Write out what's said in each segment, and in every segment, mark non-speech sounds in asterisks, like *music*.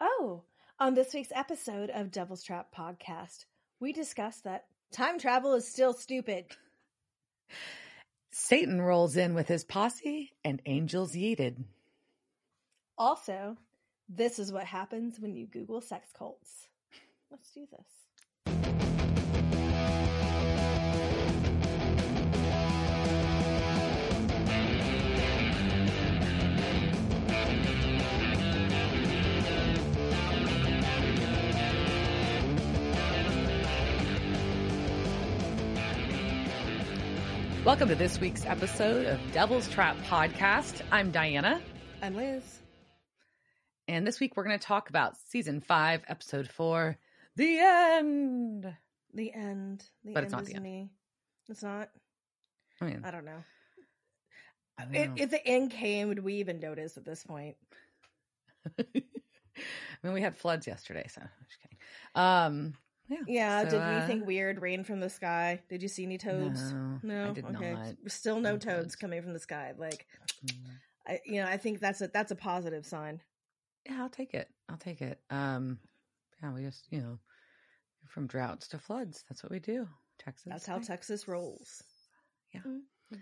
Oh, on this week's episode of Devil's Trap Podcast, we discuss that time travel is still stupid. Satan rolls in with his posse and angels yeeted. Also, this is what happens when you Google sex cults. Let's do this. Welcome to this week's episode of Devil's Trap Podcast. I'm Diana, I'm Liz. and this week we're going to talk about season five, episode four, The End. The end. The But end it's not is the end. me. It's not. I mean, I don't know. I don't If, know. if the end came, would we even notice at this point? *laughs* I mean, we had floods yesterday, so I'm just kidding. Um, yeah. Yeah. So, did uh, we think weird rain from the sky? Did you see any toads? No, I did okay. not. Still no No toads toads. coming from the sky. Like, Mm. I, you know, I think that's a that's a positive sign. Yeah, I'll take it. I'll take it. Um, yeah, we just, you know, from droughts to floods. That's what we do. Texas. That's how right? Texas rolls. Yeah. Mm.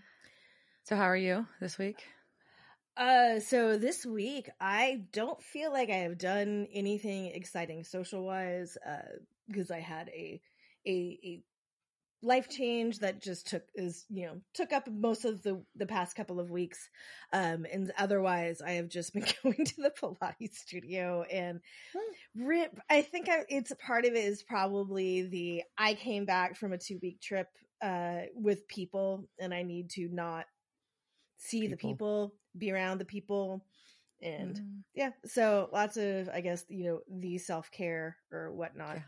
So, how are you this week? Uh, so this week I don't feel like I have done anything exciting social wise. Uh, because I had a a a life change that just took is you know took up most of the the past couple of weeks um and otherwise i have just been *laughs* going to the pilates studio and rip i think I, it's part of it is probably the i came back from a two week trip uh with people and i need to not see the People. people be around the people and Mm. yeah so lots of i guess you know the self-care or whatnot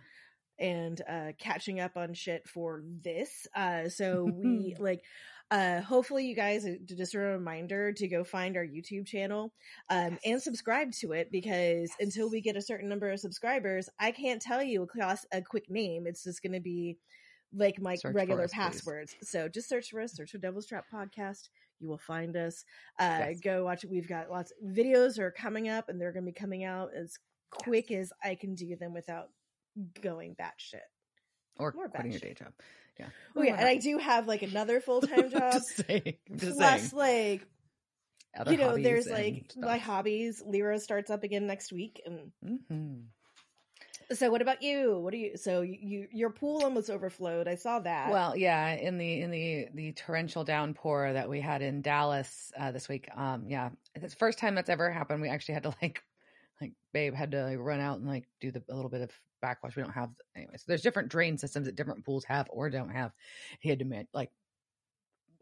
and uh catching up on shit for this. Uh so *laughs* we like uh hopefully you guys uh, just a reminder to go find our youtube channel um and subscribe to it because until we get a certain number of subscribers i can't tell you a class a quick name. It's just going to be like my Search regular us, please. passwords. So just search for us search for devil's trap podcast. You will find us. Uh Yes. go watch it we've got lots of videos are coming up and they're going to be coming out as quick as i can do them without going batshit Or More quitting your day job. Yeah. oh yeah and i do have like another *laughs* full-time job just saying. Just plus saying. like Other you know there's like stuff. my hobbies lyra starts up again next week and Mhm. so what about you what do you so you, you your pool almost overflowed i saw that Well, yeah, in the in the the torrential downpour that we had in Dallas uh, this week. Um, yeah, it's the first time that's ever happened. We actually had to like, like, babe had to like run out and like do the a little bit of backwash. We don't have anyways. There's different drain systems that different pools have or don't have. He had to man, like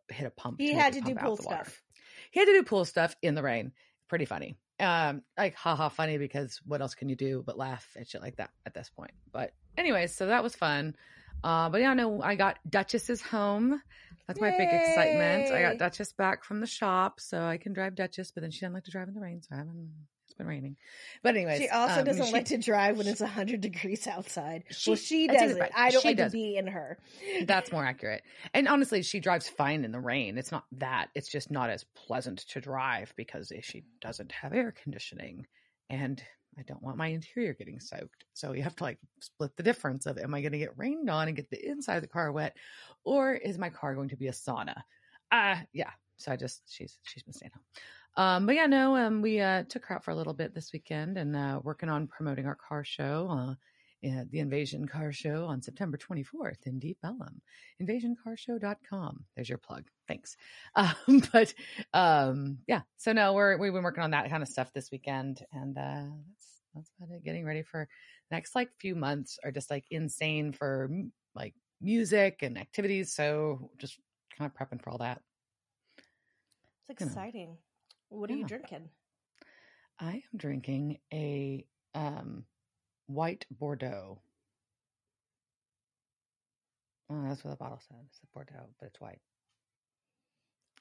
hit a pump. he make had to do pool stuff He had to do pool stuff in the rain. Pretty funny. Um, like haha funny because what else can you do but laugh at shit like that at this point? But anyways, so that was fun. Uh, but yeah, no, I got Duchess's home. That's my big excitement. I got Duchess back from the shop, so I can drive Duchess. But then she doesn't like to drive in the rain, so I haven't. It's been raining. But anyways, she also um, doesn't she- like to drive when it's 100 degrees outside well She- she that's either doesn't bad. i don't She like to be in her That's more accurate. And honestly, she drives fine in the rain. It's not that. It's just not as pleasant to drive because she doesn't have air conditioning. And I don't want my interior getting soaked. So you have to like split the difference of am I going to get rained on and get the inside of the car wet or is my car going to be a sauna? Uh yeah. So I just she's she's been staying home. Um but yeah, no, um we uh took her out for a little bit this weekend and uh working on promoting our car show uh the Invasion Car Show on September 24th in Deep Ellum invasioncarshow.com. There's your plug. Thanks. *laughs* Um, but um, yeah, so no, we're we've been working on that kind of stuff this weekend, and uh, that's that's about it. Getting ready for the next like few months are just like insane for like music and activities. So just kind of prepping for all that. it's You know. What are you drinking I am drinking a um, white Bordeaux. Oh, that's what the bottle said. It's a Bordeaux, but it's white.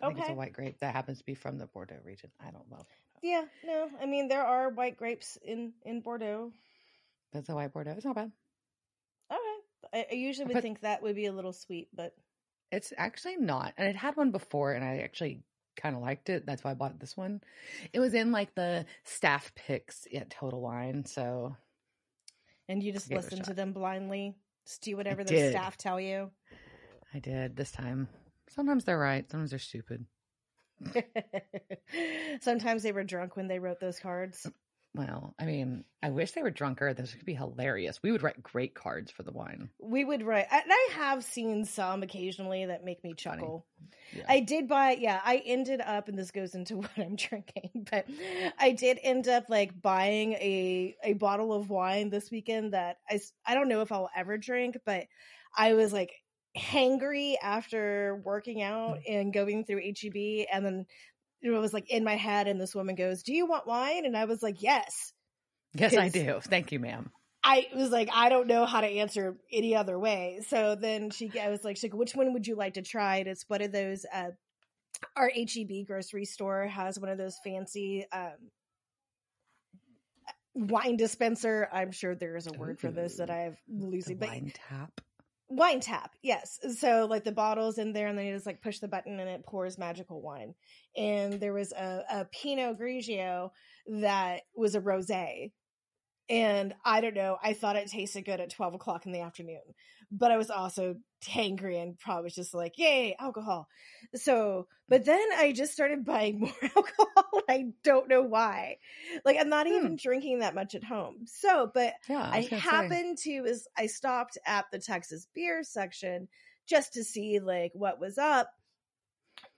I think it's a white grape that happens to be from the Bordeaux region. I don't know. yeah no i mean there are white grapes in in bordeaux That's a white Bordeaux. It's not bad. okay i, I usually would put- think that would be a little sweet but It's actually not. And it had one before, and I actually kind of liked it. That's why I bought this one. It was in like the staff picks at Total Wine, so And you just Give it a listen to them blindly, just do whatever the did. staff tell you. I did this time. Sometimes they're right, sometimes they're stupid. *laughs* Sometimes they were drunk when they wrote those cards. Well, I mean, I wish they were drunker. This could be hilarious. We would write great cards for the wine. We would write, and I have seen some occasionally that make me chuckle. Yeah. I did buy, yeah, I ended up, and this goes into *laughs* what I'm drinking, but I did end up like buying a a bottle of wine this weekend that I I don't know if I'll ever drink, but I was like hangry after working out mm. and going through HEB, and then it was like in my head, and this woman goes, "Do you want wine?" And I was like, "Yes." Yes, i do. Thank you, ma'am. I was like, I don't know how to answer any other way. So then she, I was like, like, which one would you like to try? And it's one of those, uh, our HEB grocery store has one of those fancy, um, wine dispenser. I'm sure there is a word for this that I've losing, but wine tap. Wine tap yes. So like the bottles in there and then you just like push the button and it pours magical wine. And there was a, a pinot grigio that was a rosé. And i don't know i thought it tasted good at 12 o'clock in the afternoon but i was also hangry and probably just like yay alcohol so but then i just started buying *laughs* more alcohol i don't know why like i'm not Hmm. even drinking that much at home so but Yeah, I, was gonna say. happened to is I stopped at the Texas beer section just to see like what was up,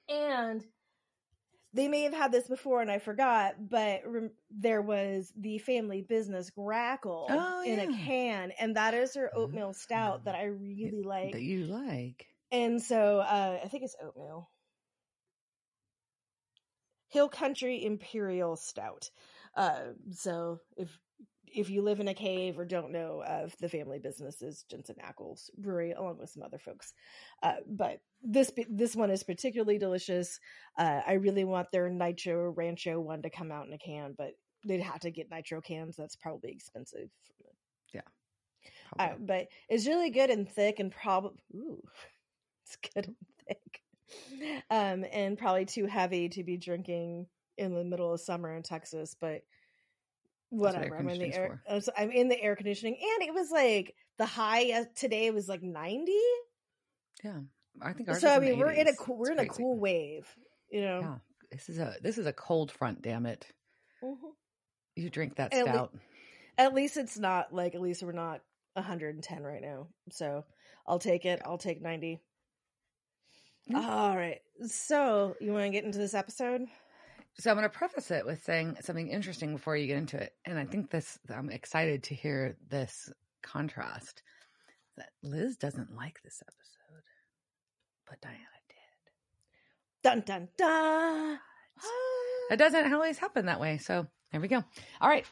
and they may have had this before and I forgot, but rem- there was the family business grackle Oh, in a can, and that is their oatmeal stout that I really like. that you like. And so uh, I think it's oatmeal. Hill Country Imperial Stout. Uh, so if if you live in a cave or don't know of the family businesses, Jensen Ackles Brewery, along with some other folks. Uh, but this this one is particularly delicious. Uh, I really want their Nitro Rancho one to come out in a can, but they'd have to get nitro cans. That's probably expensive. Yeah, Probably. but it's really good and thick and probably ooh, *laughs* it's good and thick. Um, and probably too heavy to be drinking in the middle of summer in Texas, but whatever. I'm in the air. so I'm in the air conditioning, and it was like the high today was like 90. yeah, I think. So I mean, we're in a cool, we're It's in a crazy. cool wave, you know. Yeah, this is a this is a cold front. Damn it! Mhm. You drink that At le- stout. At least it's not like at least we're not 110 right now. So I'll take it. I'll take 90. Yeah. All right. So you want to get into this episode? So I'm going to preface it with saying something interesting before you get into it, and I think this. I'm excited to hear this contrast. That Liz doesn't like this episode, but Diana did. Dun dun dun. It doesn't always happen that way. So there we go. All right.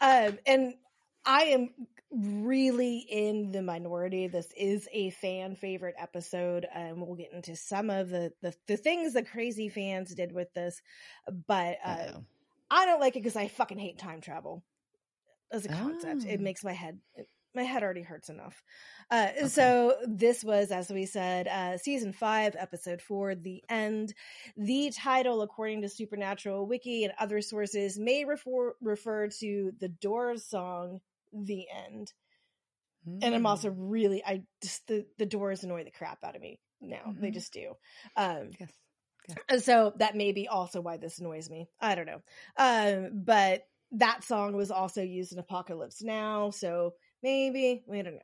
um, and I am really in the minority. This is a fan favorite episode. Um, we'll get into some of the, the, the things the crazy fans did with this, but uh. I don't like it because I fucking hate time travel as a concept. It Oh. makes my head my head already hurts enough. Uh, So this was, as we said, uh, season five, episode four, the end. The title, according to Supernatural Wiki and other sources, may refer refer to the Doors song "The End." And I'm Mm. also really, I just the the Doors annoy the crap out of me now. They Mhm. just do. Um, yes. so that may be also why this annoys me. I don't know. Um, but that song was also used in Apocalypse Now, so maybe we don't know.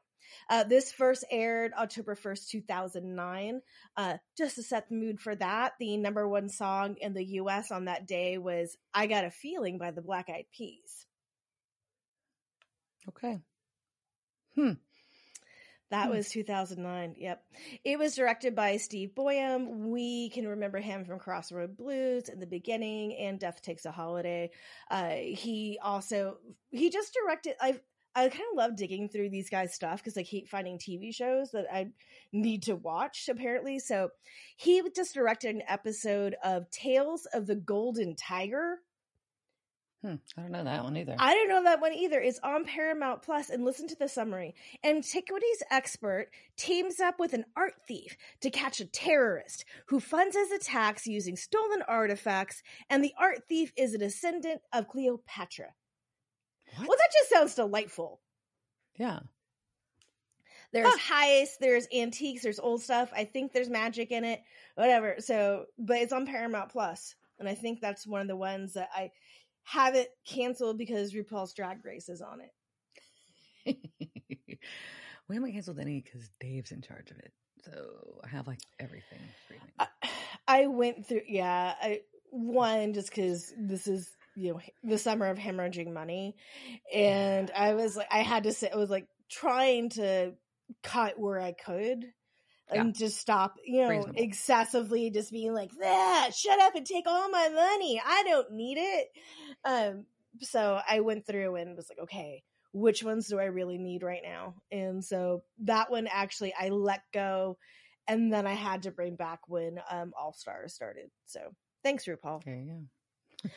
Uh, this first aired October 1st, 2009. Uh, just to set the mood for that, the number one song in the US on that day was I Got a Feeling by the Black Eyed Peas. Okay. Hmm. That Hmm. was 2009. Yep. It was directed by Steve Boyum. We can remember him from Crossroad Blues in the beginning and Death Takes a Holiday. Uh, he also, he just directed, I I kind of love digging through these guys' stuff because I keep finding TV shows that I need to watch, apparently. So he just directed an episode of Tales of the Golden Tiger. Hmm, I don't know that one either. I don't know that one either. It's on Paramount Plus, and listen to the summary. Antiquities expert teams up with an art thief to catch a terrorist who funds his attacks using stolen artifacts, and the art thief is a descendant of Cleopatra. What? Well, that just sounds delightful. yeah. There's Huh. heists, there's antiques, there's old stuff. I think there's magic in it, whatever. So, but it's on Paramount Plus, and I think that's one of the ones that I have it canceled because RuPaul's Drag Race is on it. *laughs* we haven't canceled any because Dave's in charge of it. So I have like everything. I, I went through, yeah. I one just because this is you know the summer of hemorrhaging money, and I was like, I had to say, I was like trying to cut where I could. And just stop, you know, Reasonable. excessively just being like, that, shut up and take all my money. I don't need it. Um, so I went through and was like, okay, which ones do I really need right now? And so that one actually I let go and then I had to bring back when um All Stars started. So thanks, RuPaul. There you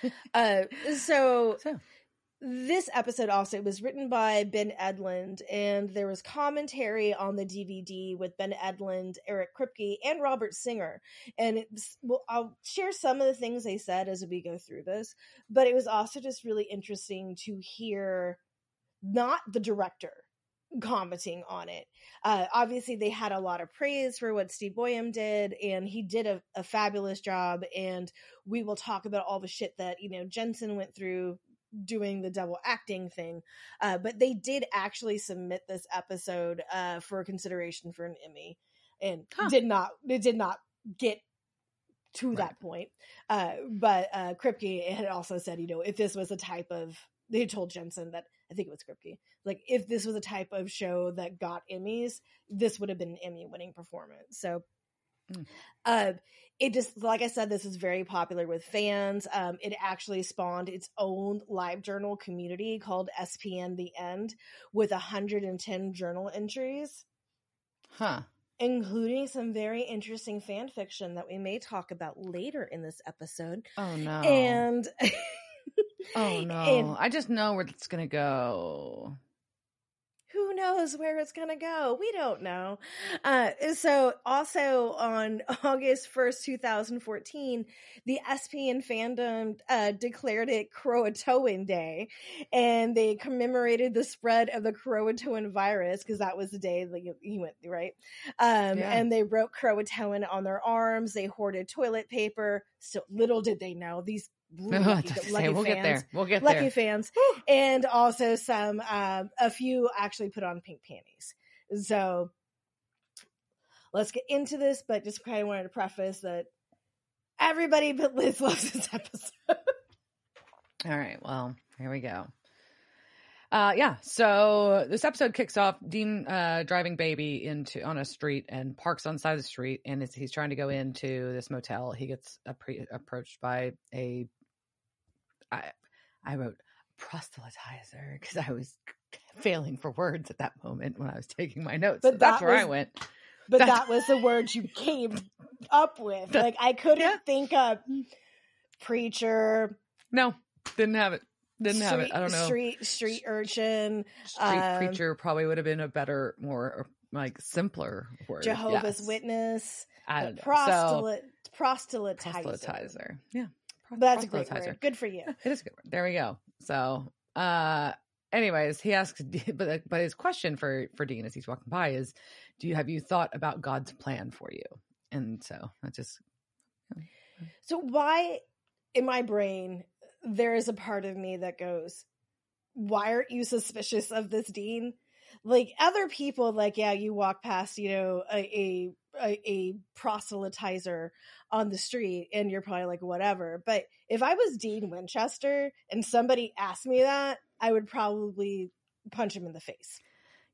go. Uh so So this episode also was written by Ben Edlund, and there was commentary on the DVD with Ben Edlund, Eric Kripke, and Robert Singer. And well, I'll share some of the things they said as we go through this, but it was also just really interesting to hear not the director commenting on it. Uh, obviously, they had a lot of praise for what Steve Boyum did, and he did a, a fabulous job. And we will talk about all the shit that you know Jensen went through doing the double acting thing. Uh, but they did actually submit this episode uh, for consideration for an Emmy, and Huh. did not. It did not get to Right. that point. Uh, but uh, Kripke had also said, you know, if this was a type of, they told Jensen that I think it was Kripke, like if this was a type of show that got Emmys, this would have been an Emmy-winning performance. So, Mm. uh, it just like I said, this is very popular with fans. Um, it actually spawned its own live journal community called SPN The End, with 110 journal entries huh. including some very interesting fan fiction that we may talk about later in this episode. Oh no. And oh *laughs* no. and I just know where it's gonna go. Who knows where it's going to go? We don't know. Uh, so, also on *laughs* August 1st, 2014, the SPN fandom uh, declared it Croatoan Day, and they commemorated the spread of the Croatoan virus because that was the day that you- he went through, right? Um, Yeah. And they wrote Croatoan on their arms. They hoarded toilet paper. So, little did they know these. Lucky, *laughs* Say, lucky we'll get fans there. We'll get lucky there. fans and also some um a few actually put on pink panties so let's get into this but just kind of wanted to preface that everybody but liz *laughs* loves this episode All right. Well, here we go. Uh, yeah. So this episode kicks off Dean uh, driving baby into on a street and parks on the side of the street, and he's trying to go into this motel, he gets appre- approached by a. I I wrote proselytizer because I was failing for words at that moment when I was taking my notes. But so that's that where I went. but That's- that was the word you came up with *laughs* like i couldn't Yeah. think of preacher No, didn't have it. Didn't have it. I don't know. street street urchin Street um, preacher probably would have been a better, more like simpler word. jehovah's yes. witness I don't know. prostyl- So, proselytizer proselytizer. Yeah. Pro- that's a great word good for you It is a good word. There we go. So, uh, anyways, he asks, *laughs* but but his question for for Dean as he's walking by is, "Do you have you thought about God's plan for you?" And so that just So why in my brain there is a part of me that goes, why aren't you suspicious of this dean? Like other people, like yeah, you walk past, you know, a a, a, proselytizer on the street, and you're probably like whatever. But if I was Dean Winchester and somebody asked me that, I would probably punch him in the face.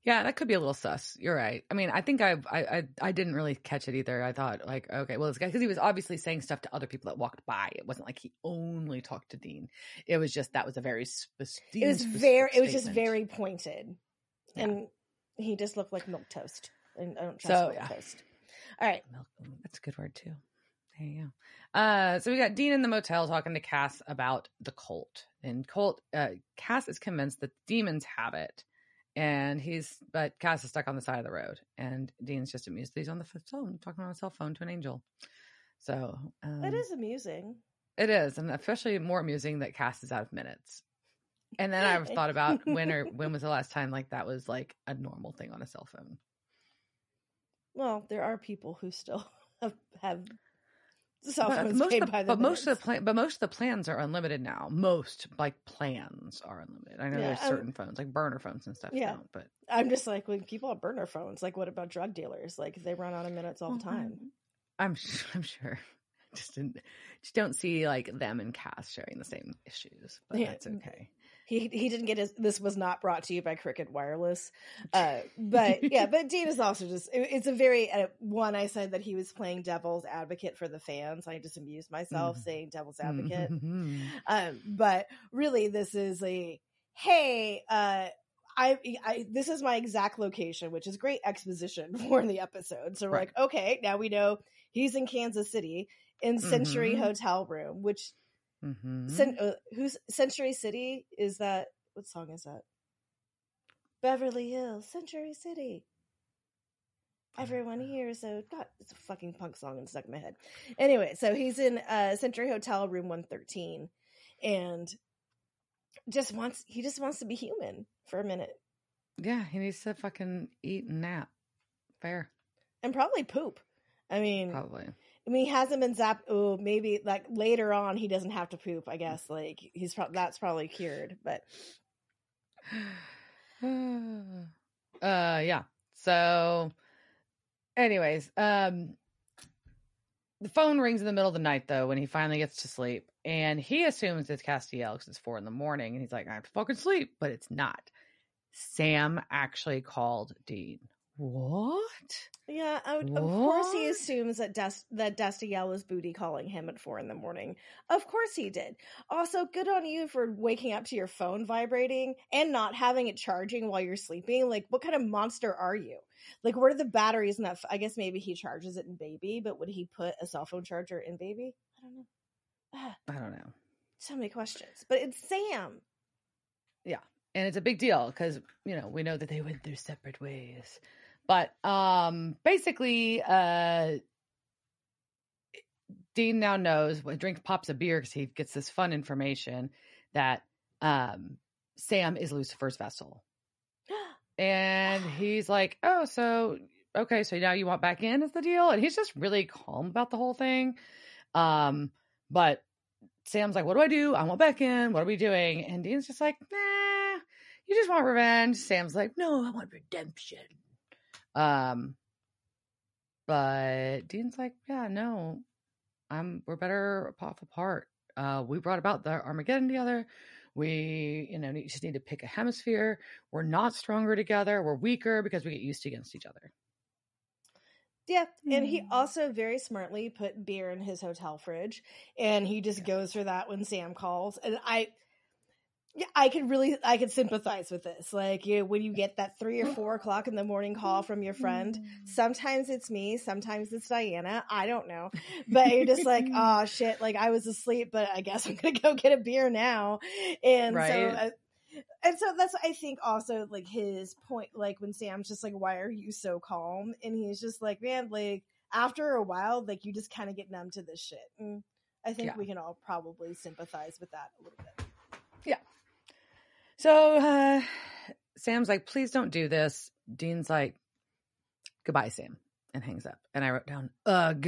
Yeah, that could be a little sus. You're right. I mean, I think I've, I I I didn't really catch it either. I thought like, okay, well, this guy because he was obviously saying stuff to other people that walked by. It wasn't like he only talked to Dean. It was just that was a very specific. It was very, it was just very pointed, Yeah. and he just looked like milk toast. And I don't trust So, milk yeah. toast. All right. Milk, that's a good word too. Okay, yeah. Uh, so we got Dean in the motel talking to Cass about the cult, and Colt, uh, Cass is convinced that demons have it, and he's, but Cass is stuck on the side of the road, and Dean's just amused that he's on the phone talking on a cell phone to an angel. So um, That is amusing. it is, and especially more amusing that Cass is out of minutes. And then I've thought about *laughs* when or when was the last time like that was like a normal thing on a cell phone. Well, there are people who still *laughs* have, have cell phones most, paid of the, by the but most of the plan, but most of the plans are unlimited now. Most like plans are unlimited. I know Yeah, there's I'm- certain phones like burner phones and stuff. Yeah. don't, but I'm just like when people have burner phones. Like, what about drug dealers? Like, they run out of minutes all the Well, time. I'm *laughs* I'm sure. Just didn't, just don't see like them and Cass sharing the same issues, but Yeah. that's okay. He he didn't get his. This was not brought to you by Cricket Wireless, *laughs* uh, but yeah. But Dean is also just. it- it's a very uh, one. I said that he was playing devil's advocate for the fans. I just amused myself Mhm. saying devil's advocate. Mhm. um, but really, this is a hey. Uh, I, I this is my exact location, which is great exposition *laughs* for the episode. So we're Right. like, okay, now we know he's in Kansas City in Century Mhm. Hotel Room, which Mhm. Cen- uh, who's Century City? Is that what song is that? Beverly Hills, Century City. Everyone here, so God, it's a fucking punk song and stuck in my head. Anyway, so he's in uh, Century Hotel, room one thirteen, and just wants he just wants to be human for a minute yeah, he needs to fucking eat and nap. Fair, and probably poop. I mean, probably. I mean, he hasn't been zapped. Oh, maybe like later on he doesn't have to poop. I guess like he's pro- that's probably cured, but *sighs* uh yeah so anyways um the phone rings in the middle of the night though when he finally gets to sleep and he assumes it's castiel because it's four in the morning and he's like i have to fucking sleep but it's not sam actually called dean what Yeah, I would, of course he assumes that Des- that Destiel was booty calling him at four in the morning. Of course he did. Also, good on you for waking up to your phone vibrating and not having it charging while you're sleeping. Like, what kind of monster are you? Like, where are the batteries in that? F- I guess maybe he charges it in Baby, but would he put a cell phone charger in Baby? I don't know. Ah, i don't know so many questions. But it's Sam. Yeah, and it's a big deal because you know we know that they went their separate ways but um basically uh dean now knows when drink pops a beer because he gets this fun information that um sam is lucifer's vessel. *gasps* And he's like oh so okay so now you want back in is the deal? And he's just really calm about the whole thing. Um but sam's like what do i do? I want back in. What are we doing? And dean's just like nah you just want revenge. Sam's like no i want redemption um but dean's like yeah no i'm we're better off apart. Uh we brought about the armageddon together. We you know need- just need to pick a hemisphere. We're not stronger together. We're weaker because we get used to against each other. Yeah, and he Mm. also very smartly put beer in his hotel fridge, and he just goes for that when Sam calls. And I, yeah, I could really, I could sympathize with this. Like, you know, when you get that three or *laughs* four o'clock in the morning call from your friend, sometimes it's me, sometimes it's Diana. I don't know, but you're just like, *laughs* oh shit, like I was asleep, but I guess I'm gonna go get a beer now. And so, uh, and so that's I think also like his point, like when Sam's just like, "Why are you so calm?" and he's just like, "Man, like after a while, like you just kind of get numb to this shit." And I think Yeah. we can all probably sympathize with that a little bit. So uh, Sam's like, please don't do this. Dean's like, goodbye, Sam, and hangs up. And I wrote down, ugh,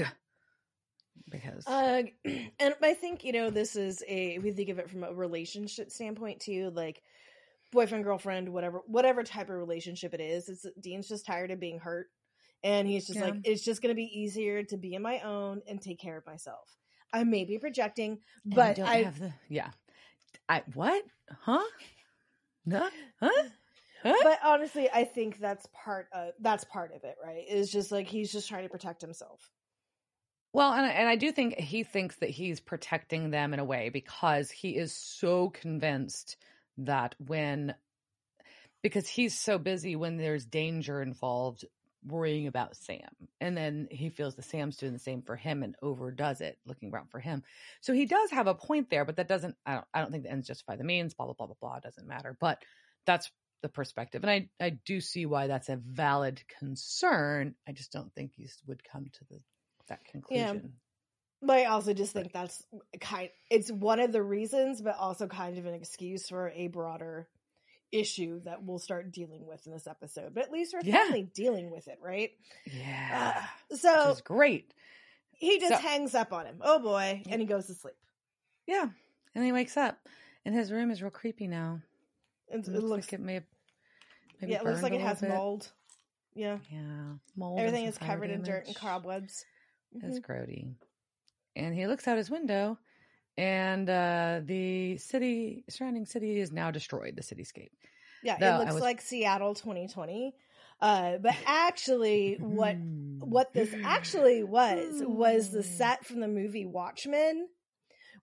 because Uh, *clears throat* and I think you know this is a we think of it from a relationship standpoint too, like boyfriend girlfriend, whatever whatever type of relationship it is. It's Dean's just tired of being hurt, and he's just Yeah. like, it's just going to be easier to be in my own and take care of myself. I may be projecting, but don't I have the yeah. I what? Huh? No? Huh? Huh? but honestly, I think that's part of that's part of it, right? Is just like he's just trying to protect himself. Well, and I- and I do think he thinks that he's protecting them in a way because he is so convinced that when because he's so busy when there's danger involved, worrying about Sam. And then he feels the Sam's doing the same for him and overdoes it, looking around for him. So he does have a point there, but that doesn't I don't I don't think the ends justify the means, blah blah blah blah blah. It doesn't matter. But that's the perspective. And I, I do see why that's a valid concern. I just don't think he would come to the that conclusion. But I also just think that's kind it's one of the reasons, but also kind of an excuse for a broader issue that we'll start dealing with in this episode. But at least we're Yeah. finally dealing with it, right? Yeah. Uh, so Which is great. he just so- hangs up on him. Oh boy. And he goes to sleep. Yeah. And he wakes up. And his room is real creepy now. It, It looks, looks like it may have maybe yeah, it looks like it has bit. mold. Yeah. Yeah. Mold. Everything is covered in dirt and cobwebs. That's Mhm. grody. And he looks out his window and uh the city surrounding city is now destroyed, the cityscape. Yeah, Though it looks was- like Seattle 2020. Uh, but actually, what what this actually was was the Hmm. set from the movie Watchmen,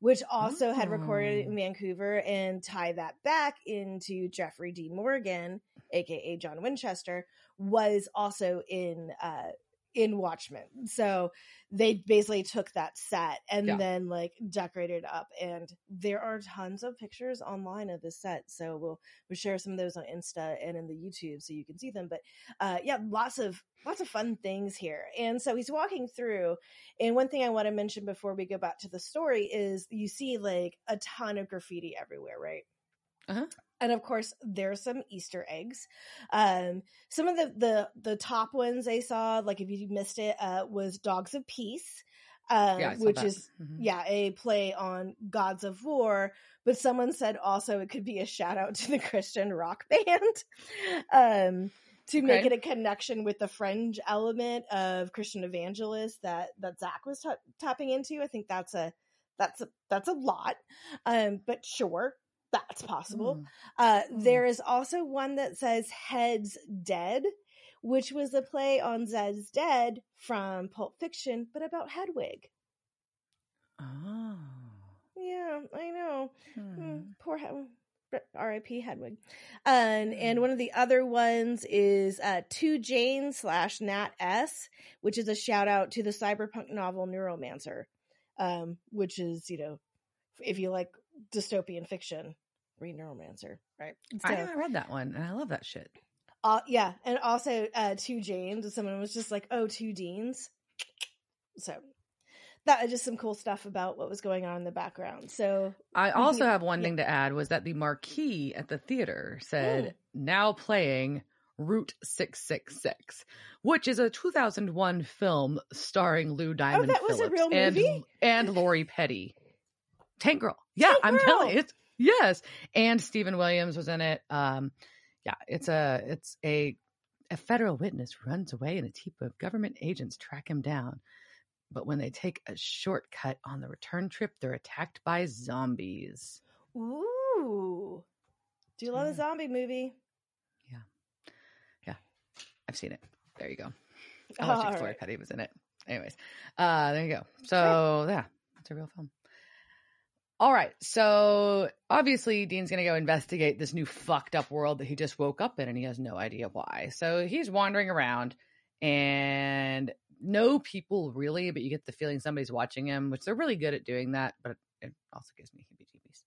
which also had recorded Oh. in Vancouver, and tie that back into Jeffrey Dean Morgan, aka John Winchester, was also in uh, in Watchmen. So they basically took that set and Yeah. then like decorated it up, and there are tons of pictures online of this set. So we'll we'll share some of those on Insta and in the YouTube so you can see them. But uh, yeah, lots of lots of fun things here. And so he's walking through, and one thing I want to mention before we go back to the story is you see like a ton of graffiti everywhere, right? Uh-huh. And of course, there's some Easter eggs. Um, some of the the the top ones I saw, like if you missed it, uh, was Dogs of Peace, um, Yeah, which that. is Mhm. yeah a play on Gods of War. But someone said also it could be a shout out to the *laughs* Christian rock *laughs* band. Um, to make it a connection with the fringe element of Christian evangelists that that Zach was ta- tapping into. I think that's a that's a that's a lot, um, but sure, that's possible. Mm. Uh, Hmm. There is also one that says Heads Dead, which was a play on Zed's Dead from Pulp Fiction, but about Hedwig. Oh. Yeah, I know. Hmm. Mm, poor Hed- R.I.P. Hedwig. And Hmm. and one of the other ones is uh, Two Jane slash Nat S, which is a shout out to the cyberpunk novel Neuromancer, um, which is you know, if you like dystopian fiction, read Neuromancer, right? I know I read that one and I love that shit. Uh, yeah, and also uh, two Janes. Someone was just like, "Oh, two Deans." So that is just some cool stuff about what was going on in the background. So I also have one Yeah. thing to add was that the marquee at the theater said Oh. now playing Route 666, which is a 2001 film starring Lou Diamond Oh, that was a Phillips real and movie? and Lori Petty. Tank Girl. Yeah, Tank I'm telling you. It's, yes. And Steven Williams was in it. Um yeah, it's a it's a a federal witness runs away and a team of government agents track him down. But when they take a shortcut on the return trip, they're attacked by zombies. Ooh. Do you love Yeah. a zombie movie? Yeah. Yeah. I've seen it. There you go. I Oh, watched it. Lori right. Petty was in it. Anyways, uh, there you go. So yeah, it's a real film. All right. So obviously Dean's going to go investigate this new fucked up world that he just woke up in and he has no idea why. So he's wandering around and no people really, but you get the feeling somebody's watching him, which they're really good at doing that, but it also gives me heebie jeebies.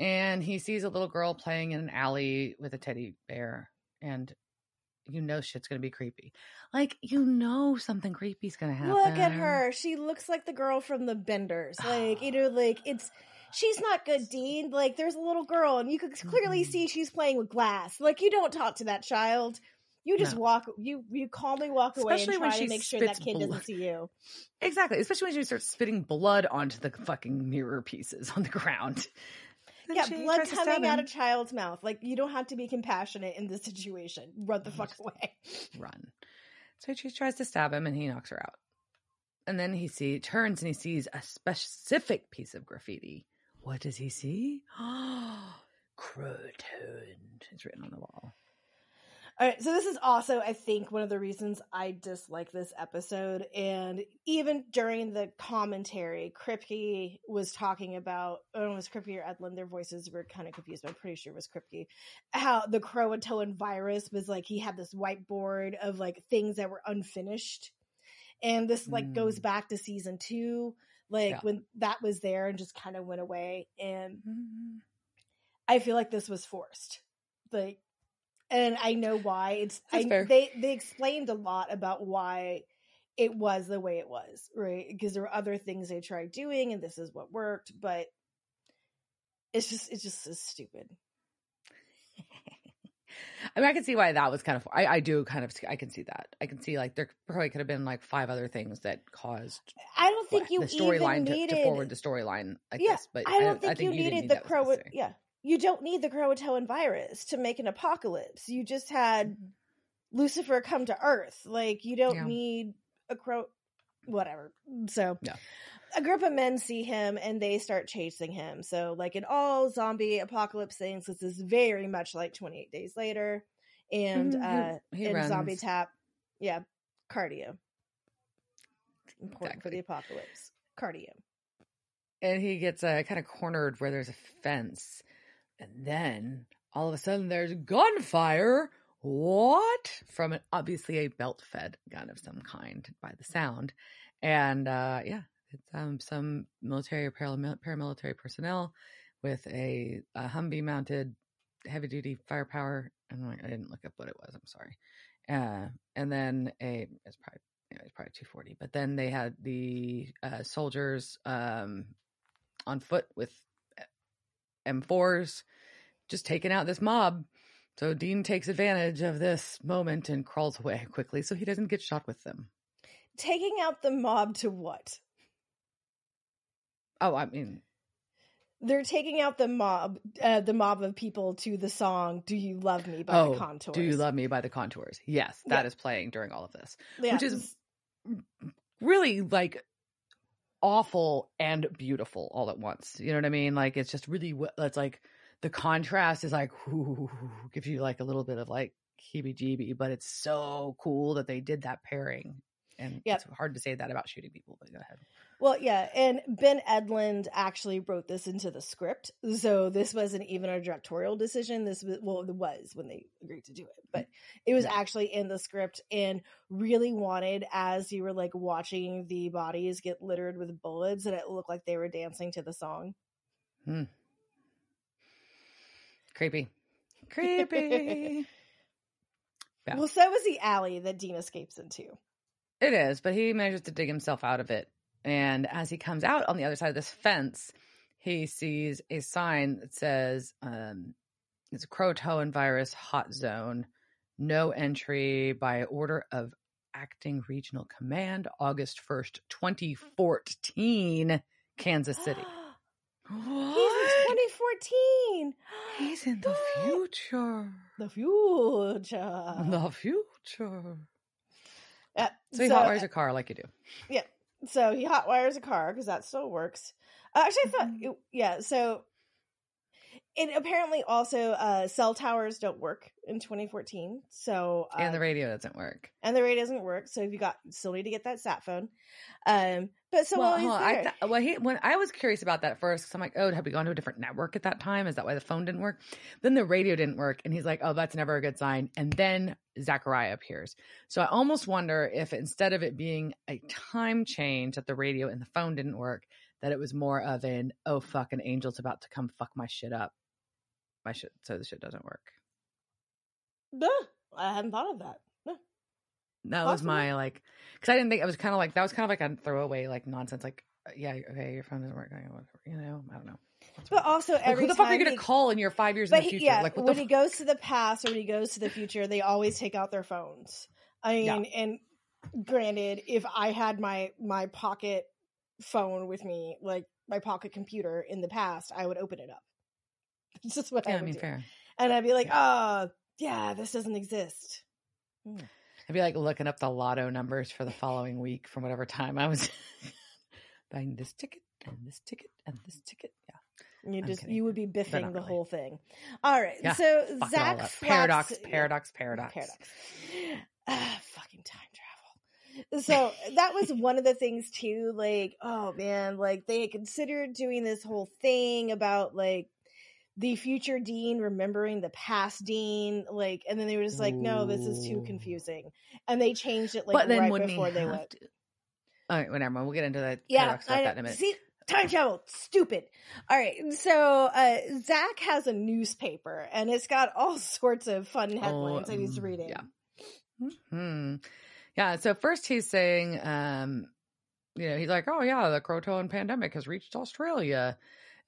And he sees a little girl playing in an alley with a teddy bear and you know shit's going to be creepy. Like, you know something creepy's going to happen. Look at her. She looks like the girl from the Benders. Like, you *gasps* know, like it's she's not good, Dean. Like there's a little girl and you could clearly Mhm. see she's playing with glass. Like you don't talk to that child. You just No. walk you you calmly walk away Especially and when try to she make sure that kid blood. doesn't see you. Exactly, especially when she starts spitting blood onto the fucking mirror pieces on the ground. Yeah, blood tries to stab coming out of child's mouth. Like you don't have to be compassionate in this situation. Run the fuck away. Run. So she tries to stab him and he knocks her out. And then he see turns and he sees a specific piece of graffiti. What does he see? *gasps* Oh, Croatoan. It's written on the wall. All right, so this is also, I think, one of the reasons I dislike this episode. And even during the commentary, Kripke was talking about, it was Kripke or Edlund, their voices were kind of confused, but I'm pretty sure it was Kripke, how the Croatoan virus was like, he had this whiteboard of like things that were unfinished. And this like goes Mm. back to season two, like Yeah. when that was there and just kind of went away. And Mm. I feel like this was forced. Like, and I know why. It's I, fair. they they explained a lot about why it was the way it was, right? Because there were other things they tried doing, and this is what worked. But it's just it's just so stupid. I mean, I can see why that was kind of. I, I do kind of. I can see that. I can see like there probably could have been like five other things that caused I don't think what, you the storyline to, needed. to forward the storyline like Yeah, this. But I don't think, think you didn't needed need the crow. Yeah, you don't need the Croatoan virus to make an apocalypse. You just had Lucifer come to Earth. Like you don't Yeah. need a crow. Whatever. So Yeah. a group of men see him and they start chasing him. So like in all zombie apocalypse things, this is very much like 28 Days Later, and Mhm, uh, he in Zombie runs. Tap, yeah, cardio. Important for the apocalypse. Cardio. and he gets uh, kind of cornered where there's a fence, and then all of a sudden there's gunfire. What from an, obviously a belt-fed gun of some kind by the sound, and uh, yeah, it's um, some military or paramilitary personnel with a, a Humvee-mounted heavy-duty firepower. And I I didn't look up what it was. I'm sorry. Uh, and then a it's probably it's probably 240. But then they had the uh, soldiers um, on foot with M4s just taking out this mob. So Dean takes advantage of this moment and crawls away *laughs* quickly so he doesn't get shot with them. Taking out the mob to what? Oh, I mean, They're taking out the mob, uh, the mob of people to the song "Do You Love Me" by oh, the Contours. do you love me by the contours? Yes, that is Yeah. playing during all of this, Yeah, which is really like awful and beautiful all at once. You know what I mean? Like it's just really it's like the contrast is like *laughs* gives you like a little bit of like heebie-jeebie, but it's so cool that they did that pairing. And Yep. it's hard to say that about shooting people, but go ahead. Well, yeah, and Ben Edlund actually wrote this into the script, so this wasn't even a directorial decision. This was well, it was when they agreed to do it, but it was Yeah. actually in the script and really wanted as you were like watching the bodies get littered with bullets, and it looked like they were dancing to the song. Hmm. Creepy. *laughs* Creepy. Yeah. Well, so was the alley that Dean escapes into. It is, but he manages to dig himself out of it. And as he comes out on the other side of this fence, he sees a sign that says, um, it's a Croatoan virus hot zone, no entry by order of acting regional command, August 1st, 2014, Kansas City. *gasps* He's in What? 2014. He's in the *gasps* future. The future. The future. Yeah, So he hot wires a car like you do. Yeah. So he hot wires a car because that still works. Uh, actually, I thought, Mhm. yeah. So it apparently also uh, cell towers don't work in 2014. So uh, And the radio doesn't work. and the radio doesn't work. So if you got still need to get that sat phone. Um, but so well, he's hold on, I th- well, he, when I was curious about that at first, because I'm like, oh, had we gone to a different network at that time? Is that why the phone didn't work? Then the radio didn't work, and he's like, oh, that's never a good sign. And then Zachariah appears. So I almost wonder if instead of it being a time change that the radio and the phone didn't work, that it was more of an oh fuck, an angel's about to come fuck my shit up, my shit, so the shit doesn't work. Duh, I hadn't thought of that. That was my like, because I didn't think it was kind of like that was kind of like a throwaway like nonsense. Like, uh, yeah, okay, your phone doesn't work. whatever, You know, I don't know. That's But also Like, every who the fuck are you gonna he- call in your five years in the he, future? yeah, like, when he goes to the past or when he goes to the future, they always take out their phones. I mean, Yeah. and granted, if I had my my pocket phone with me, like my pocket computer in the past, I would open it up. *laughs* It's just what Yeah, I I mean, do, fair. and I'd be like, "Oh, yeah, this doesn't exist." Hmm. I'd be like looking up the lotto numbers for the following week from whatever time I was *laughs* buying this ticket and this ticket and this mm-hmm. ticket. Yeah. You just you would be biffing the really. whole thing. All right. Yeah, So Zach slaps- paradox, paradox, paradox, paradox. Ah, fucking time travel. So that was one of the things too. Like, oh man, like they had considered doing this whole thing about like the future dean remembering the past dean, like, and then they were just like, no, this is too confusing, and they changed it like right before they went. to? All right, whatever. We'll get into that Yeah, I that in a minute. See, time travel, stupid. All right, so uh, Zach has a newspaper, and it's got all *laughs* sorts of fun headlines that he's mm, reading. yeah. Hmm. Yeah. So first he's saying, um, you know, he's like, oh yeah, the Croatoan pandemic has reached Australia,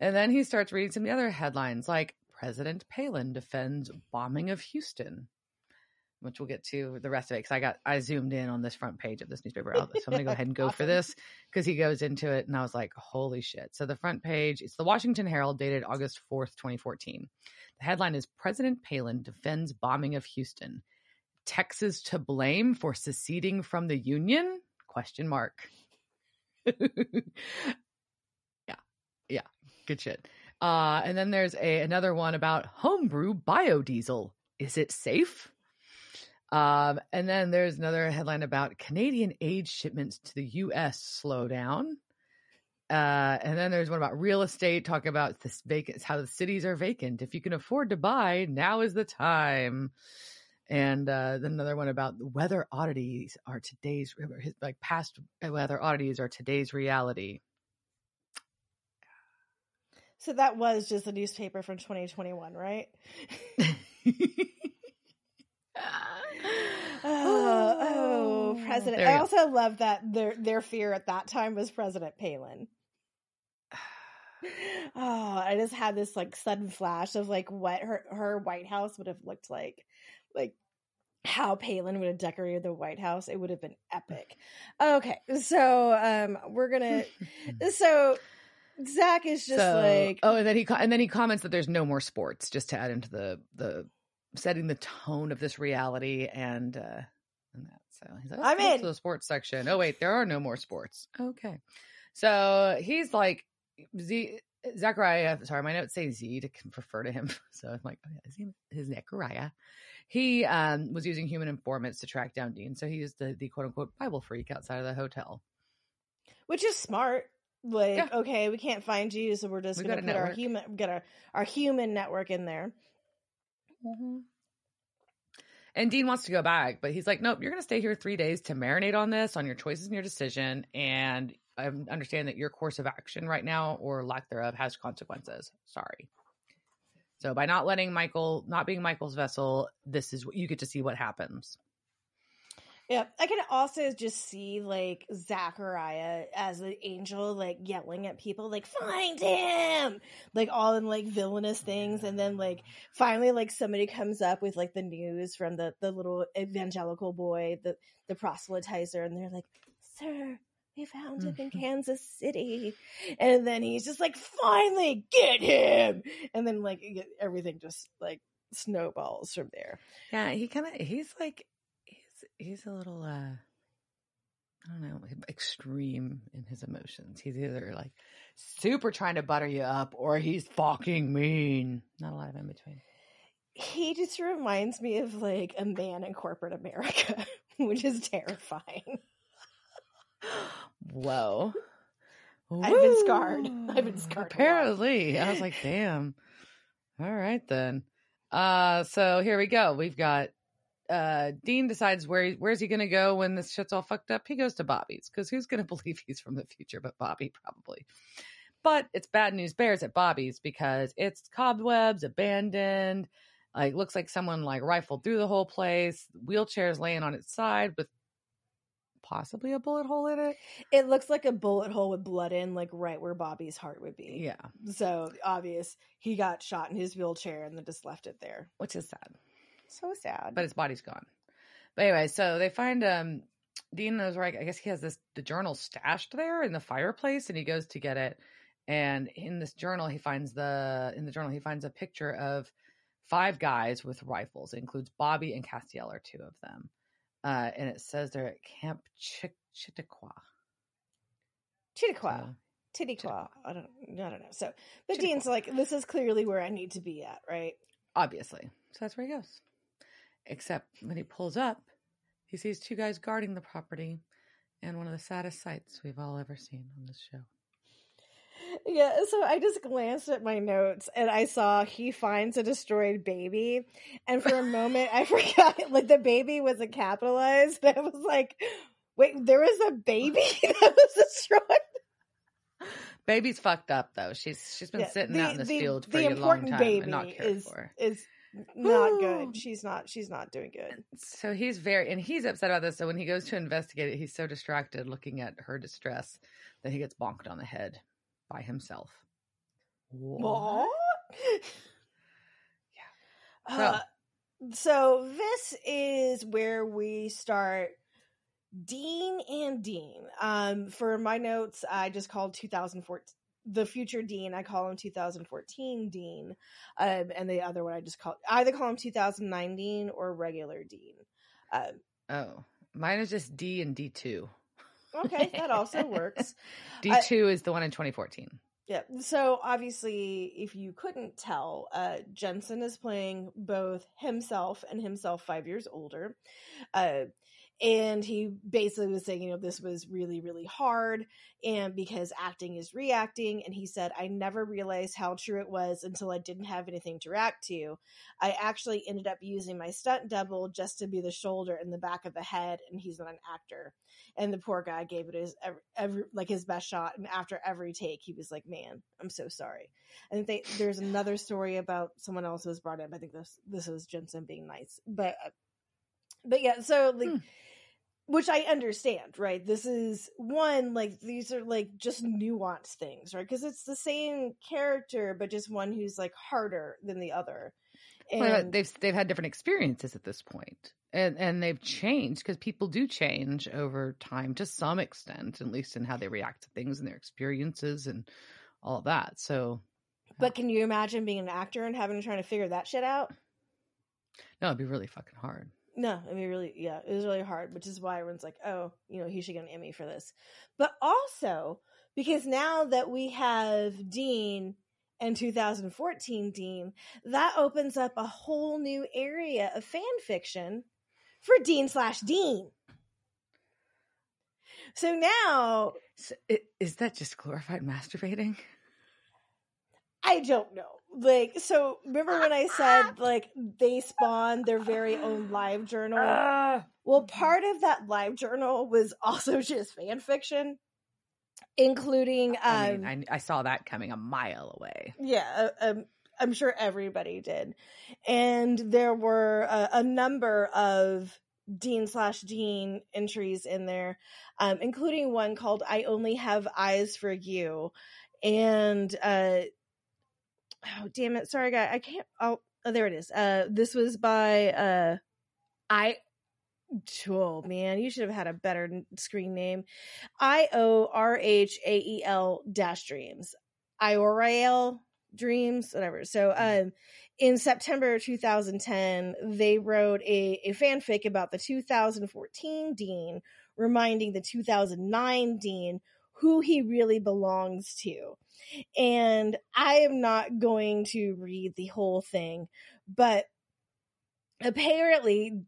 and then he starts reading some of the other headlines, like President Palin defends bombing of Houston, which we'll get to the rest of it because I got I zoomed in on this front page of this newspaper. So I'm gonna go ahead and go for this *laughs* because he goes into it, and I was like, holy shit! So the front page, it's the Washington Herald, dated August fourth, 2014. The headline is President Palin defends bombing of Houston. Texas to blame for seceding from the Union? Question mark. *laughs* Good shit. Uh, and then there's a another one about homebrew biodiesel. Is it safe? Um, and then there's another headline about Canadian aid shipments to the U.S. slow down. Uh, and then there's one about real estate, talking about this vacant, how the cities are vacant. If you can afford to buy, now is the time. And uh, then another one about weather oddities are today's like past weather oddities are today's reality. So that was just a newspaper from 2021, right? Oh, *laughs* oh, President. I you go. also love that their their fear at that time was President Palin. Oh, *sighs* I just had this like sudden flash of like what her her White House would have looked like, like how Palin would have decorated the White House. It would have been epic. *sighs* Okay, so um, we're gonna. *laughs* So Zach is just So- like, oh, and then he and then he comments that there's no more sports, just to add into the the setting the tone of this reality and uh and that. So he's like, I'm in." to the sports section. Oh wait, there are no more sports. Okay, so he's like Z. Zachariah, sorry, my notes say Z to refer to him. *laughs* So I'm like, oh yeah, his name is Zachariah. He um, was using human informants to track down Dean. So he used the, the quote unquote Bible freak outside of the hotel. which is smart. Like, Yeah. okay, we can't find you, so we're just We've gonna put our human get our our human network in there. Mm-hmm. And Dean wants to go back, but he's like, nope, you're going to stay here three days to marinate on this, on your choices and your decision. And I understand that your course of action right now, or lack thereof, has consequences. Sorry. So by not letting Michael, not being Michael's vessel, this is what you get to see what happens. Yeah, I can also just see like Zachariah as an angel, like yelling at people, like "Find him!" Like all in like villainous things, and then like finally, like somebody comes up with like the news from the the little evangelical boy, the the proselytizer, and they're like, "Sir, we found him in mm-hmm. Kansas City," and then he's just like, "Finally, get him!" And then like everything just like snowballs from there. Yeah, he kind of, he's like, he's, he's a little, uh, I don't know, extreme in his emotions. He's either like super trying to butter you up or he's fucking mean. Not a lot of in between. he just reminds me of like a man in corporate America, *laughs* which is terrifying. Whoa. *laughs* I've been scarred. I've been scarred. Apparently. I was like, damn. All right then. Uh so here we go. We've got uh Dean decides where he, where's he gonna go when this shit's all fucked up. He goes to Bobby's because who's gonna *laughs* believe he's from the future but Bobby probably. But it's bad news bears at Bobby's because it's cobwebs, abandoned. Like looks like someone like rifled through the whole place. Wheelchairs laying on its side with possibly a bullet hole in it. It looks like a bullet hole with blood in, like right where Bobby's heart would be. Yeah, So obvious he got shot in his wheelchair and then just left it there. which is sad. So sad. but his body's gone. But anyway, so they find um Dean knows right. I guess he has this the journal stashed there in the fireplace, and he goes to get it. And in this journal, he finds the in the journal he finds a picture of five guys with rifles. It includes Bobby and Castiel are two of them, uh, and it says they're at Camp Ch- Chitaqua. Chitaqua. So. I don't, I don't know. So, but Dean's like, this is clearly where I need to be at, right? Obviously. So that's where he goes. Except when he pulls up, he sees two guys guarding the property and one of the saddest sights we've all ever seen on this show. Yeah, so I just glanced at my notes and I saw he finds a destroyed baby. And for a moment, I *laughs* forgot, like, the baby wasn't capitalized. *laughs* I was like, wait, there was a baby *laughs* that was destroyed? Baby's fucked up though. She's she's been Yeah, sitting the- out in this the- field for the a long important time baby and not cared is, for. is not good. She's not, she's not doing good. So he's very and he's upset about this. So when he goes to investigate it, he's so distracted looking at her distress that he gets bonked on the head by himself. What? *laughs* yeah. So- Uh, so this is where we start Dean and Dean. Um, for my notes, I just called 2014 the future Dean. I call him 2014 Dean, um, and the other one I just call either call him 2009 Dean or regular Dean. Um, Oh, mine is just D and D two. okay, that also *laughs* works. D two is the one in 2014. Yeah. So obviously, if you couldn't tell, uh, Jensen is playing both himself and himself five years older. Uh, and he basically was saying, you know, this was really, really hard. And because acting is reacting. And he said, I never realized how true it was until I didn't have anything to react to. I actually ended up using my stunt double just to be the shoulder and the back of the head. And he's not an actor. And the poor guy gave it his every, every like his best shot. And after every take, he was like, "Man, I'm so sorry." I think they, there's another story about someone else was brought up. I think this this was Jensen being nice, but uh, but yeah. So like, Hmm. Which I understand, right? This is one like these are like just nuanced things, right? Because it's the same character, but just one who's like harder than the other. And Well, they've they've had different experiences at this point, and and they've changed because people do change over time to some extent, at least in how they react to things and their experiences and all that. So, but can you imagine being an actor and having to try to figure that shit out? no, it'd be really fucking hard. No, I mean, really, yeah, it was really hard, which is why everyone's like, oh, you know, he should get an Emmy for this. But also, because now that we have Dean and 2014 Dean, that opens up a whole new area of fan fiction for Dean slash Dean. So now, So, is that just glorified masturbating? I don't know. Like, so remember when I said, *laughs* like, they spawned their very own live journal? Ah. Well, part of that live journal was *laughs* also just fan fiction, including um I mean, I, I saw that coming a mile away. yeah, uh, um, I'm sure everybody did, and there were a, a number of Dean slash Dean entries in there, um, including one called "I Only Have Eyes for You," and uh, oh damn it, sorry guy, I can't. Oh, oh there it is. Uh, this was by uh, I. Oh man, you should have had a better screen name. I O R H A E L dash dreams. Iorhael dreams, whatever. So um in September 2010, they wrote a, a fanfic about the 2014 Dean, reminding the 2009 Dean who he really belongs to. And I am not going to read the whole thing, but apparently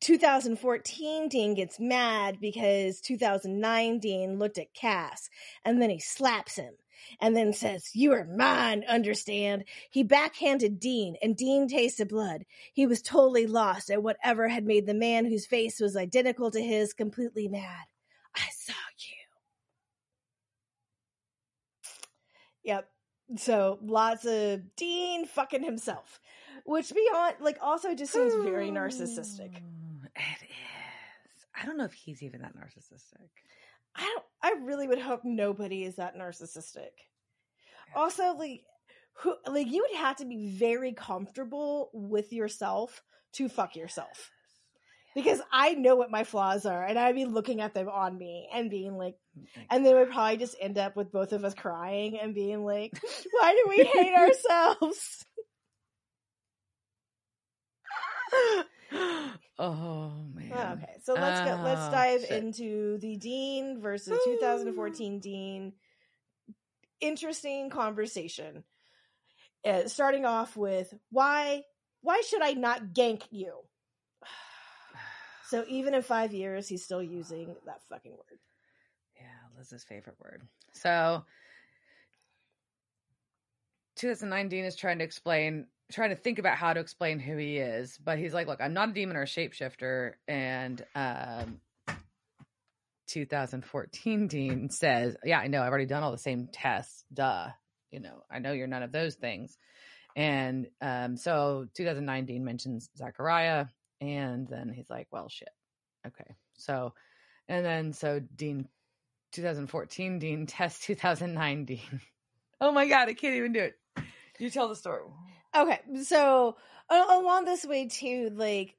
2014 Dean gets mad because 2009 Dean looked at Cass and then he slaps him and then says, You are mine, understand? He backhanded Dean and Dean tasted blood. He was totally lost at whatever had made the man whose face was identical to his completely mad. I saw you. Yep. So lots of Dean fucking himself, which beyond, like, also just seems very narcissistic. Hmm, it is. I don't know if he's even that narcissistic. I don't. I really would hope nobody is that narcissistic. Also, like, who, like you would have to be very comfortable with yourself to fuck yourself, because I know what my flaws are, and I'd be looking at them on me and being like, and then we'd probably just end up with both of us crying and being like, why do we hate ourselves? *laughs* oh man. okay, so let's go. Let's Oh, dive shit. into the Dean versus 2014 Dean interesting conversation. Uh, starting off with why why should I not gank you? *sighs* So even in five years, he's still using that fucking word. Yeah, his favorite word. So 2019 is trying to explain, trying to think about how to explain who he is, but he's like, look, I'm not a demon or a shapeshifter. And um 2014 Dean says, Yeah, I know, I've already done all the same tests. Duh. You know, I know you're none of those things. And um, so 2019 mentions Zachariah, and then he's like, Well, shit. Okay. So, and then so Dean 2014 Dean *laughs* test 2009 Dean. Oh my God, I can't even do it. You tell the story. Okay, so along this way too, like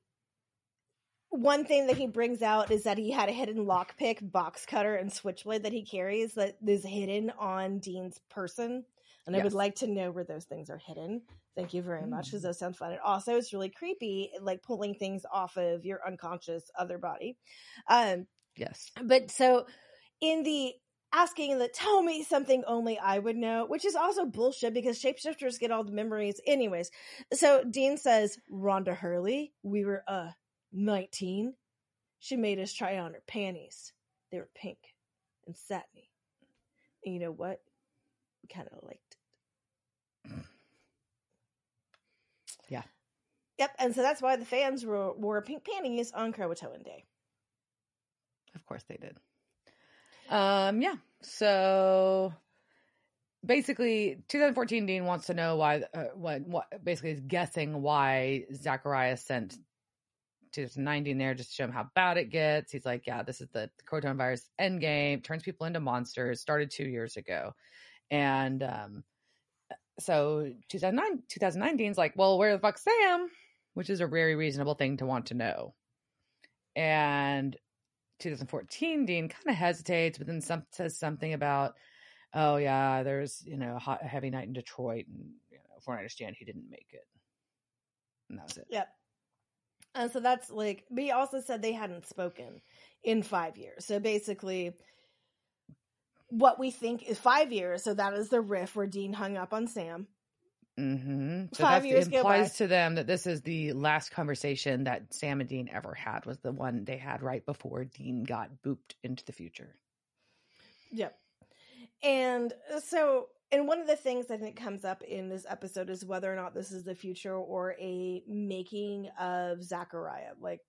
one thing that he brings out is that he had a hidden lockpick, box cutter, and switchblade that he carries that is hidden on Dean's person. And I would like to know where those things are hidden. Thank you very much, because Mm. those sound fun. And also, it's really creepy, like pulling things off of your unconscious other body. Um, Yes. but so in the asking the tell me something only I would know, which is also bullshit because shapeshifters get all the memories anyways. So Dean says, Rhonda Hurley, we were uh 19. She made us try on her panties. They were pink and satiny. And you know what? We kind of liked it. Yeah. Yep, and so that's why the fans wore, wore pink panties on Croatoan Day. Of course they did. Um, yeah. So basically, 2014 Dean wants to know why, uh, what, what, basically is guessing why Zachariah sent 2019 there just to show him how bad it gets. He's like, yeah, this is the Croatoan virus end game, turns people into monsters, started two years ago. And, um, so 2009, 2019 is like, well, where the fuck's Sam? Which is a very reasonable thing to want to know. And 2014, Dean kind of hesitates, but then some says something about, oh yeah, there's you know a, hot, a heavy night in Detroit, and you know, from what I understand, he didn't make it, and that was it. Yep. And so that's like, but he also said they hadn't spoken in five years. So basically, what we think is five years. So that is the riff where Dean hung up on Sam. Mm-hmm. So Five years it implies to them that this is the last conversation that Sam and Dean ever had. Was the one they had right before Dean got booped into the future. Yep. And so, and one of the things I think comes up in this episode is whether or not this is the future or a making of Zachariah. Like,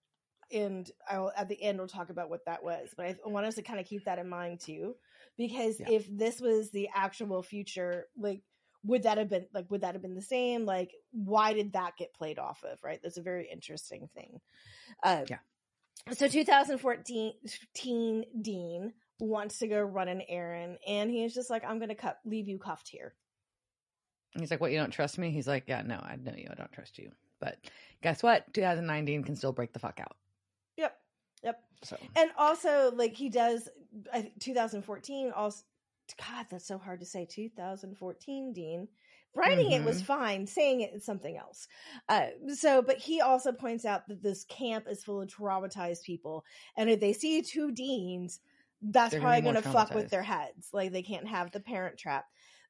and I'll at the end we'll talk about what that was. But I want us to kind of keep that in mind too, because Yeah. if this was the actual future, like, would that have been like would that have been the same? Like, why did that get played off of? Right, that's a very interesting thing. Uh, Yeah. So 2014 teen Dean wants to go run an errand, and he's just like, "I'm going to cut, leave you cuffed here." He's like, "What? You don't trust me?" He's like, "Yeah, no, I know you. I don't trust you." But guess what? 2019 can still break the fuck out. Yep, yep. So And also, like he does, I 2014. Also, God, that's so hard to say. 2014, Dean. Writing it was Mhm. fine. Saying it is something else. Uh, so, but he also points out that this camp is full of traumatized people, and if they see two deans, that's They're probably going to fuck with their heads. Like they can't have the parent trap.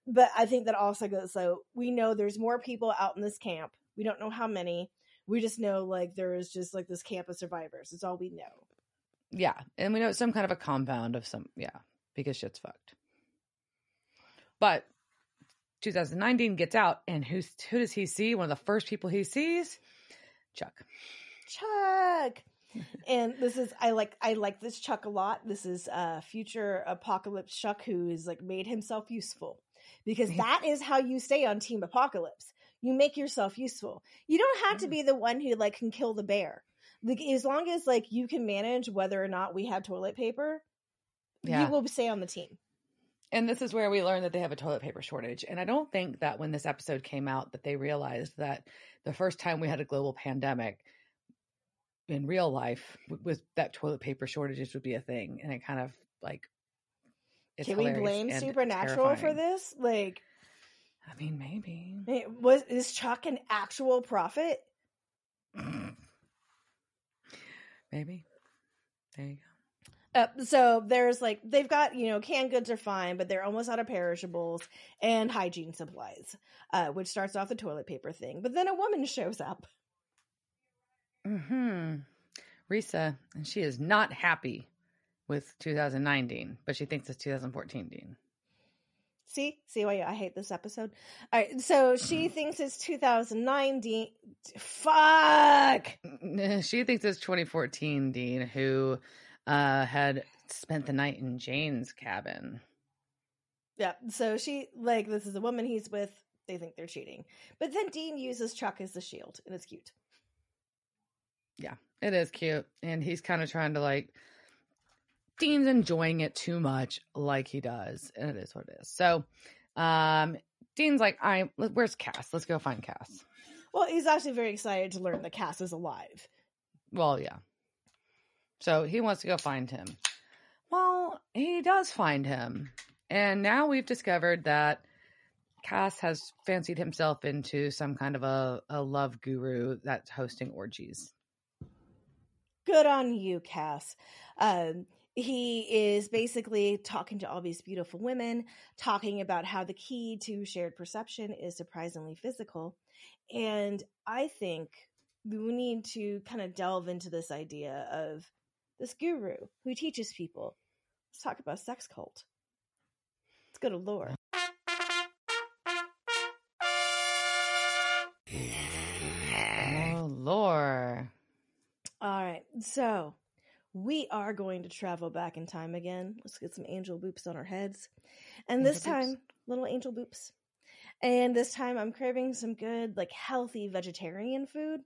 But I think that also goes. So we know there's more people out in this camp. We don't know how many. We just know like there is just like this camp of survivors. It's all we know. Yeah, and we know it's some kind of a compound of some yeah, because shit's fucked. But 2019 gets out, and who's who does he see? One of the first people he sees, Chuck. Chuck. *laughs* and this is I like I like this Chuck a lot. This is uh future apocalypse Chuck who is like made himself useful. Because that is how you stay on Team Apocalypse. You make yourself useful. You don't have to be the one who like can kill the bear. Like as long as like you can manage whether or not we have toilet paper, Yeah. you will stay on the team. And this is where we learn that they have a toilet paper shortage. And I don't think that when this episode came out that they realized that the first time we had a global pandemic in real life was that toilet paper shortages would be a thing. And it kind of like it's can we blame Supernatural for this? Like I mean, maybe. eh, was is Chuck an actual prophet? *laughs* Maybe. There you go. Uh, so there's like they've got you know canned goods are fine, but they're almost out of perishables and hygiene supplies, uh, which starts off the toilet paper thing. But then a woman shows up. Hmm. Risa, and she is not happy with 2009 Dean, but she thinks it's 2014 Dean. See, see why I hate this episode. All right, so she thinks it's 2019. Fuck. *laughs* She thinks it's 2014 Dean, who uh, had spent the night in Jane's cabin. Yeah, so she like this is a woman he's with. They think they're cheating, but then Dean uses Chuck as the shield, and it's cute. Yeah, it is cute, and he's kind of trying to like. Dean's enjoying it too much, like he does, and it is what it is. So, um, Dean's like, "I where's Cass? Let's go find Cass." Well, he's actually very excited to learn that Cass is alive. Well, yeah. So he wants to go find him. Well, he does find him. And now we've discovered that Cass has fancied himself into some kind of a, a love guru that's hosting orgies. Good on you, Cass. Um, he is basically talking to all these beautiful women, talking about how the key to shared perception is surprisingly physical. And I think we need to kind of delve into this idea of this guru who teaches people. Let's talk about sex cult. Let's go to lore. Oh, lore. All right, so we are going to travel back in time again. Let's get some angel boops on our heads. And this Angel boops. time, little angel boops. And this time I'm craving some good, like healthy vegetarian food.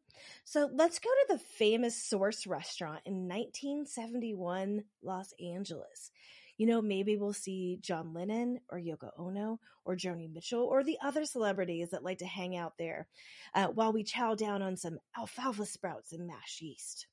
So let's go to the famous Source restaurant in 1971 Los Angeles. You know, maybe we'll see John Lennon or Yoko Ono or Joni Mitchell or the other celebrities that like to hang out there uh, while we chow down on some alfalfa sprouts and mashed yeast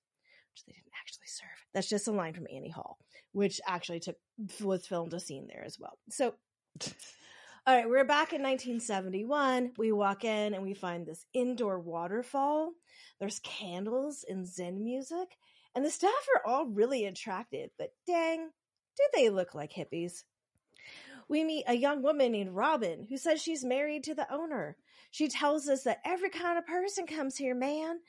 which they didn't actually serve. That's just a line from Annie Hall, which actually took was filmed a scene there as well. So, *laughs* all right, we're back in 1971. We walk in and we find this indoor waterfall. There's candles and Zen music, and the staff are all really attractive. But dang, do they look like hippies? We meet a young woman named Robin who says she's married to the owner. She tells us that every kind of person comes here, man,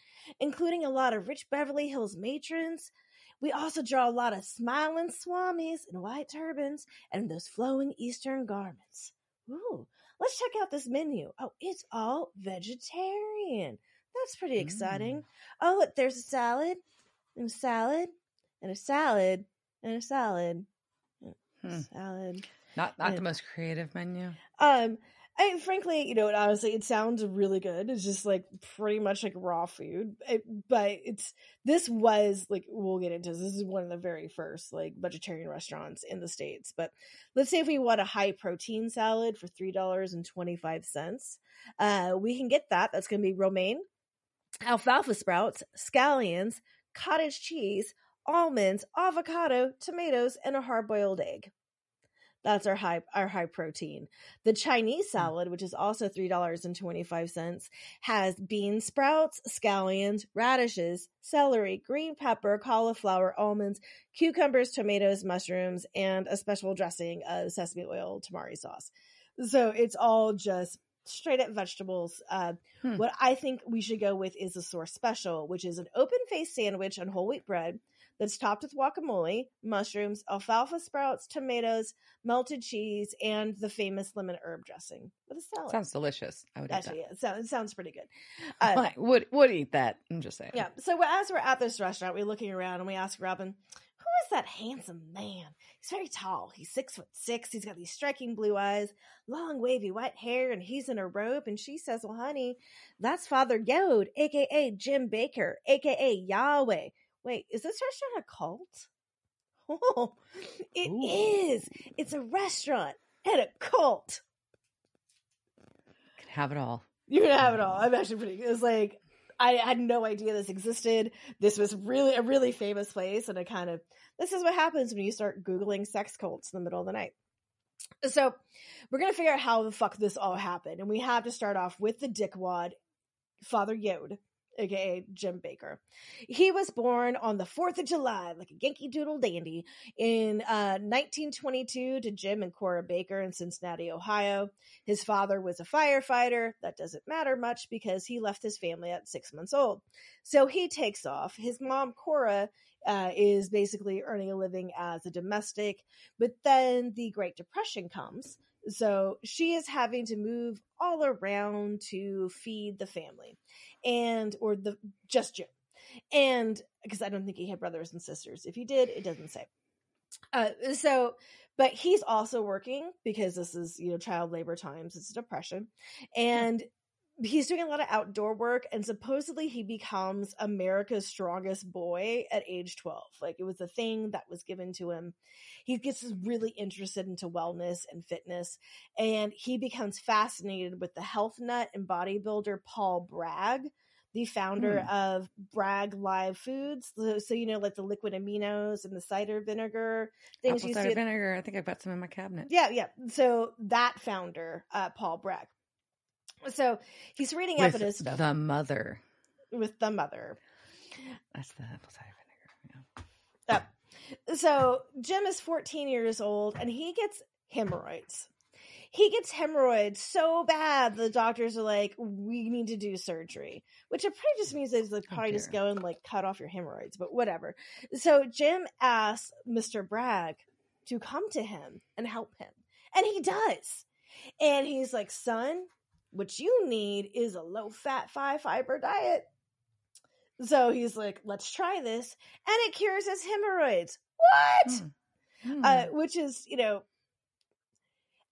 including a lot of rich Beverly Hills matrons. We also draw a lot of smiling swamis in white turbans and those flowing Eastern garments. Ooh, let's check out this menu. Oh, it's all vegetarian. That's pretty exciting. Oh, there's a salad, and a salad, and a salad, and a salad. Hmm. Salad. Not not Yeah. the most creative menu. Um, I frankly, you know, and honestly, it sounds really good. It's just like pretty much like raw food, It- but it's this was like we'll get into this. This is one of the very first like vegetarian restaurants in the states. But let's say if we want a high protein salad for three dollars and twenty five cents, uh, we can get that. That's going to be romaine, alfalfa sprouts, scallions, cottage cheese, almonds, avocado, tomatoes, and a hard boiled egg. That's our high our high protein. The Chinese salad, which is also three dollars and twenty five cents, has bean sprouts, scallions, radishes, celery, green pepper, cauliflower, almonds, cucumbers, tomatoes, mushrooms, and a special dressing of sesame oil tamari sauce. So it's all just straight up vegetables. Uh, Hmm. What I think we should go with is a source special, which is an open faced sandwich on whole wheat bread that's topped with guacamole, mushrooms, alfalfa sprouts, tomatoes, melted cheese, and the famous lemon herb dressing with a salad. Sounds delicious. I would eat Actually, that. yeah, it sounds, it sounds pretty good. *laughs* Uh, I would would eat that. I'm just saying. yeah. So as we're at this restaurant, we're looking around and we ask Robin, "Who is that handsome man? He's very tall. He's six foot six. He's got these striking blue eyes, long wavy white hair, and he's in a robe." And she says, "Well, honey, that's Father Yod, aka Jim Baker, aka Yahweh. Wait, is this restaurant a cult? *laughs* Oh, it Ooh. is. It's a restaurant and a cult." Can have it all. You can have it all. I'm actually pretty. It was like I had no idea this existed. This was really a really famous place, and I kind of this is what happens when you start googling sex cults in the middle of the night. So we're gonna figure out how the fuck this all happened, and we have to start off with the dickwad, Father Yod, aka Jim Baker. He was born on the 4th of July, like a Yankee Doodle dandy, in uh, 1922 to Jim and Cora Baker in Cincinnati, Ohio. His father was a firefighter. That doesn't matter much because he left his family at six months old. So he takes off. His mom, Cora, uh, is basically earning a living as a domestic. But then the Great Depression comes. So she is having to move all around to feed the family and, or the just Jim. And because I don't think he had brothers and sisters. If he did, it doesn't say. Uh, so, but he's also working because this is, you know, child labor times, it's depression. And he's doing a lot of outdoor work and supposedly he becomes America's strongest boy at age 12. Like it was a thing that was given to him. He gets really interested into wellness and fitness and he becomes fascinated with the health nut and bodybuilder Paul Bragg, the founder Hmm. of Bragg Live Foods. So, so, you know, like the liquid aminos and the cider vinegar things Apple you cider see. vinegar. I think I've got some in my cabinet. Yeah, yeah. So that founder, uh, Paul Bragg. So he's reading up With at his the mother. with the mother. That's the apple cider vinegar. Yeah. Yep. So Jim is 14 years old and he gets hemorrhoids. He gets hemorrhoids so bad the doctors are like, we need to do surgery, which it probably just means they like Oh, probably just go and like cut off your hemorrhoids, but whatever. So Jim asks Mr. Bragg to come to him and help him. And he does. And he's like, son, what you need is a low fat, five fiber diet. So he's like, let's try this. And it cures his hemorrhoids. What? Hmm. Uh, which is, you know,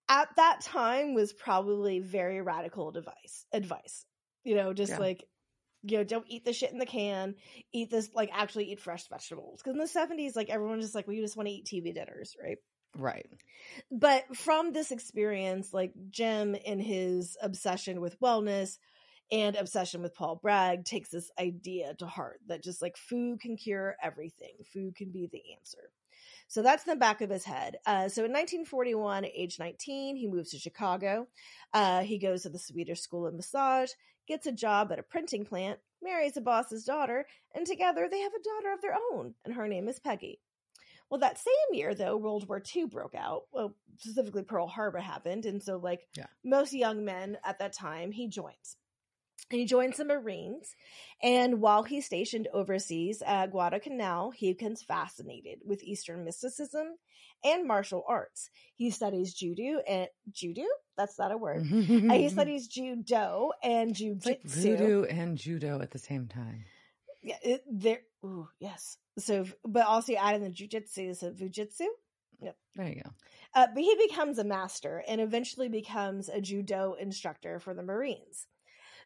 at that time was probably very radical device advice. You know, just Yeah. like, you know, don't eat the shit in the can. Eat this, like, actually eat fresh vegetables. Because in the 70s, like, everyone just like, we just want to eat TV dinners, right? Right. but from this experience, like Jim in his obsession with wellness and obsession with Paul Bragg takes this idea to heart that just like food can cure everything. Food can be the answer. So that's in the back of his head. Uh, so in 1941, at age 19, he moves to Chicago. Uh, he goes to the Swedish School of Massage, gets a job at a printing plant, marries a boss's daughter, and together they have a daughter of their own, and her name is Peggy. Well, that same year, though, World War II broke out. Well, specifically Pearl Harbor happened. And so, like Yeah. most young men at that time, he joins. And he joins the Marines. And while he's stationed overseas at Guadalcanal, he becomes fascinated with Eastern mysticism and martial arts. He studies judo and judo? That's not a word. Uh, he *laughs* studies judo and It's jujitsu. like voodoo and judo at the same time. Yeah, it, there. Ooh, yes. So, but also add in the jujitsu, so jujitsu. There you go. Uh, but he becomes a master and eventually becomes a judo instructor for the Marines.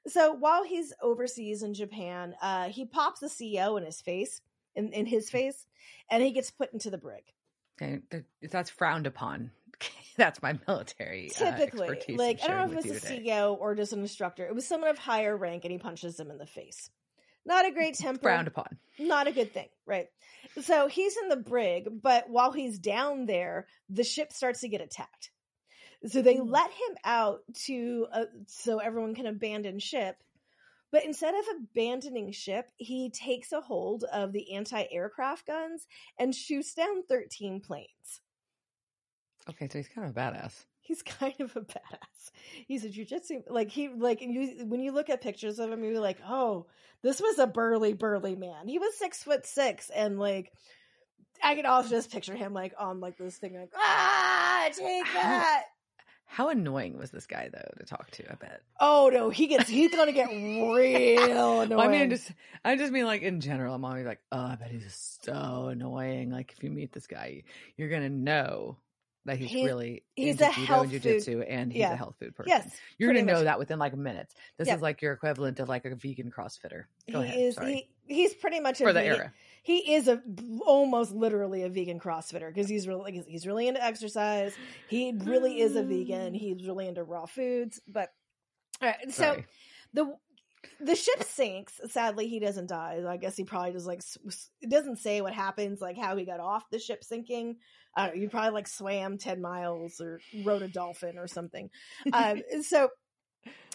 So while he's overseas in Japan, uh, he pops the CEO in his face, in, in his face, and he gets put into the brig. Okay, that's frowned upon. *laughs* that's my military uh, Typically, expertise like I don't know if it was a today. CEO or just an instructor. It was someone of higher rank, and he punches him in the face. Not a *laughs* great temper. Frowned upon. not a good thing, right? So he's in the brig, but while he's down there, the ship starts to get attacked. So they Hmm. let him out to uh, so everyone can abandon ship. But instead of abandoning ship, he takes a hold of the anti-aircraft guns and shoots down 13 planes. Okay, so he's kind of a badass. He's *laughs* kind of a badass. He's a jujitsu like he like you when you look at pictures of him, you're like, oh, this was a burly, burly man. He was six foot six, and like I can also just picture him like on like this thing, like ah, take that. How annoying was this guy though to talk to? I bet. Oh no, he gets he's gonna get *laughs* real annoying. Well, I mean, I just, I just mean like in general. I'm always like, oh, I bet he's so annoying. Like if you meet this guy, you're gonna know that he's He- really he's a judo health and food- and he's yeah. a health food person. yes, you're gonna know much. that within like minutes. This Yeah. is like your equivalent of like a vegan CrossFitter. Go he ahead. is he he's pretty much For the vegan- era. He is a almost literally a vegan CrossFitter because he's really like, he's really into exercise. He really is a vegan. Mm. He's really into raw foods. But all right, so Sorry. the the ship sinks. Sadly, he doesn't die. I guess he probably just like it doesn't say what happens, like how he got off the ship sinking. Know, you probably like swam ten miles or rode a dolphin or something. Um, *laughs* so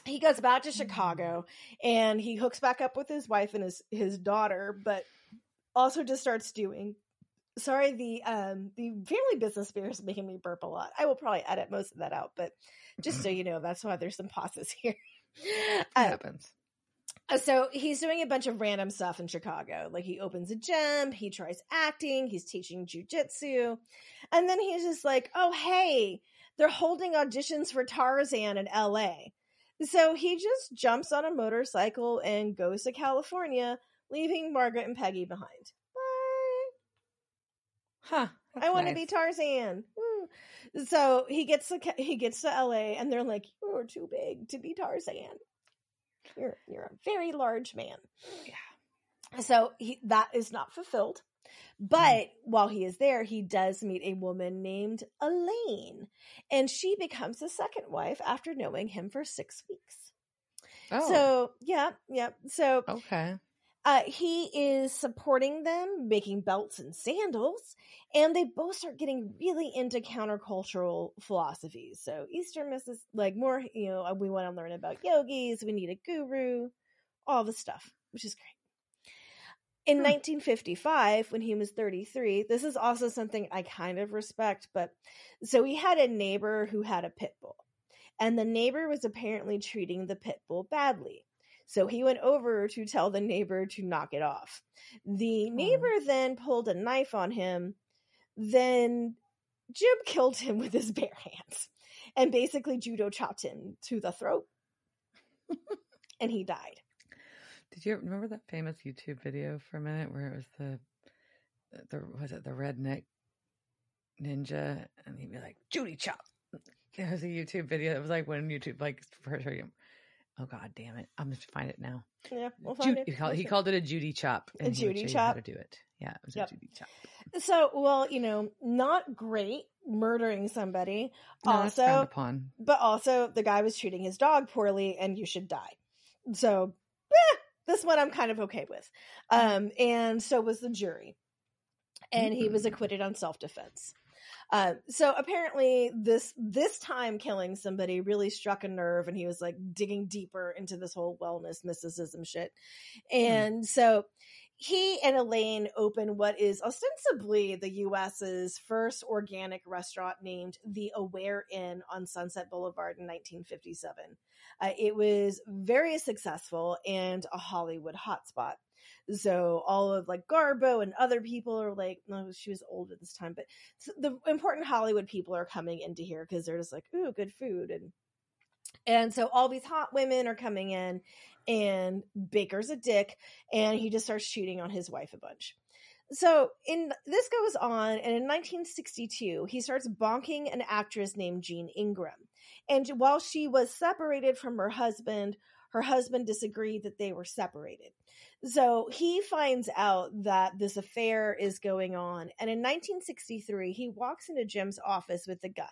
he goes back to Chicago and he hooks back up with his wife and his his daughter, but also just starts doing. Sorry, the um the family business beer is making me burp a lot. I will probably edit most of that out, but just so *laughs* you know, that's why there's some pauses here. Uh, happens. Uh, so he's doing a bunch of random stuff in Chicago. Like he opens a gym, he tries acting, he's teaching jujitsu, and then he's just like, "Oh hey, they're holding auditions for Tarzan in L.A." So he just jumps on a motorcycle and goes to California, leaving Margaret and Peggy behind. Bye. Huh. I want to be Tarzan. Woo. So he gets to he gets to LA, and they're like, "You're too big to be Tarzan. You're you're a very large man." Yeah. So he, that is not fulfilled. But mm. while he is there, he does meet a woman named Elaine, and she becomes his second wife after knowing him for six weeks. Oh. So yeah, yeah. So okay. Uh, he is supporting them, making belts and sandals, and they both start getting really into countercultural philosophies. So Eastern Mrs. like more, you know, uh, we want to learn about yogis. We need a guru, all the stuff, which is great. In Hmm. 1955, when he was 33, this is also something I kind of respect, but so he had a neighbor who had a pit bull, and the neighbor was apparently treating the pit bull badly. So he went over to tell the neighbor to knock it off. The hmm. neighbor then pulled a knife on him. Then Jim killed him with his bare hands and basically judo chopped him to the throat. *laughs* and he died. Did you remember that famous YouTube video for a minute where it was the the was it the redneck ninja and he'd be like Judy chop. *laughs* It was a YouTube video. It was like when YouTube like first. Oh god damn it! I'm gonna find it now. Yeah, we'll find it. he, called, he called it a Judy chop. A and would Judy you how chop? to do it. Yeah, it was Yep. a Judy chop. So, well, you know, not great murdering somebody. No, also, upon. but also the guy was treating his dog poorly and you should die. So, eh, this one I'm kind of okay with. Um, and so was the jury. And he was Mm. acquitted on self defense. Uh, so apparently this this time killing somebody really struck a nerve and he was like digging deeper into this whole wellness mysticism shit. And so he and Elaine open what is ostensibly the US's first organic restaurant named the Aware Inn on Sunset Boulevard in 1957. Uh, it was very successful and a Hollywood hotspot. So all of like Garbo and other people are like, no, she was old at this time, but the important Hollywood people are coming into here because they're just like, ooh, good food and and so all these hot women are coming in, and Baker's a dick, and he just starts cheating on his wife a bunch. So in this goes on, and in 1962, he starts bonking an actress named Jean Ingram. And while she was separated from her husband, her husband disagreed that they were separated. So he finds out that this affair is going on, and in 1963, he walks into Jim's office with a gun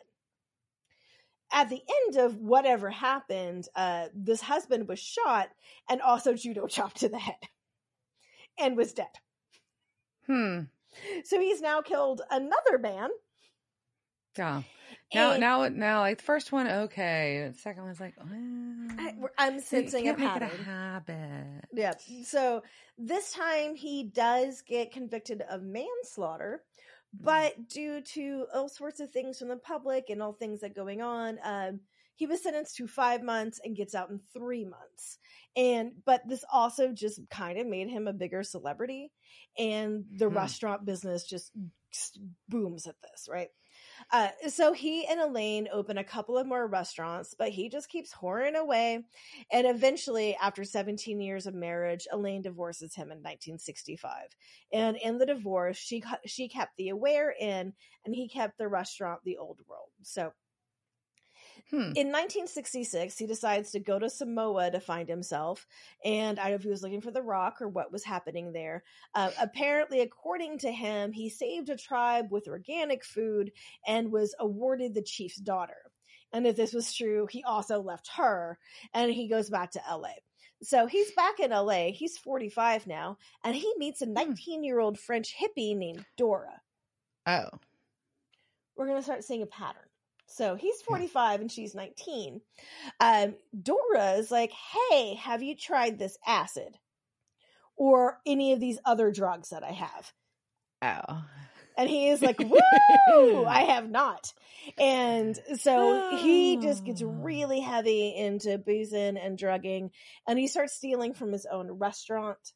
at the end of whatever happened, uh, this husband was shot and also judo chopped to the head and was dead. Hmm. So he's now killed another man. Yeah. Now, and now, now, like the first one, okay. The second one's like, I, well, I'm sensing a can't make it pattern. a habit. Yeah. So this time he does get convicted of manslaughter, but due to all sorts of things from the public and all things that going on, um, he was sentenced to five months and gets out in three months. And but this also just kind of made him a bigger celebrity, and the Hmm. restaurant business just booms at this, right? Uh, so he and Elaine open a couple of more restaurants, but he just keeps whoring away. And eventually, after 17 years of marriage, Elaine divorces him in 1965. And in the divorce, she she kept the Aware Inn, and he kept the restaurant, the Old World. So Hmm. in 1966, he decides to go to Samoa to find himself. And I don't know if he was looking for the rock or what was happening there. Uh, apparently, according to him, he saved a tribe with organic food and was awarded the chief's daughter. And if this was true, he also left her and he goes back to LA. So he's back in LA. He's 45 now, and he meets a 19 year old French hippie named Dora. Oh, We're going to start seeing a pattern. So he's 45 and she's 19. Um, Dora is like, hey, have you tried this acid? Or any of these other drugs that I have? Oh. And he is like, *laughs* woo, I have not. And so he just gets Oh. really heavy into boozing and drugging and he starts stealing from his own restaurant.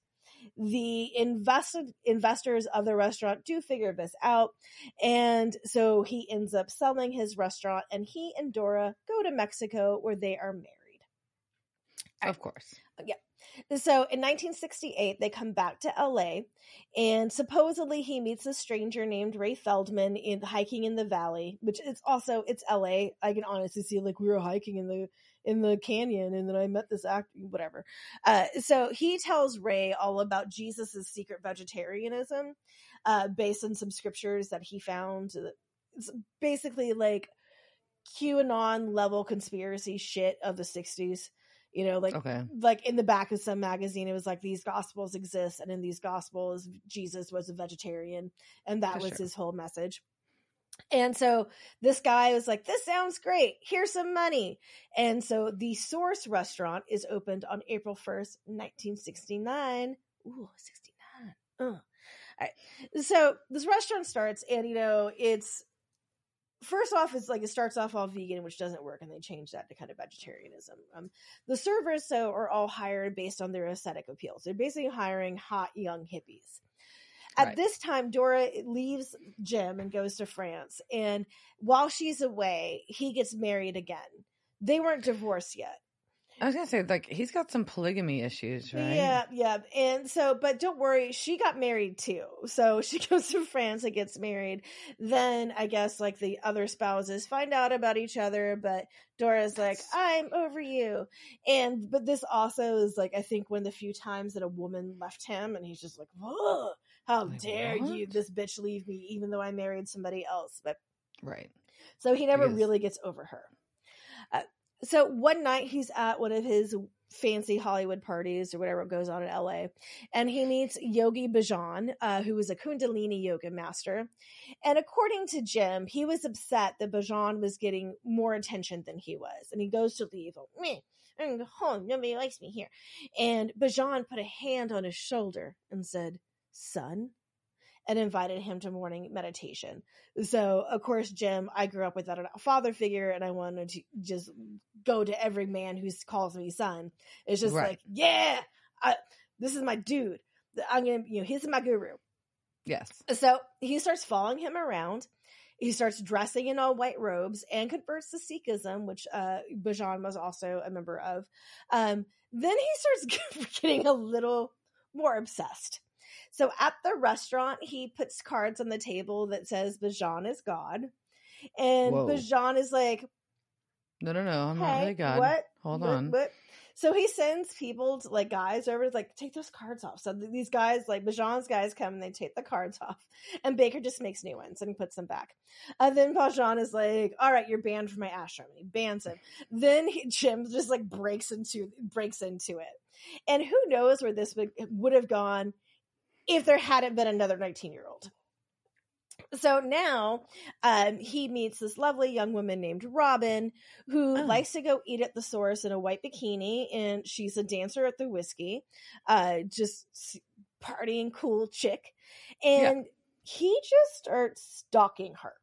The invested investors of the restaurant do figure this out. And so he ends up selling his restaurant and he and Dora go to Mexico where they are married. Of course. Yeah. So in 1968, they come back to LA, and supposedly he meets a stranger named Ray Feldman in hiking in the valley, which is also it's LA. I can honestly see like we were hiking in the in the canyon, and then I met this actor, whatever. Uh, so he tells Ray all about Jesus's secret vegetarianism, uh, based on some scriptures that he found. It's basically like QAnon level conspiracy shit of the 60s. You know, like Okay. like in the back of some magazine it was like these gospels exist and in these gospels jesus was a vegetarian and that For was sure. his whole message and so this guy was like this sounds great. Here's some money. And so the source restaurant is opened on april 1st 1969 ooh 69 Ugh. All right. so this restaurant starts and you know it's first off it's like it starts off all vegan which doesn't work and they change that to kind of vegetarianism. Um, the servers so are all hired based on their aesthetic appeals. They're basically hiring hot young hippies at Right. this time dora leaves jim and goes to france and while she's away he gets married again they weren't divorced yet I was gonna say, like, he's got some polygamy issues, right? Yeah, yeah. And so, but don't worry, she got married too. So *laughs* she goes to France and gets married. Then I guess like the other spouses find out about each other, but Dora's like, I'm over you. And, but this also is like, I think one of the few times that a woman left him and he's just like, Whoa, how Like, dare you, this bitch leave me, even though I married somebody else. But Right. so he never really gets over her. Uh, so one night he's at one of his fancy Hollywood parties or whatever goes on in LA, and he meets Yogi Bhajan, uh, who is a Kundalini yoga master. And according to Jim, he was upset that Bhajan was getting more attention than he was, and he goes to leave. Oh, meh, I'm gonna home. Nobody likes me here. And Bhajan put a hand on his shoulder and said, "Son." And invited him to morning meditation. So, of course, Jim, I grew up without a father figure, and I wanted to just go to every man who calls me son. It's just Right. like, yeah, I, this is my dude. I'm gonna, you know, he's my guru. Yes. So he starts following him around. He starts dressing in all white robes and converts to Sikhism, which uh, Bhajan was also a member of. Um, then he starts *laughs* getting a little more obsessed. So at the restaurant, he puts cards on the table that says Bhajan is God. And Whoa. Bhajan is like, No, no, no. I'm not hey, really God. what? Hold What- on. what? So he sends people, to, like guys, over to like take those cards off. So these guys, like Bhajan's guys, come and they take the cards *laughs* off, and Baker just makes new ones and he puts them back. And then Bhajan is like, "All right, you're banned from my ashram." And he bans him. Then he, Jim just like breaks into breaks into it, and who knows where this would would have gone if there hadn't been another 19 year old. So now um, he meets this lovely young woman named Robin who Oh. likes to go eat at the source in a white bikini, and she's a dancer at the Whisky, uh, just partying cool chick. And he just starts stalking her.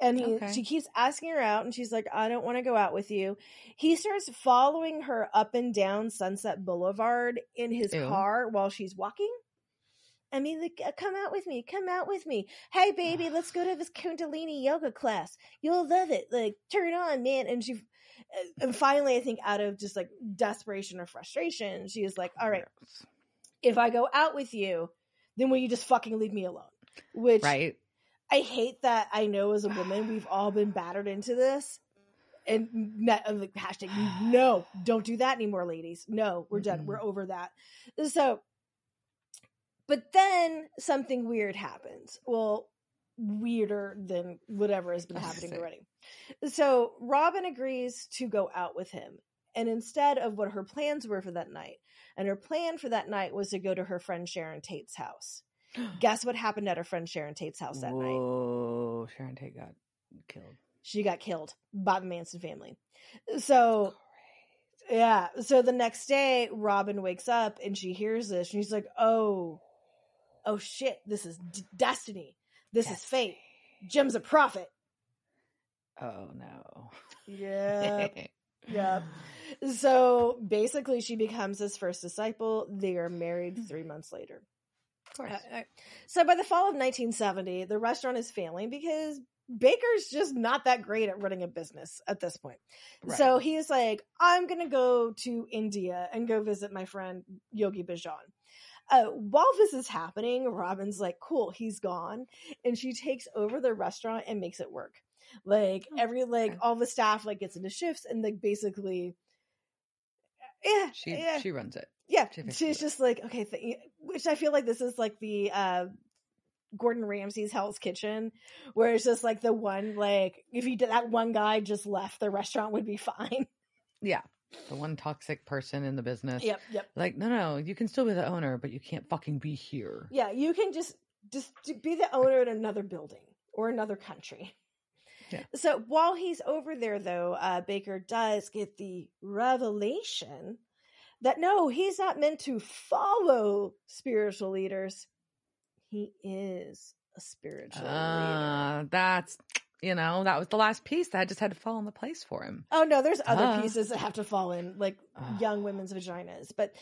And he, Okay. she keeps asking her out, and she's like, I don't want to go out with you. He starts following her up and down Sunset Boulevard in his Ew. car while she's walking. I mean, like, uh, come out with me. Come out with me. Hey, baby, let's go to this Kundalini yoga class. You'll love it. Like, turn on, man. And she, uh, and finally, I think out of just like desperation or frustration, she was like, all right, if I go out with you, then will you just fucking leave me alone? Which Right. I hate that I know as a woman, we've all been battered into this. And not, uh, like, hashtag, *sighs* no, don't do that anymore, ladies. No, we're done. Mm-mm. We're over that. So, but then something weird happens. Well, weirder than whatever has been *laughs* happening already. So Robin agrees to go out with him. And instead of what her plans were for that night, and her plan for that night was to go to her friend Sharon Tate's house. *gasps* Guess what happened at her friend Sharon Tate's house that night? Whoa. Sharon Tate got killed. she got killed by the Manson family. So yeah. So the next day, Robin wakes up and she hears this and she's like, oh, oh shit, this is d- destiny. This is fate. Jim's a prophet. Oh no. Yeah. *laughs* yeah. So basically, she becomes his first disciple. They are married three months later. Of course. Uh, so by the fall of 1970, the restaurant is failing because Baker's just not that great at running a business at this point. Right. So he's like, I'm going to go to India and go visit my friend Yogi Bhajan. Uh, while this is happening, Robin's like, cool, he's gone. And she takes over the restaurant and makes it work. Like Oh, every, like all the staff like gets into shifts and like basically, yeah, she yeah, she runs it. yeah. she She's it. just like, okay, th- which I feel like this is like the, uh, Gordon Ramsay's Hell's Kitchen, where it's just like the one like if you did that one guy just left, the restaurant would be *laughs* fine. Yeah. The one toxic person in the business. yep, yep. Like, no, no, you can still be the owner, but you can't fucking be here. Yeah, you can just just be the owner in another building or another country. Yeah. So while he's over there, though, uh, Baker does get the revelation that no, he's not meant to follow spiritual leaders. He is a spiritual leader. Uh, that's, you know, that was the last piece that just had to fall into place for him. Oh no, there's other Duh. pieces that have to fall in, like Ugh. young women's vaginas. But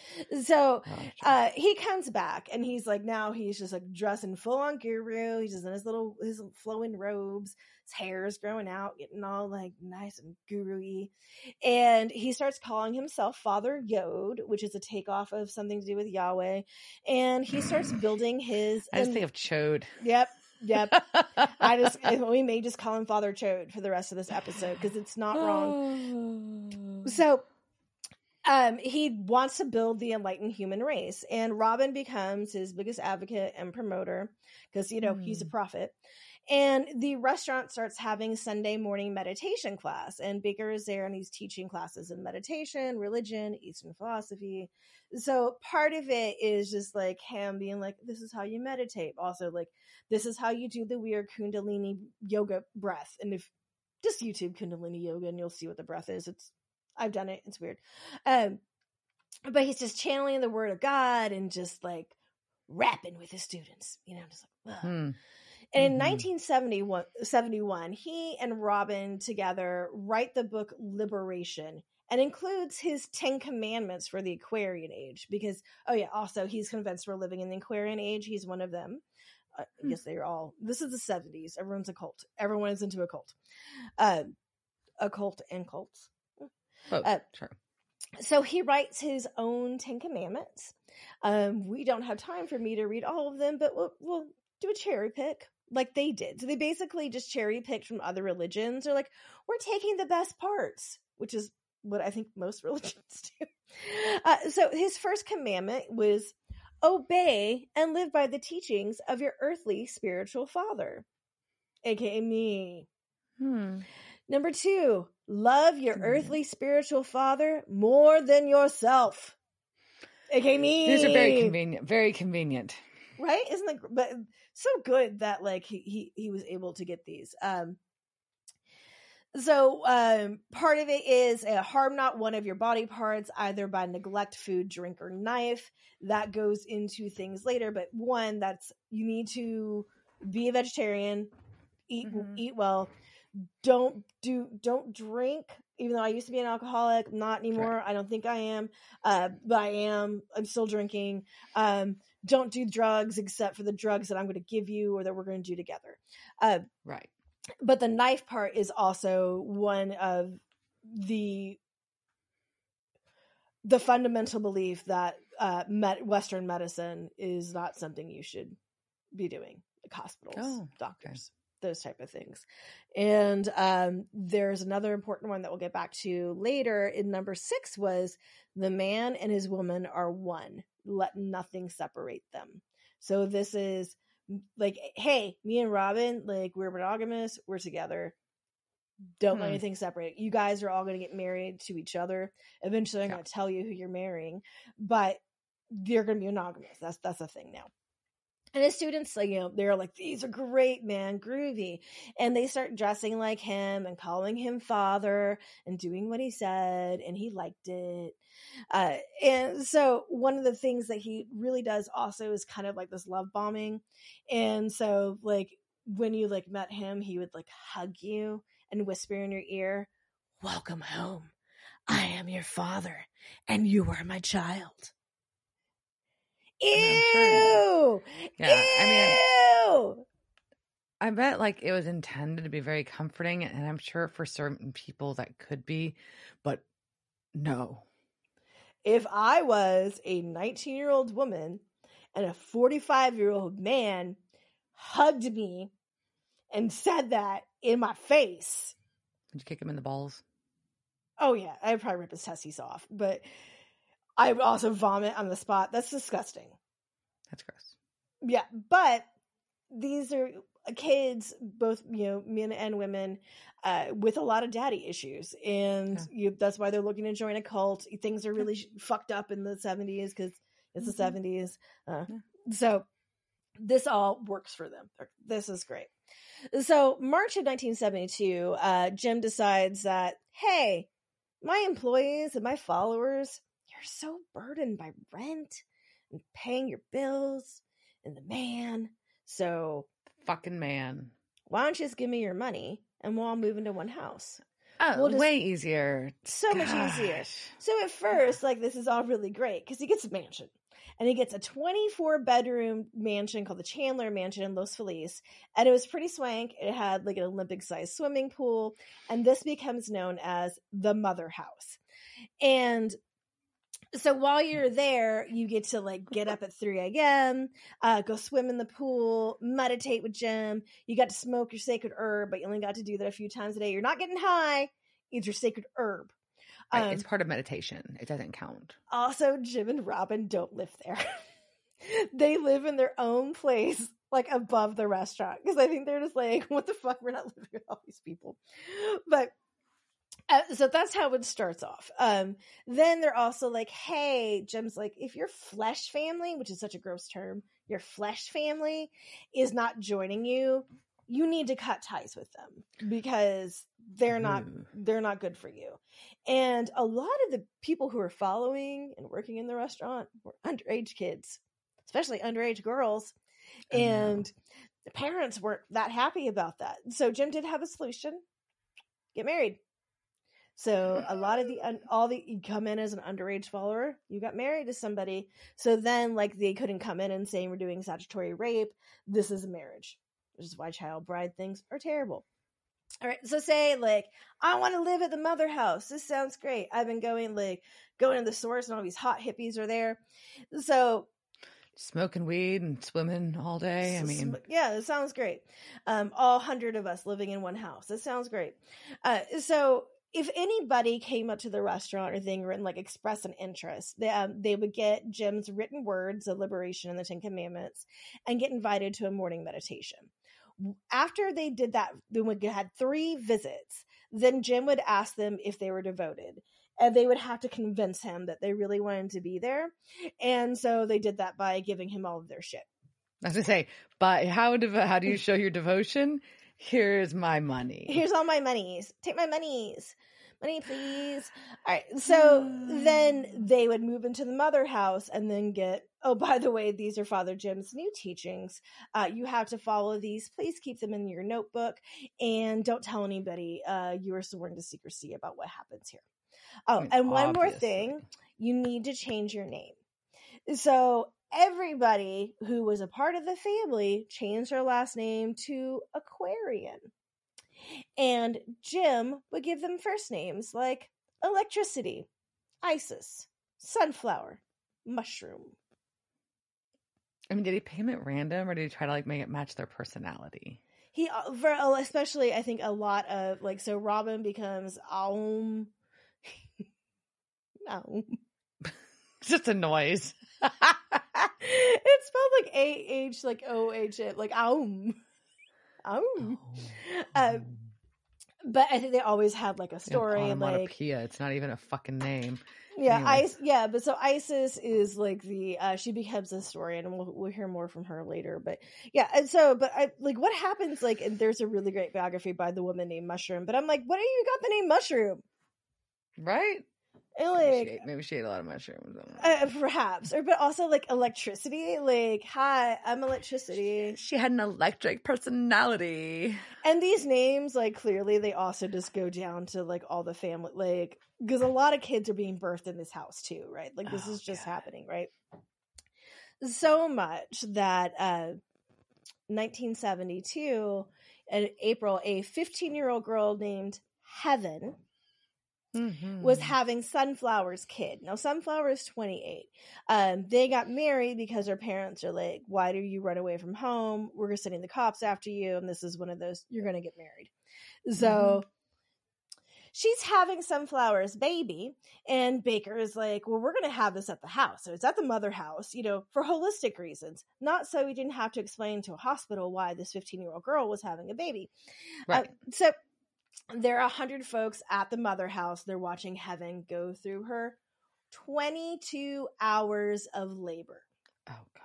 so Oh, uh he comes back and he's like now he's just like dressing full on guru. He's just in his little his flowing robes. His hair is growing out, getting all like nice and guru-y. And he starts calling himself Father Yod, which is a takeoff of something to do with Yahweh. And he starts building his I just think of Chode. Yep. Yep. I just *laughs* we may just call him Father Chode for the rest of this episode because it's not wrong. *sighs* So um he wants to build the enlightened human race and Robin becomes his biggest advocate and promoter because you know he's a Hmm. prophet. And the restaurant starts having Sunday morning meditation class and Baker is there and he's teaching classes in meditation, religion, Eastern philosophy. So part of it is just like him being like this is how you meditate. Also like this is how you do the weird kundalini yoga breath and if just YouTube Kundalini yoga and you'll see what the breath is. It's I've done it. It's weird. Um, but he's just channeling the word of God and just like rapping with his students. You know, just like. Ugh. Hmm. And in Mhm. 1971, 71, he and Robin together write the book Liberation and includes his 10 commandments for the Aquarian age because, oh, yeah, also he's convinced we're living in the Aquarian age. He's one of them. Uh, Hmm. Yes, they're all. This is the 70s. Everyone's a cult. Everyone is into a cult. Um, a cult and cults. Both, Uh, sure. So he writes his own Ten Commandments. Um, we don't have time for me to read all of them, but we'll, we'll do a cherry pick like they did. So they basically just cherry picked from other religions. They're like, we're taking the best parts, which is what I think most *laughs* religions do. Uh, so his first commandment was obey and live by the teachings of your earthly spiritual father, aka me. Hmm. Number two, love your earthly spiritual father more than yourself. aka me. These are very convenient. Very convenient. right? Isn't that gr- but so good that like he he, he was able to get these. Um, so um, part of it is uh, harm not one of your body parts either by neglect, food, drink, or knife. That goes into things later, but one that's you need to be a vegetarian, eat Mhm. eat well. Don't do don't drink. Even though I used to be an alcoholic, not anymore. I don't think I am, uh, but I am. I'm still drinking. Um, don't do drugs except for the drugs that I'm going to give you or that we're going to do together. Uh, Right. but the knife part is also one of the the fundamental belief that uh, med- Western medicine is not something you should be doing, like hospitals, Oh, doctors, those type of things. And um, there's another important one that we'll get back to later. In number six was the man and his woman are one. Let nothing separate them. So this is like, hey, me and Robin, like we're monogamous, we're together. Don't let Hmm. anything separate. You guys are all going to get married to each other. Eventually, I'm Yeah. going to tell you who you're marrying, but you're going to be monogamous. That's that's a thing now. And his students, like, you know, they're like, these are great, man, groovy. And they start dressing like him and calling him father and doing what he said. And he liked it. Uh, and so one of the things that he really does also is kind of like this love bombing. And so, like, when you like met him, he would like hug you and whisper in your ear, Welcome home. I am your father and you are my child. Ew. Yeah, Ew. I mean, I bet like it was intended to be very comforting, and I'm sure for certain people that could be, but no. if I was a 19 year old woman and a 45 year old man hugged me and said that in my face, Did you kick him in the balls? oh yeah, I'd probably rip his testes off, but I would also vomit on the spot. That's disgusting. That's gross. Yeah, but these are kids, both you know, men and women, uh, with a lot of daddy issues, and you, that's why they're looking to join a cult. Things are really sh- fucked up in the seventies because it's the Mhm. seventies. Uh, Yeah. So this all works for them. This is great. So March of 1972, uh, Jim decides that hey, my employees and my followers, you're so burdened by rent and paying your bills and the man. So Fucking man. why don't you just give me your money and we'll all move into one house? Oh, We'll just- way easier. So much easier. So at first, like this is all really great because he gets a mansion. And he gets a 24 bedroom mansion called the Chandler Mansion in Los Feliz. And it was pretty swank. It had like an Olympic sized swimming pool. And this becomes known as the mother house. And so while you're there, you get to like get up at 3 a.m., uh, go swim in the pool, meditate with Jim. You got to smoke your sacred herb, but you only got to do that a few times a day. You're not getting high. It's your sacred herb. Right, Um, it's part of meditation. It doesn't count. also, Jim and Robin don't live there. *laughs* they live in their own place, like above the restaurant. Because I think they're just like, what the fuck? We're not living with all these people. But uh, so that's how it starts off. Um, then they're also like, hey, Jim's like, if your flesh family, which is such a gross term, your flesh family is not joining you, you need to cut ties with them because they're not Ooh. they're not good for you. And a lot of the people who are following and working in the restaurant were underage kids, especially underage girls. Oh. And the parents weren't that happy about that. So Jim did have a solution get married. So a lot of the un- all the you come in as an underage follower, you got married to somebody. So then like they couldn't come in and say we're doing statutory rape. This is a marriage, which is why child bride things are terrible. All right, so say like I want to live at the mother house. This sounds great. I've been going like going to the source and all these hot hippies are there. So Smoking weed and swimming all day. I mean, yeah, it sounds great. Um, all hundred of us living in one house. That sounds great. Uh, so if anybody came up to the restaurant or thing and like express an interest, they, um, they would get Jim's written words of liberation and the Ten Commandments and get invited to a morning meditation. After they did that, they would had three visits. Then Jim would ask them if they were devoted. And they would have to convince him that they really wanted to be there. And so they did that by giving him all of their shit. I was gonna say, but how how do you show your devotion? Here's my money. here's all my monies. Take my monies. Money, please. All right. So *sighs* then they would move into the mother house and then get, oh, by the way, these are Father Jim's new teachings. Uh, you have to follow these. Please keep them in your notebook and don't tell anybody. Uh, you are sworn to secrecy about what happens here. Oh, mean, and one more thing you need to change your name. So everybody who was a part of the family changed their last name to Aquarian. And Jim would give them first names like Electricity, Isis, Sunflower, Mushroom. I mean, did he pay them at random, or did he try to like make it match their personality? He, for, uh, especially, I think a lot of like, so Robin becomes Aum. *laughs* Aum. It's just a noise. *laughs* it's spelled like A H, like O H, like. Aum. Uh, but I think they always had like a An story, like onomatopoeia. It's not even a fucking name. yeah, Anyway. Ice, yeah. But so Isis is like the uh she becomes a story, and we'll we'll hear more from her later. But yeah, and so but I like what happens like, and there's a really great biography by the woman named Mushroom. But I'm like, what do you got the name Mushroom? Right? And Maybe, she ate, maybe she ate a lot of mushrooms. Uh, perhaps, or but also like electricity. Like, hi, I'm electricity. She had an electric personality. And these names, like, clearly they also just go down to like all the family, like, because a lot of kids are being birthed in this house too, right? Like, this Oh, is just God. happening, right? So much that uh 1972, in April, a 15 year old girl named Heaven was Mhm. having Sunflower's kid. Now, Sunflower is 28. Um, they got married because her parents are like, Why do you run away from home? We're sending the cops after you. And this is one of those, you're going to get married. So she's having Sunflower's baby. And Baker is like, Well, we're going to have this at the house. So it's at the mother house, you know, for holistic reasons, not so we didn't have to explain to a hospital why this 15 year old girl was having a baby. right. Uh, so there are a hundred folks at the mother house. They're watching Heaven go through her 22 hours of labor. oh God.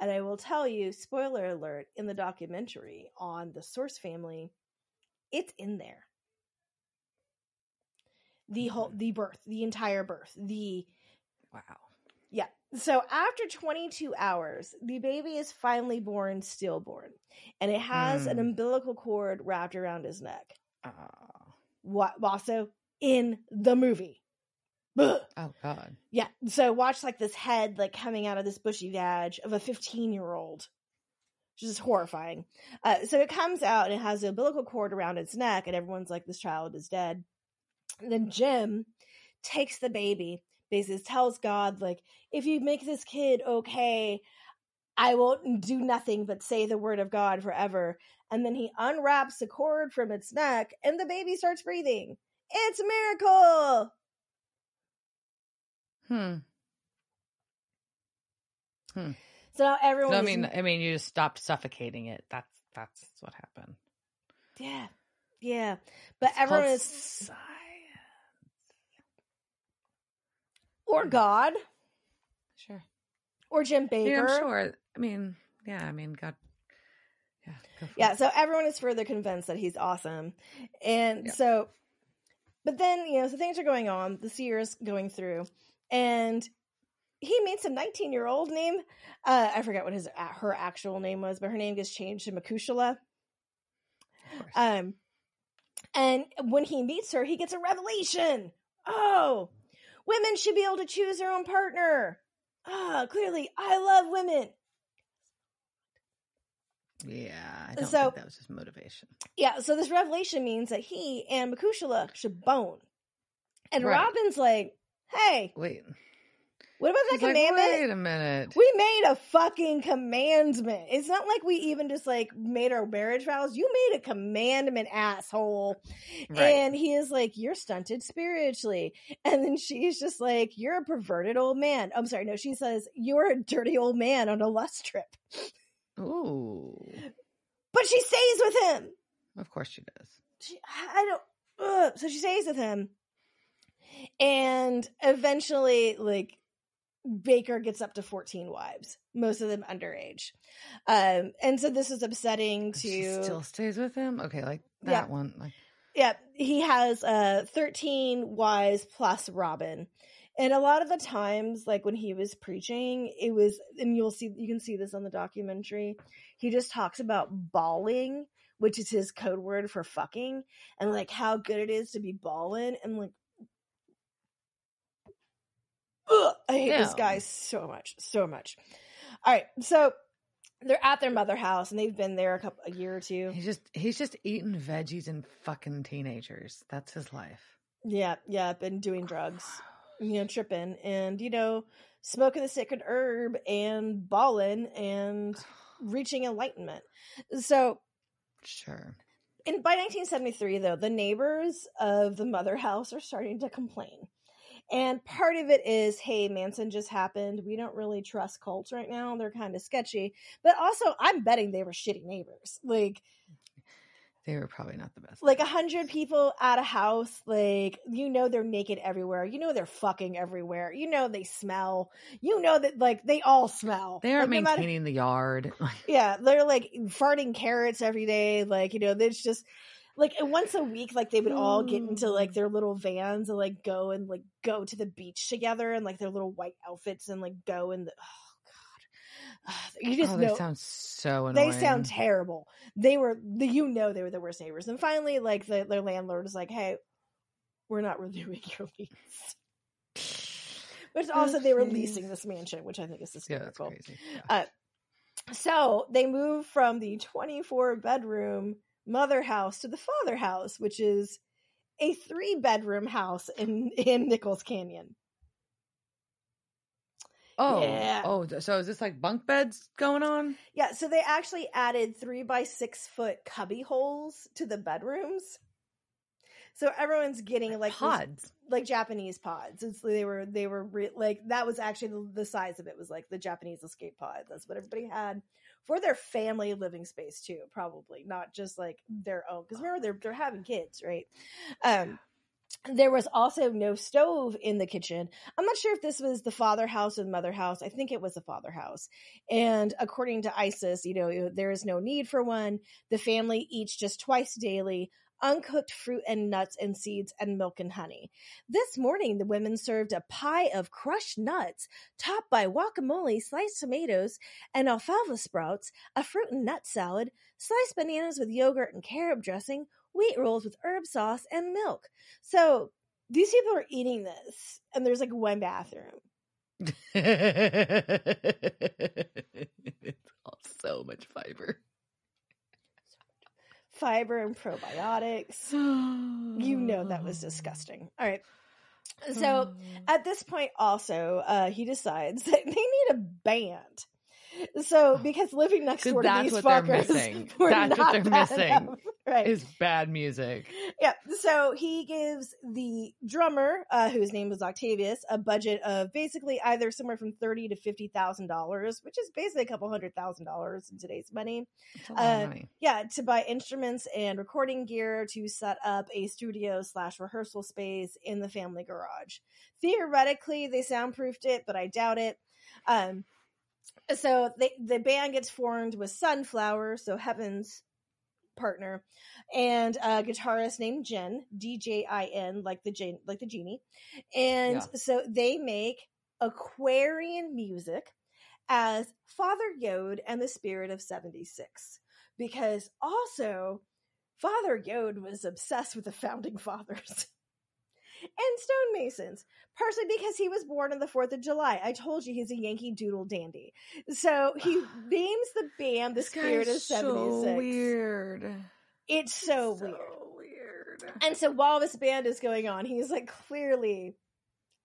And I will tell you, spoiler alert, in the documentary on the Source family, it's in there. The whole, the birth, the entire birth, the Wow. yeah. So after 22 hours, the baby is finally born stillborn, and it has an Mm. umbilical cord wrapped around his neck. Oh. What also in the movie. Ugh. oh God. Yeah. So watch like this head like coming out of this bushy badge of a 15 year old. Which is horrifying. Uh, so it comes out and it has the umbilical cord around its neck, and everyone's like, this child is dead. And then Jim takes the baby, basically tells God, like, if you make this kid okay, I will do nothing but say the word of God forever. And then he unwraps the cord from its neck, and the baby starts breathing. It's a miracle. Hmm. So now everyone. So, I is- mean, I mean, you just stopped suffocating it. That's that's what happened. yeah, yeah. But It's everyone is, science. or God. Or Jim Baker. Yeah, I'm sure. I mean, yeah. I mean, God. Yeah. Go Yeah, it. so everyone is further convinced that he's awesome. And Yeah. so, but then, you know, so things are going on, the seer's going through, and he meets a 19 year old name. uh, I forget what his her actual name was, but her name gets changed to course. Um, and when he meets her, he gets a revelation. Oh, women should be able to choose their own partner. Ah, clearly, I love women. yeah. I don't so- think that was his motivation. Yeah, so this revelation means that he and Makushla should bone. And Right. Robin's like, hey, Wait. What about that He's like, commandment? Wait a minute. we made a fucking commandment. It's not like we even just like made our marriage vows. You made a commandment, asshole. Right. And he is like, You're stunted spiritually. And then she's just like, You're a perverted old man. I'm sorry, no, she says, You're a dirty old man on a lust trip. Ooh. But she stays with him. Of course she does. she, I don't. Ugh. So she stays with him, and eventually, like Baker gets up to fourteen wives, most of them underage, um, and so this is upsetting to. She still stays with him. Okay, like that Yeah. one. Like Yeah, he has uh thirteen wives plus Robin. And a lot of the times, like when he was preaching, it was, and you'll see, you can see this on the documentary. He just talks about balling, which is his code word for fucking, and like how good it is to be balling, and like, ugh, I hate this guy so much, so much. All right, so they're at their mother house, and they've been there a couple, a year or two. he's just he's just eating veggies and fucking teenagers. That's his life. Yeah, yeah, been doing drugs. *sighs* you know, tripping and, you know, smoking the sacred herb and balling and *sighs* reaching enlightenment. So, Sure. And by 1973, though, the neighbors of the mother house are starting to complain. And part of it is, hey, Manson just happened. We don't really trust cults right now. They're kind of sketchy. But also, I'm betting they were shitty neighbors. Like, They were probably not the best. like a hundred people at a house, like you know they're naked everywhere. You know they're fucking everywhere. You know they smell. You know that like they all smell. they aren't Like, no matter- maintaining the yard. *laughs* yeah, they're like farting carrots every day. Like you know, it's just like and once a week, like they would all get into like Mm. their little vans and like go and like go to the beach together and like their little white outfits and like go and the, oh god, *sighs* you just oh, know they sound so annoying. they sound terrible. They were the you know they were the worst neighbors. And finally, like the, their landlord is like, "Hey, we're not *laughs* renewing your lease." Which *sighs* also they were leasing this mansion, which I think is yeah, hysterical. crazy. Yeah. So they move from the 24 bedroom mother house to the father house, which is a three bedroom house in in Nichols Canyon. oh, yeah. oh, so is this like bunk beds going on? Yeah, so they actually added three by six foot cubby holes to the bedrooms. So everyone's getting like pods. like Japanese pods. It's, they were they were re- like that was actually the, the size of it was like the Japanese escape pod. That's what everybody had for their family living space too, probably not just like their own. Because remember they're they're having kids, right? Um, there was also no stove in the kitchen. I'm not sure if this was the father house or the mother house. I think it was the father house. And according to ISIS, you know, there is no need for one. The family eats just twice daily uncooked fruit and nuts and seeds and milk and honey. This morning, the women served a pie of crushed nuts topped by guacamole, sliced tomatoes, and alfalfa sprouts, a fruit and nut salad, sliced bananas with yogurt and carob dressing, wheat rolls with herb sauce, and milk. So these people are eating this, and there's like one bathroom. *laughs* it's all so much fiber. Fiber and probiotics. You know that was disgusting. All right. So at this point also uh he decides that they need a band so because living next door to that's these what they're fuckers missing. *laughs* That's what they're missing. enough. Right is bad music. yeah so he gives the drummer uh whose name was octavius a budget of basically either somewhere from 30 to 50 thousand dollars which is basically a couple hundred thousand dollars in today's money It's a lot Uh, money. yeah to buy instruments and recording gear to set up a studio slash rehearsal space in the family garage theoretically they soundproofed it but i doubt it um so they, the band gets formed with sunflower so heaven's partner and a guitarist named jen d-j-i-n like the Jane, like the genie and Yeah. so they make aquarian music as Father Yod and the Spirit of 76. Because also, Father Yod was obsessed with the founding *laughs* fathers and stonemasons, partially because he was born on the 4th of July. I told you he's a Yankee Doodle dandy. So he *sighs* names the band the Spirit of 76. so weird. It's so, weird. weird. And so while this band is going on, he's like, clearly,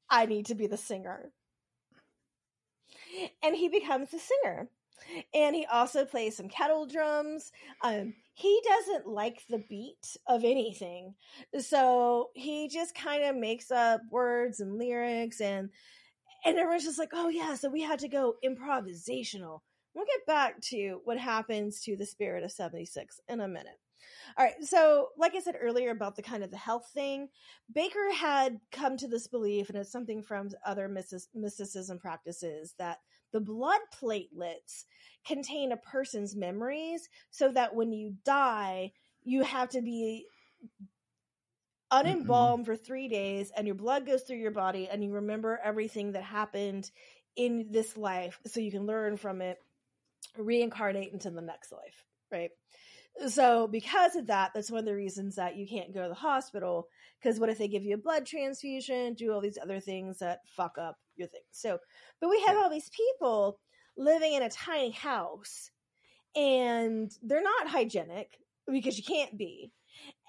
I need to be the singer. And he becomes the singer. And he also plays some kettle drums. Um, he doesn't like the beat of anything. So he just kind of makes up words and lyrics and and everyone's just like, oh yeah, so we had to go improvisational. We'll get back to what happens to the spirit of 76 in a minute. All right. So, like I said earlier about the kind of the health thing, Baker had come to this belief, and it's something from other mystic- mysticism practices, that the blood platelets contain a person's memories so that when you die, you have to be unembalmed for three days and your blood goes through your body and you remember everything that happened in this life so you can learn from it, reincarnate into the next life, right? So, because of that, that's one of the reasons that you can't go to the hospital. Because what if they give you a blood transfusion, do all these other things that fuck up your thing? So, but we have all these people living in a tiny house and they're not hygienic because you can't be.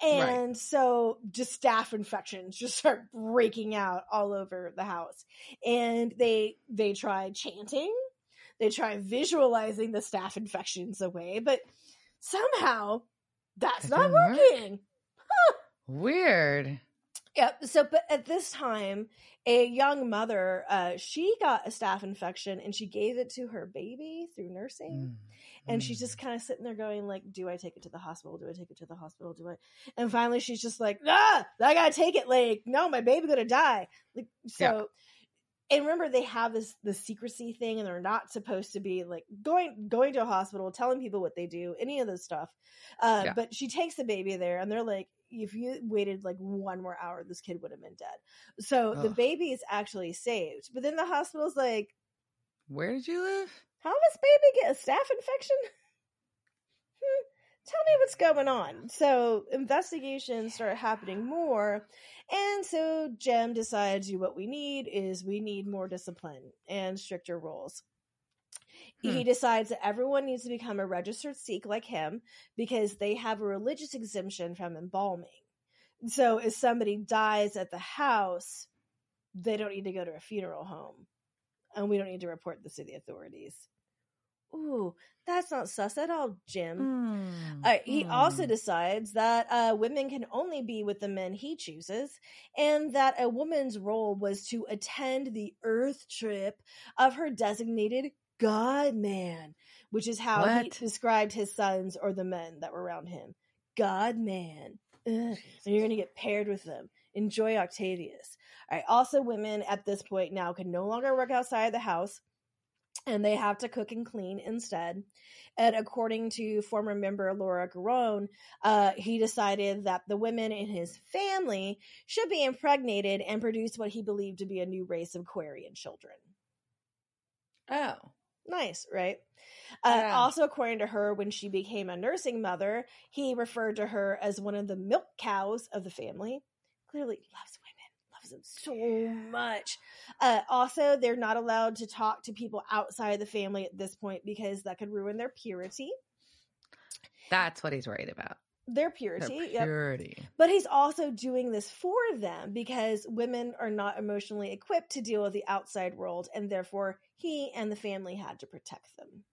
Right. And so just staph infections just start breaking out all over the house. And they they try chanting, they try visualizing the staph infections away, but somehow that's That not didn't work? working. Weird. Yep. So, but at this time, a young mother, uh, she got a staph infection and she gave it to her baby through nursing. Mm, And she's mm. just kind of sitting there going, like, do I take it to the hospital? Do I take it to the hospital? Do I? And finally, she's just like, ah, I gotta take it. Like, no, my baby gonna die. Like, so. Yeah. And remember, they have this the secrecy thing, and they're not supposed to be like going going to a hospital, telling people what they do, any of this stuff. Uh, Yeah. But she takes the baby there, and they're like, if you waited like one more hour, this kid would have been dead. So the baby is actually saved. But then the hospital's like, Where did you live? how does baby get a staph infection? *laughs* Tell me what's going on. So investigations start happening more. And so Jim decides what we need is we need more discipline and stricter rules. He Hmm. decides that everyone needs to become a registered Sikh like him because they have a religious exemption from embalming. So if somebody dies at the house, they don't need to go to a funeral home. And we don't need to report this to the authorities. Ooh, that's not sus at all, Jim. Mm, Uh, he also mm. decides that uh, women can only be with the men he chooses, and that a woman's role was to attend the earth trip of her designated God man, which is how he described his sons or the men that were around him. God man. Ugh. And you're going to get paired with them. Enjoy Octavius. All right. Also, women at this point now can no longer work outside the house and they have to cook and clean instead. And according to former member Laura Garone, uh, he decided that the women in his family should be impregnated and produce what he believed to be a new race of Aquarian children. Oh. Nice, right? Uh, Yeah. Also, according to her, when she became a nursing mother, he referred to her as one of the milk cows of the family. Clearly loves so much. Uh, also, they're not allowed to talk to people outside the family at this point because that could ruin their purity. That's what he's worried about. Their Their purity, yep. purity. But he's also doing this for them because women are not emotionally equipped to deal with the outside world, and therefore he and the family had to protect them.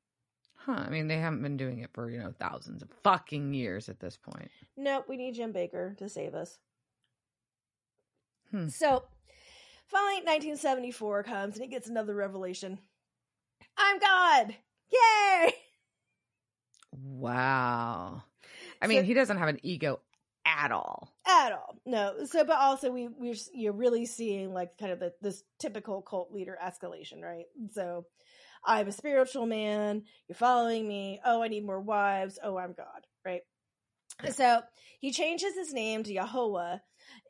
Huh. I mean, they haven't been doing it for, you know, thousands of fucking years at this point. Nope, we need Jim Baker to save us. Hmm. So, finally, 1974 comes and he gets another revelation. I'm God! Yay! Wow. I mean, he doesn't have an ego at all. At all, no. So, but also we we're you're really seeing like kind of the, this typical cult leader escalation, right? So, I'm a spiritual man. You're following me. Oh, I need more wives. Oh, I'm God, right? So he changes his name to Yahweh,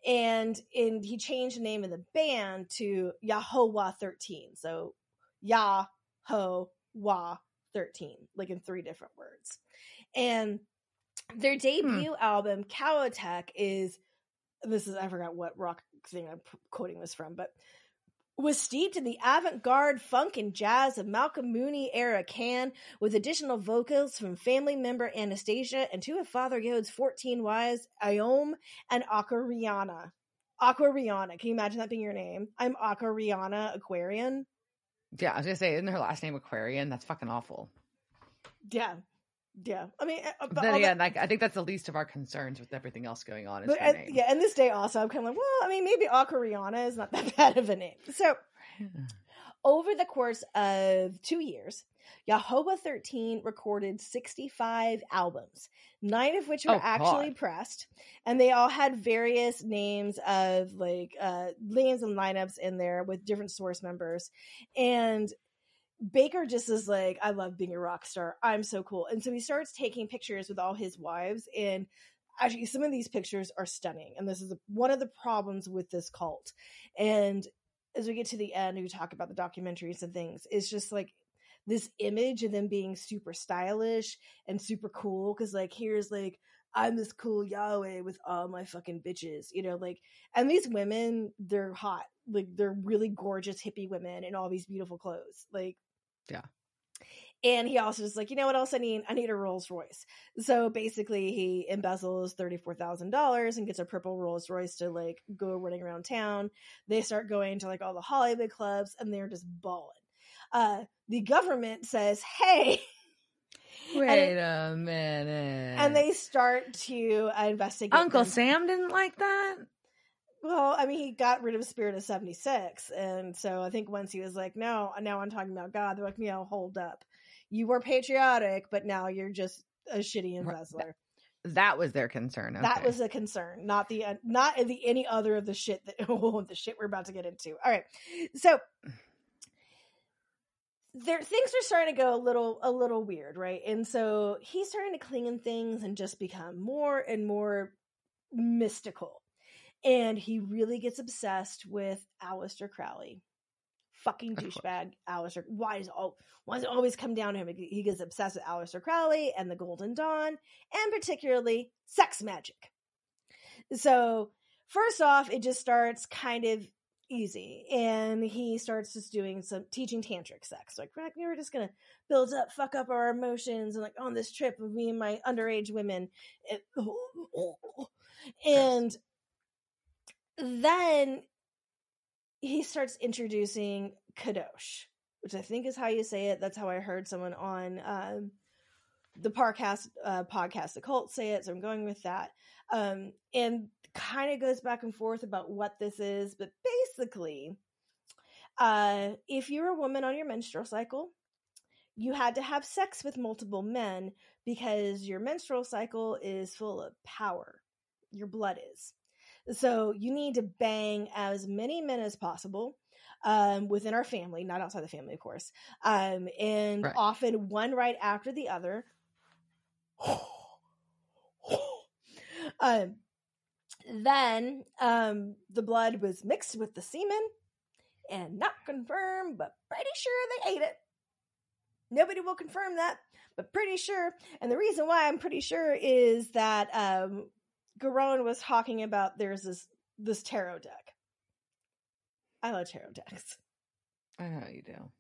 and in he changed the name of the band to Ya Ho Wha 13. So Ya Ho Wha 13, like in three different words. And their hmm. debut album, Kohoutek, is this is I forgot what rock thing I'm quoting this from, but was steeped in the avant-garde funk and jazz of Malcolm Mooney era Can, with additional vocals from family member Anastasia and two of Father Yod's 14 wives, Iome and Aquariana. Aquariana. Can you imagine that being your name? I'm Aquariana Aquarian. Yeah, I was gonna say, isn't her last name Aquarian? That's fucking awful. Yeah. Yeah. I mean, uh, but then again, that- like I think that's the least of our concerns with everything else going on. But uh, yeah, and this day also, I'm kind of like, well, I mean, maybe Aquariana is not *laughs* that bad of a name. So, *sighs* over the course of two years, Ya Ho Wha 13 recorded 65 albums, nine of which were Oh, actually God. pressed, and they all had various names of like uh, names and lineups in there with different source members. And Baker just is like, I love being a rock star. I'm so cool. And so he starts taking pictures with all his wives. And actually, some of these pictures are stunning. And this is one of the problems with this cult. And as we get to the end, we talk about the documentaries and things. It's just like this image of them being super stylish and super cool. Cause like, here's like, I'm this cool Yahweh with all my fucking bitches, you know, like, and these women, they're hot. Like, they're really gorgeous hippie women in all these beautiful clothes. Like, Yeah. And he also is like, you know what else I need? I need a Rolls Royce. So basically, he embezzles thirty four thousand dollars and gets a purple Rolls Royce to like go running around town. They start going to like all the Hollywood clubs, and they're just balling. Uh, the government says, "Hey," *laughs* Wait a minute. and they start to investigate. Uncle them. Sam didn't like that. Well, I mean, he got rid of Spirit of 76. And so I think once he was like, no, now I'm talking about God, they're like, no, hold up. You were patriotic, but now you're just a shitty embezzler. That was their concern. That was a concern, not the, uh, not the, any other of the shit that, *laughs* oh, the shit we're about to get into. All right. So there, things are starting to go a little, a little weird, right? And so he's starting to cling in things and just become more and more mystical and he really gets obsessed with Aleister Crowley. Fucking douchebag Aleister. Why does all why does it always come down to him? He gets obsessed with Aleister Crowley and the Golden Dawn, and particularly sex magic. So first off, it just starts kind of easy, and he starts just doing some teaching tantric sex. Like we were just gonna build up, fuck up our emotions, and like on this trip of me and my underage women, it- and *laughs* then he starts introducing kadosh which i think is how you say it. That's how i heard someone on um, the podcast uh, podcast the cult say it so i'm going with that. Um, and kind of goes back and forth about what this is but basically uh, if you're a woman on your menstrual cycle you had to have sex with multiple men because your menstrual cycle is full of power. Your blood is so you need to bang as many men as possible um, within our family, not outside the family, of course. Um, and Right. often one right after the other. *sighs* um, then um, the blood was mixed with the semen and not confirmed, but pretty sure they ate it. Nobody will confirm that, but pretty sure. And the reason why I'm pretty sure is that um, Garon was talking about there's this this tarot deck. I love tarot decks. I know you do.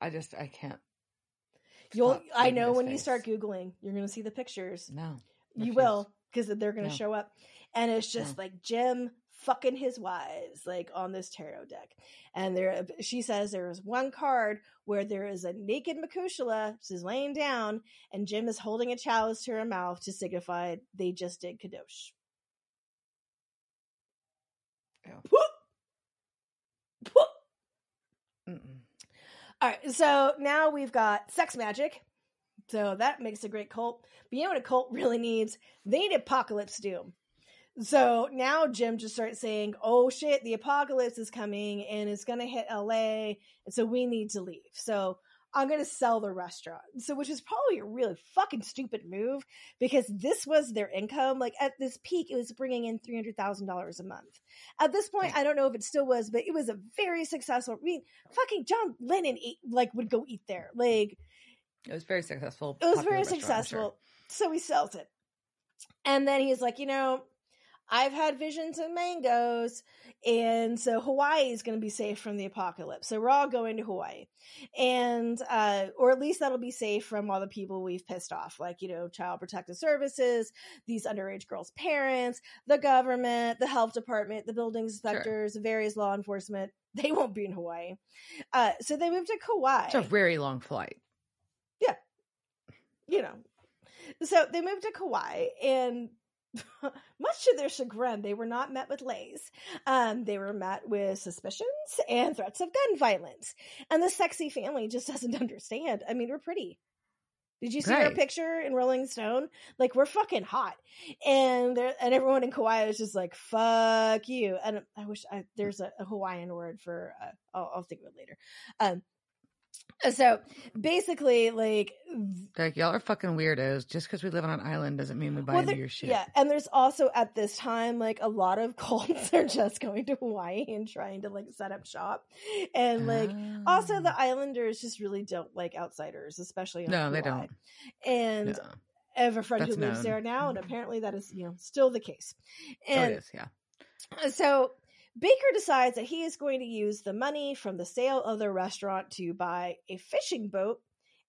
I just I can't. You'll I know when you start googling, you're going to see the pictures. No. You will because they're going to No. show up, and it's just No. like Jim fucking his wives like on this tarot deck. And there, she says there is one card where there is a naked Makushla. She's laying down, and Jim is holding a chalice to her mouth to signify they just did kadosh. Whoop! Whoop! All right, so now we've got sex magic. So that makes a great cult. But you know what a cult really needs? They need apocalypse doom. So now Jim just starts saying, oh shit, the apocalypse is coming and it's going to hit LA. And so we need to leave. So I'm going to sell the restaurant. So, which is probably a really fucking stupid move because this was their income. Like at this peak, it was bringing in $300,000 a month. At this point, I don't know if it still was, but it was a very successful. I mean, fucking John Lennon like would go eat there. Like It was very successful. it was very I'm sure. successful. So he sells it. And then he's like, you know, I've had visions of mangoes. And so Hawaii is going to be safe from the apocalypse. So we're all going to Hawaii. And, uh, or at least that'll be safe from all the people we've pissed off, like, you know, Child Protective Services, these underage girls' parents, the government, the health department, the building inspectors, various law enforcement. *laughs* They won't be in Hawaii. Uh, so they moved to Kauai It's a very long flight. Yeah. You know. So they moved to Kauai, and *laughs* much to their chagrin, they were not met with leis. Um, they were met with suspicions and threats of gun violence. And the sexy family just *laughs* doesn't understand. I mean, we're pretty. Did you see our picture in Rolling Stone? Like we're fucking hot, and there and everyone in Kauai was just like "fuck you." And I wish I, there's a, a Hawaiian word for. Uh, I'll, I'll think of it later. Um, so basically, like Like y'all are fucking weirdos. Just because we live on an island doesn't mean we buy Well, into your shit. Yeah, and there's also at this time like a lot of cults *laughs* are just going to Hawaii and trying to like set up shop, and like also the Ah. Islanders just really don't like outsiders, especially no, they don't. And No. I have a friend That's who lives known. there now, and apparently that is you know still the case. Oh, And it is. Yeah. so Baker decides that he is going to use the money from the sale of the restaurant to buy a fishing boat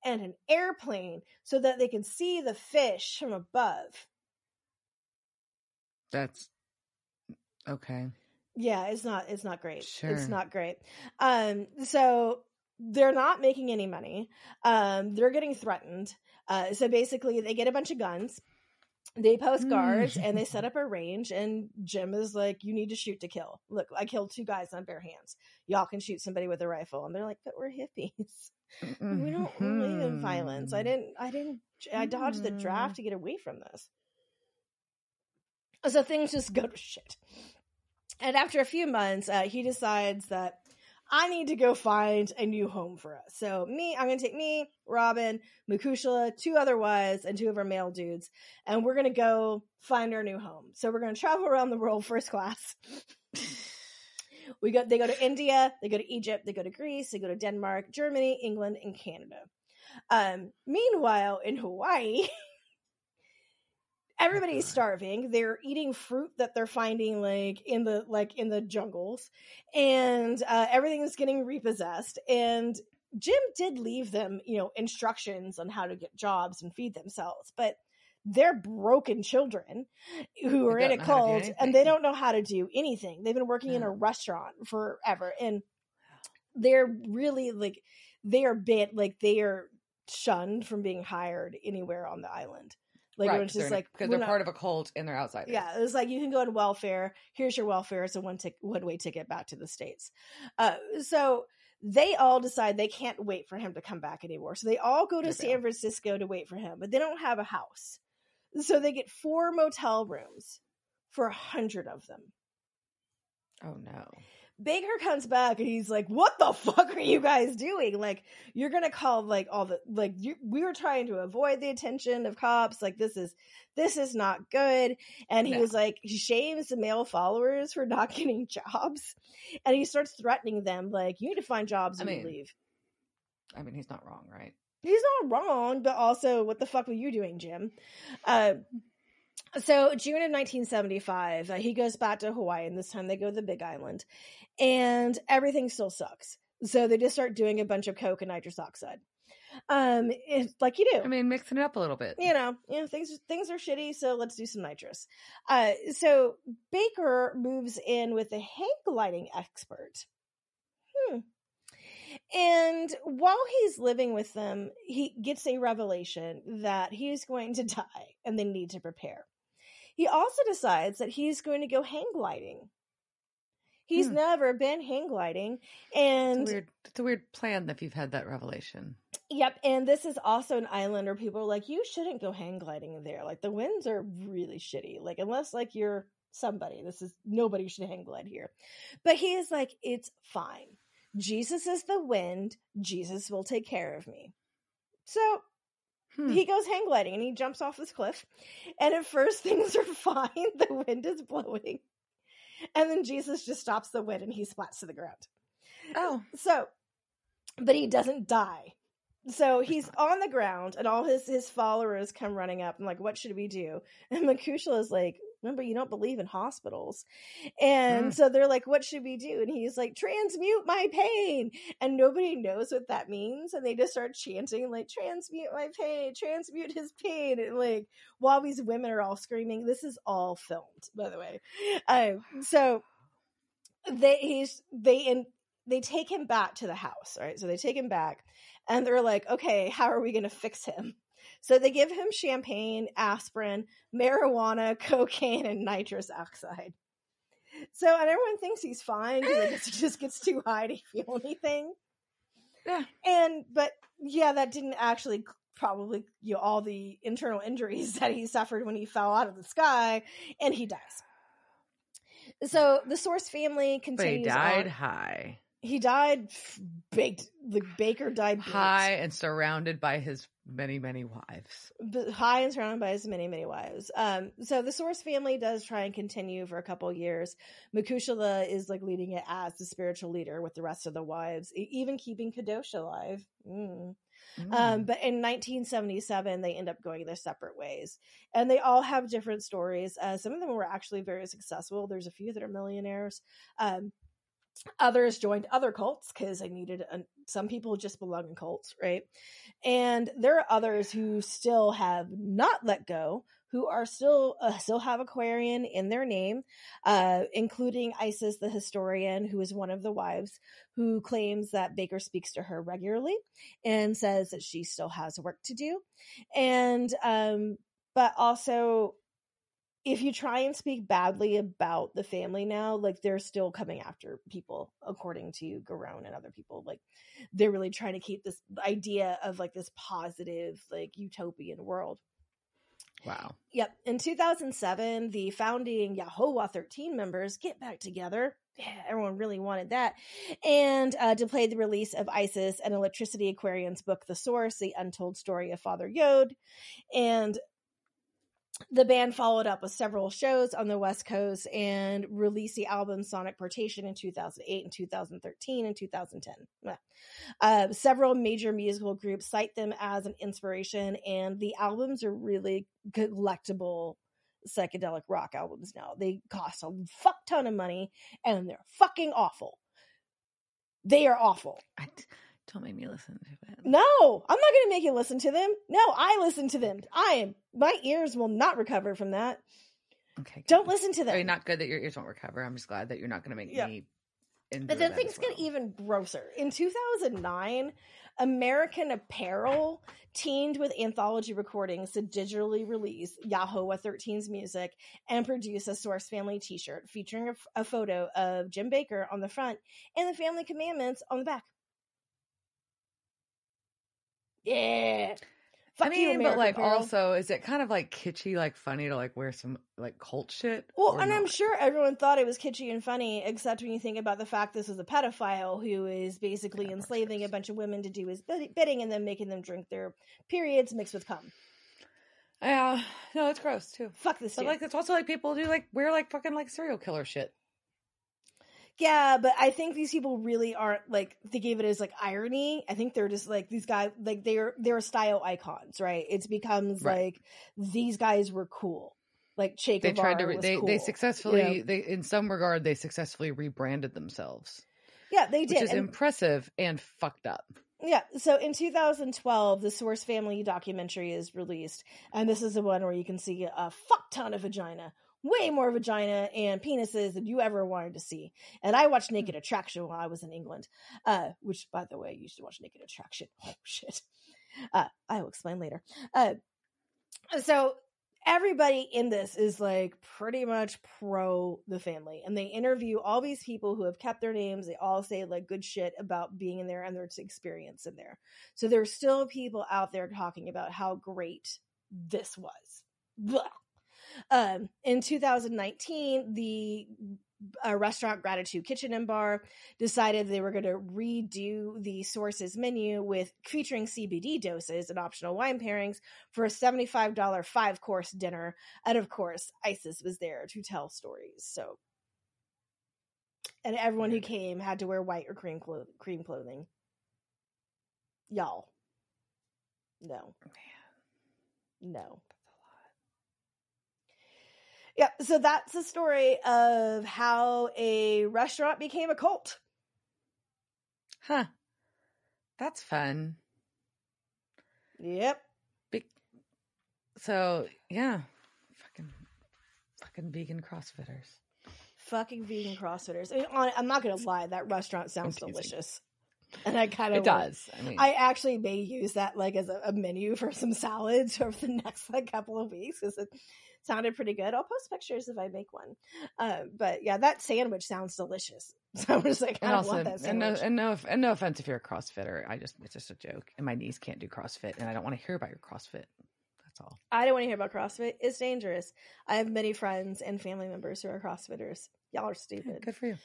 and an airplane so that they can see the fish from above. That's okay. Yeah, it's not it's not great. Sure. It's not great. Um so they're not making any money. Um they're getting threatened. Uh so basically they get a bunch of guns they post mm. guards and they set up a range and jim is like you need to shoot to kill. Look i killed two guys on bare hands. Y'all can shoot somebody with a rifle. And they're like but we're hippies. *laughs* We don't believe in violence. I mm-hmm. didn't i didn't i dodged the draft mm. to get away from this. So things just go to shit. And after a few months uh, he decides that I need to go find a new home for us. So me, I'm gonna take me, Robin, Makushla, two other wives, and two of our male dudes, and we're gonna go find our new home. So we're gonna travel around the world first class. we go they go to India, they go to Egypt, they go to Greece, they go to Denmark, Germany, England, and Canada. Um, meanwhile, in Hawaii, *laughs* everybody's starving. They're eating fruit that they're finding like in the like in the jungles and uh, everything's getting repossessed and jim did leave them you know instructions on how to get jobs and feed themselves but they're broken children who are in a cult and they don't know how to do anything. They've been working yeah. in a restaurant forever and they're really like they are bit like they are shunned from being hired anywhere on the island like right, it was just like because they're not, part of a cult and they're outside. Yeah, it was like you can go on welfare. Here's your welfare. It's a one tick one way ticket back to the states. Uh, so they all decide they can't wait for him to come back anymore. So they all go to San Francisco to wait for him, but they don't have a house. So they get four motel rooms for a hundred of them. Oh no. Baker comes back and he's like, "What the fuck are you guys doing? Like, you're gonna call like all the like you, we were trying to avoid the attention of cops. Like, this is this is not good." And he no. was like, he shames the male followers for *laughs* not getting jobs, and he starts threatening them like, "You need to find jobs and mean, leave." I mean, he's not wrong, right? He's not wrong, but also, what the fuck were you doing, Jim? Uh, so June of 1975, uh, he goes back to Hawaii, and this time they go to the Big Island, and everything still sucks. So they just start doing a bunch of coke and nitrous oxide. Um, it's like you do. I mean, mixing it up a little bit. You know, you know things things are shitty, so let's do some nitrous. Uh, so Baker moves in with a hang gliding expert. Hmm. And while he's living with them, he gets a revelation that he's going to *laughs* die and they need to prepare. He also decides that he's going to go hang gliding He's hmm. never been hang gliding, and it's a, weird, it's a weird plan if you've had that revelation. Yep, and this is also an island where people are like, you shouldn't go hang gliding there. Like the winds are really shitty. Like unless like you're somebody, this is nobody should hang glide here. But he is like, it's fine. Jesus is the wind. Jesus will take care of me. So Hmm. He goes hang gliding and he jumps off this cliff. And at first *laughs* things are fine. The wind is blowing and then Jesus just stops the wind and he splats to the ground. Oh. So, but he doesn't die. So he's on the ground and all his his followers come running up and like, what should we do? And Makushla is like, remember you don't believe in hospitals. And mm. so they're like what should we do? And he's like transmute my pain. And nobody knows what that means. And they just start chanting like transmute my pain transmute his pain. And like while these women are all screaming this is all filmed by the way. Um, *sighs* so they he's they in they take him back to the house right? So they take him back and they're like okay how are we going to fix him so they give him champagne, aspirin, marijuana, *laughs* cocaine, and nitrous oxide. So and everyone thinks he's fine because he just gets too high to feel anything. Yeah. And but yeah, that didn't actually probably you know all the internal injuries *laughs* that he suffered when he fell out of the sky, and he dies. So the Source family continues. But he died on. high. He died baked. The baker died baked. high and surrounded by his many, many wives. high and surrounded by his many, many wives. Um, so the Source family does try and continue for a couple years. Makushla is like leading it as the spiritual leader with the rest of the wives, even keeping Kadosh alive. Mm. Mm. Um, but in 1977, they end up going their separate ways, and they all have different stories. Uh, some of them were actually very successful. There's a few that are millionaires. Um, others joined other cults because they needed a, some people just belong in cults right? And there are others who still have not let go who are still uh, still have aquarian in their name uh, including isis the historian who is one of the wives who claims that baker speaks to her regularly and says that she still has work to do. And um, but also if you try and speak badly about the family now, like they're still coming after people, according to Garone and other people. Like they're really trying to keep this idea of like this positive, like utopian world. Wow. Yep. In 2007, the founding Ya Ho Wha 13 members get back together. Yeah, everyone really wanted that. And uh, to play the release of Isis and Electricity Aquarian's book, The Source, The Untold Story of Father Yod. And the band followed up with several shows on the West Coast and released the album Sonic Portation in 2008 and 2013 and 2010. Uh, several major musical groups cite them as an inspiration, and the albums are really collectible psychedelic rock albums now. They cost a fuck ton of money and they're fucking awful. They are awful. I, don't make me listen to it. No, I'm not going to make you listen to them. No, I listen to them. I am. My ears will not recover from that. Okay. Don't listen to them. I mean, not good that your ears won't recover. I'm just glad that you're not going to make Yeah. me. But then things get even grosser. In 2009, American Apparel teamed with Anthology Recordings to digitally release Ya Ho Wha 13's music and produce a Source Family t shirt featuring a photo of Jim Baker on the front and the Family Commandments on the back. Yeah. Fuck I you, mean, but like, Apparel. also, is it kind of like kitschy, like funny to like wear some like cult shit? Well, and I'm sure everyone thought it was kitschy and funny, except when you think about the fact this is a pedophile who is basically Yeah, enslaving a bunch of women to do his bidding and then making them drink their periods mixed with cum. Yeah, no, it's gross too. Fuck this But dude. like, it's also like people do like wear like fucking like serial killer shit. Yeah, but I think these people really aren't like they gave it as like irony. I think they're just like these guys, like they're they're style icons, right? It's becomes Right. like these guys were cool. Like Che They tried to. Re- they cool, they you successfully. know? They in some regard they successfully rebranded themselves, yeah, they did. which is and- impressive and fucked up. Yeah, so in 2012, the Source Family documentary is released, and this is the one where you can see a fuck ton of vagina, way more vagina and penises than you ever wanted to see. And I watched Naked Attraction while I was in England, uh, which, by the way, you should watch Naked Attraction. *laughs* Oh shit, uh, I will explain later. Uh, so everybody in this is like pretty much pro the family and they interview all these people who have kept their names they all say like good shit about being in there and their experience in there so there's still people out there talking about how great this was Blah. Um in 2019 the uh, restaurant gratitude kitchen and bar decided they were going to redo the sources menu with featuring cbd doses and optional wine pairings for a $75 five course dinner. And of course, Isis was there to tell stories. So, and everyone who came had to wear white or cream, clo- cream clothing. Y'all. No. No. Yep. So that's the story of how a restaurant became a cult. Huh. That's fun. Yep. Big. So yeah, fucking, fucking vegan CrossFitters. Fucking vegan CrossFitters. I mean, I'm not going to lie. That restaurant sounds delicious. And I kind of It does. I mean, I actually may use that like as a, a menu for some salads *laughs* over the next like couple of weeks because sounded pretty good. I'll post pictures if I make one. Uh, but yeah, that sandwich sounds delicious. *laughs* So I'm just like, I also, want that and no, sandwich. and no, and no offense if you're a CrossFitter. I just, it's just a joke. And my knees can't do CrossFit, and I don't want to hear about your CrossFit. That's all. I don't want to hear about CrossFit. It's dangerous. I have many friends and family members who are CrossFitters. Y'all are stupid. Good for you.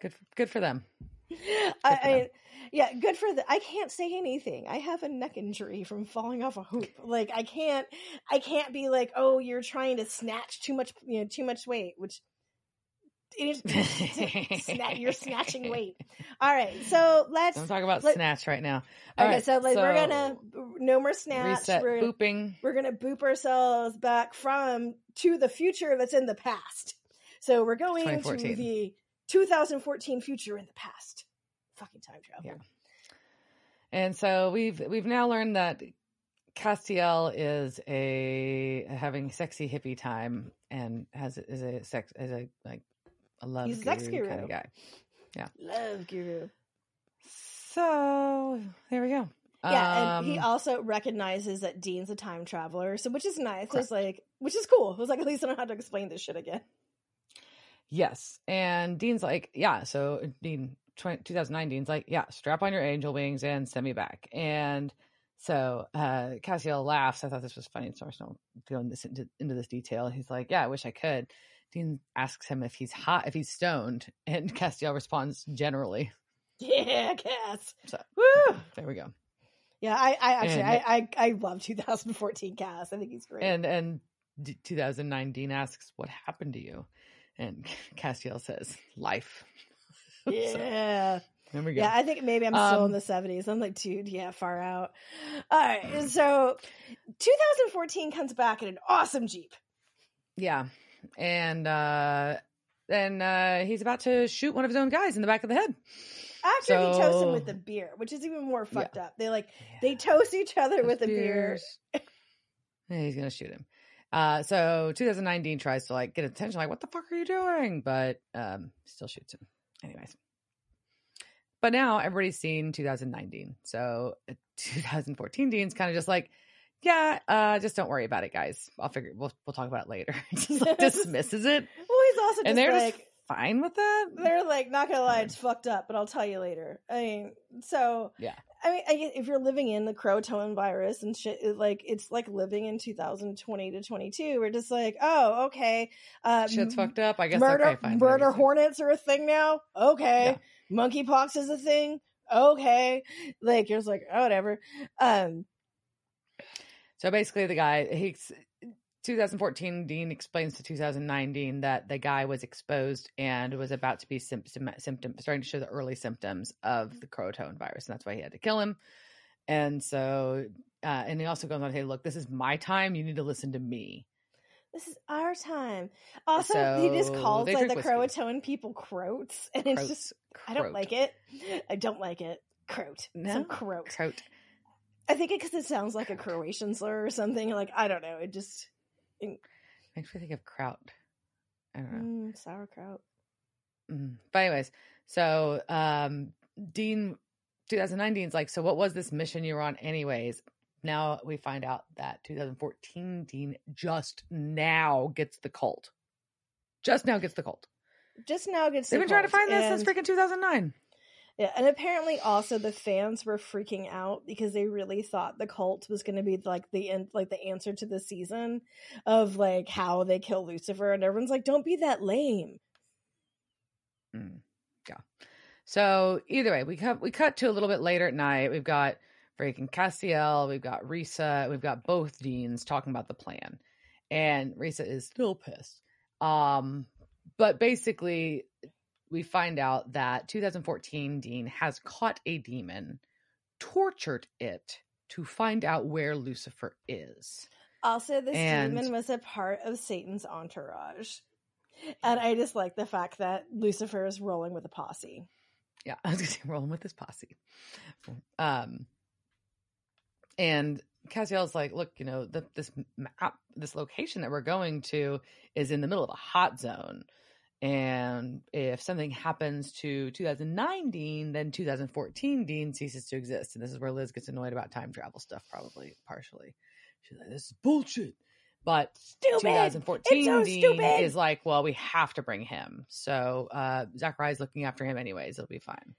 Good, good for them. *laughs* I, I yeah, good for the. I can't say anything. I have a neck injury from falling off a hoop. Like I can't, I can't be like, oh, you're trying to snatch too much, you know, too much weight, which it is, *laughs* sna- you're snatching weight. All right, so let's. I'm talking about let- snatch right now. All okay, right, so like we're gonna no more snatch. reset We're, booping. we're gonna boop ourselves back from to the future that's in the past. So we're going to the 2014 future in the past. Fucking time travel. Yeah. And so we've we've now learned that Castiel is a having sexy hippie time and has is a sex is a like a love He's a sex guru kind of guy. Yeah. Love guru. So there we go. Yeah, and he Um, also recognizes that Dean's a time traveler, so which is nice. It was like, which is cool. It was like at least I don't have to explain this shit again. Yes. And Dean's like, yeah. So Dean, 20, 2009, Dean's like, yeah, strap on your angel wings and send me back. And so uh, Castiel laughs. I thought this was funny. So I don't go this, into, into this detail. He's like, yeah, I wish I could. Dean asks him if he's hot, if he's stoned. *laughs* And Castiel responds generally. Yeah, Cass. So Woo! there we go. Yeah, I, I actually, And- I, I, I love 2014 Cass. I think he's great. And and D- 2009, Dean asks, what happened to you? And *laughs* Castiel says, life. *laughs* So, yeah. there we go. Yeah, I think maybe I'm still in Um, the 70s. I'm like, dude, yeah, far out. All right. So 2014 comes back in an awesome Jeep. Yeah. And uh then uh he's about to shoot one of his own guys in the back of the head. After he toasts him with So- the beer, which is even more Yeah. fucked up. They like, they toast each other Those with a beer. beers. He's gonna shoot him. Uh so 2019 tries to like get attention, like, what the fuck are you doing? But um still shoots him. Anyways. But now everybody's seen 2019. So uh, *laughs* 2014 Dean's kind of just like, yeah, uh, just don't worry about it, guys. I'll figure we'll we'll talk about it later. *laughs* just like *laughs* dismisses it. Well, he's also just And they're like, just fine with that. they're like, not gonna lie, it's fucked up, but I'll tell you later. I mean, so Yeah. I mean, I if you're living in the Croatoan virus and shit, it, like it's like living in 2020 to 22. We're just like, oh, okay, uh, Shit's m- fucked up. I guess murder okay, fine. murder hornets are a thing now. Okay, monkeypox is a thing. Okay, like you're just like, oh, whatever. Um, So basically, the guy he 2014 Dean explains to 2019 that the guy was exposed and was about to be symptom symptom starting to show the early symptoms of the Croatoan virus, and that's why he had to kill him. And so, uh, and he also goes on, "Hey, look, this is my time. You need to listen to me." this is our time. Also, he just calls like the whiskey. Croatoan people croats, and it's just I don't like it. I don't like it. Croat. No? Some croat. Croat. I think it because it sounds like a Croatian slur or something. Like I don't know. It just Makes me think of kraut. I don't know. mm, sauerkraut. Mm. But anyways, so um Dean 2019 is like, so what was this mission you were on anyways? Now we find out that 2014 Dean just now gets the cult. Just now gets the cult. Just now gets. The cult. They've the been trying to find this and- since freaking 2009. Yeah, and apparently also the fans were freaking out because they really thought the cult was going to be like the end, like the answer to the season of like how they kill Lucifer, and everyone's like, "Don't be that lame." Mm, yeah. So either way, we cut we cut to a little bit later at night. We've got freaking Castiel, we've got Risa, we've got both deans talking about the plan, and Risa is still pissed. Um, but basically, we find out that 2014 Dean has caught a demon, tortured it to find out where Lucifer is. Also, this And- demon was a part of Satan's entourage, and I just like the fact that Lucifer is rolling with a posse. yeah, *laughs* I was gonna say rolling with this posse. Um, and Castiel's like, look, you know, the, this map, this location that we're going to is in the middle of a hot zone. And if something happens to 2009 Dean, then 2014 Dean ceases to exist. And this is where Liz gets annoyed about time travel stuff, probably partially. She's like, this is bullshit. But Stupid. 2014 so Dean stupid. is like, well, we have to bring him. So uh Zachariah's looking after him anyways. It'll be fine.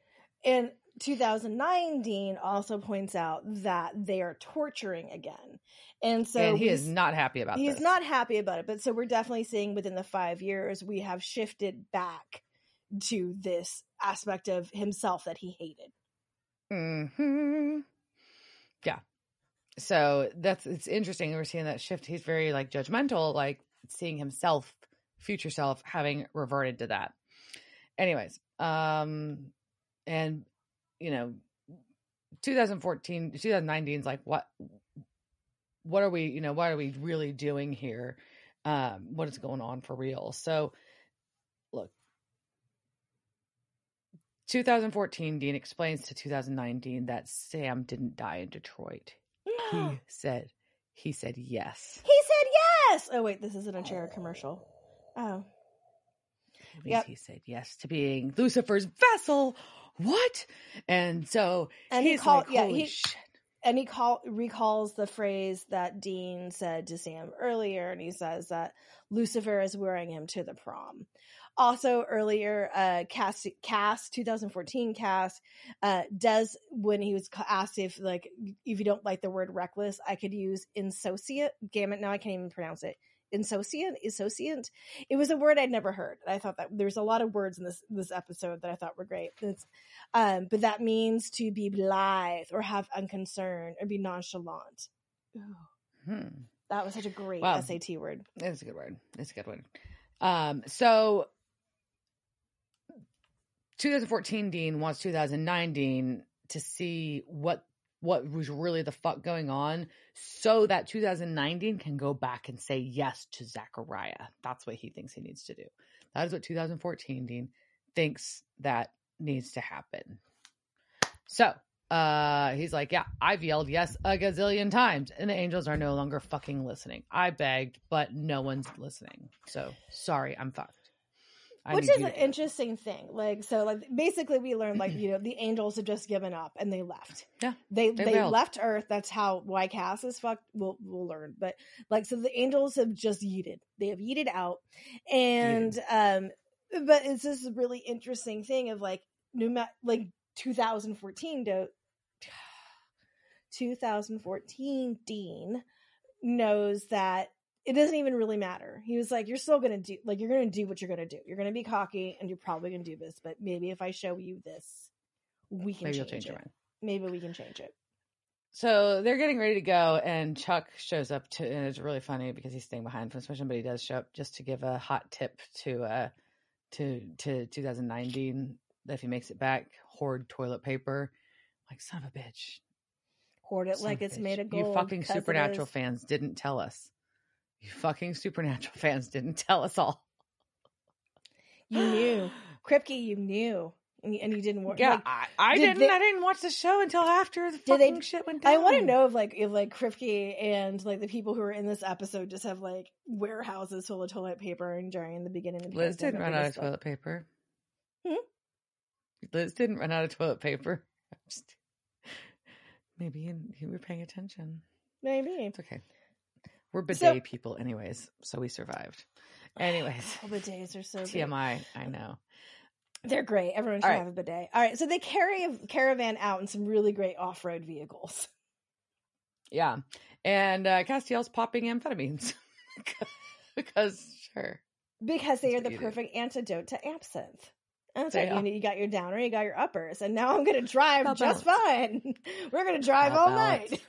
And 2009 Dean also points out that they are torturing again. And so and he is not happy about he's this. not happy about it. But so we're definitely seeing within the five years, we have shifted back to this aspect of himself that he hated. hmm Yeah. So that's it's interesting. We're seeing that shift. He's very like judgmental, like seeing himself, future self, having reverted to that. Anyways, um, and you know, 2014, 2019 is like what what are we, you know, what are we really doing here? Um, what is going on for real? So look, 2014 Dean explains to 2019 that Sam didn't die in Detroit. He *gasps* said he said yes. He said yes. Oh wait, this isn't a chair commercial. Oh, Yep. He said yes to being Lucifer's vessel. What? And so and he he's called. like, yeah, he shit. and he call recalls the phrase that Dean said to Sam earlier, and he says that Lucifer is wearing him to the prom. Also, earlier, uh, cast cast 2014 cast uh, does when he was asked if like if you don't like the word reckless, I could use insociate. Damn it, now I can't even pronounce it. Insociate, insociate. It was a word I'd never heard. I thought that there's a lot of words in this this episode that I thought were great. It's, um, but that means to be blithe or have unconcern or be nonchalant. Hmm. that was such a great Wow. SAT word. It's a good word. It's a good one. Um, so 2014 Dean wants 2009 Dean to see what what was really the fuck going on so that 2019 can go back and say yes to Zachariah. That's what he thinks he needs to do. That is what 2014 Dean thinks that needs to happen. So uh he's like, Yeah, I've yelled yes a gazillion times, and the angels are no longer fucking listening. I begged, but no one's listening. So sorry, I'm fucked. I Which is an interesting thing. Like, so, like, basically, we learned, like, you know, the angels have just given up and they left. Yeah, they they they, left Earth. That's how why Cass is fucked. We'll we'll learn, but like, so the angels have just yeeted. They have yeeted out, and um, but it's this really interesting thing of like, no matter like 2014 to *sighs* 2014 Dean knows that it doesn't even really matter. He was like, You're still gonna do like you're gonna do what you're gonna do. You're gonna be cocky and you're probably gonna do this, but maybe if I show you this, we can Maybe change, change your mind. Maybe we can change it. So they're getting ready to go, and Chuck shows up to, and it's really funny because he's staying behind for inspection, but he does show up just to give a hot tip to uh to to 2019 that if he makes it back, hoard toilet paper. Like son of a bitch, Hoard it son like it's bitch. made of gold. You fucking supernatural fans didn't tell us. You fucking supernatural *laughs* fans didn't tell us all. You knew. *gasps* Kripke, you knew. And you, and you didn't want Yeah, like, I, I did didn't. they- I didn't watch the show until after the Did they- fucking shit went down. I want to know if like if like Kripke and like the people who are in this episode just have like warehouses full of toilet paper and during the beginning of the Liz didn't run out of stuff. toilet paper. Hmm? Liz didn't run out of toilet paper. *laughs* Just- Maybe you, you were paying attention. Maybe. It's okay. We're bidet So- people, anyways, so we survived. Anyways, *sighs* Oh, bidets are so good. TMI. I know. They're great. Everyone should right. have a bidet. All right, so they carry a caravan out in some really great off-road vehicles. *laughs* Yeah, and uh, Castiel's popping amphetamines *laughs* because sure. because they That's are the you do. perfect antidote to absinthe. That's right. You, you got your downer, you got your uppers, and now I'm going to drive just fine. *laughs* We're going to drive all balance. night.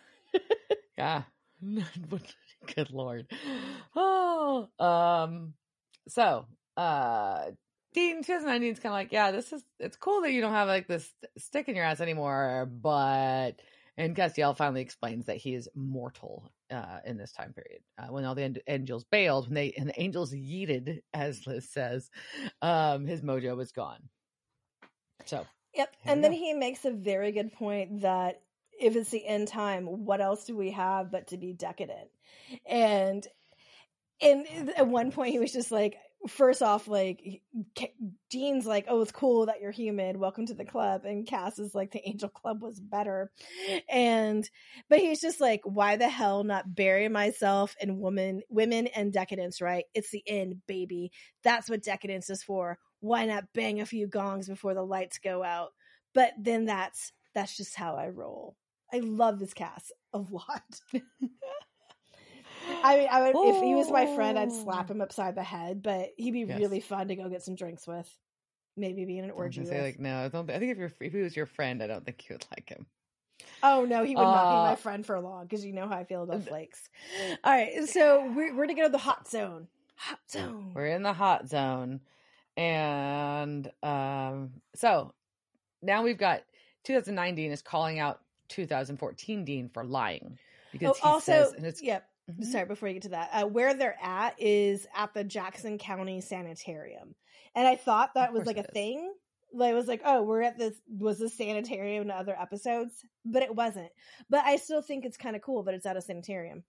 yeah. *laughs* Good lord. Oh, *gasps* um. So, uh, Dean 2019 is kind of like, yeah, this is it's cool that you don't have like this stick in your ass anymore, but and Castiel finally explains that he is mortal uh, in this time period. Uh, when all the an- angels bailed, when they and the angels yeeted, as Liz says, um, his mojo was gone. So Yep. And then go. he makes a very good point that if it's the end time, what else do we have but to be decadent? And and at one *laughs* point he was just like, first off, like Dean's like, "Oh, it's cool that you're human. Welcome to the club." And Cass is like, "The Angel Club was better," and but he's just like, "Why the hell not bury myself in woman, women and decadence? Right? It's the end, baby. That's what decadence is for. Why not bang a few gongs before the lights go out?" But then that's that's just how I roll. I love this cast a lot. *laughs* I mean, I would if he was my friend, I'd slap Oh. him upside the head. But he'd be Yes. really fun to go get some drinks with. Maybe be in an orgy gonna with. say like no, I don't. I think if you're if he was your friend, I don't think you would like him. oh no, he would not be Uh, my friend for long because you know how I feel about flakes. All right, so we're we're gonna go to the hot zone. Hot zone. We're in the hot zone. And um so now we've got 2019 is calling out 2014 Dean for lying. Because Oh, he also, says and it's yep. Mhm. Sorry, before you get to that, uh, where they're at is at the Jackson County Sanitarium, and I thought that Of was like a is. thing. Like it was like, oh, we're at this was this sanitarium in other episodes, but it wasn't. But I still think it's kind of cool that it's at a sanitarium.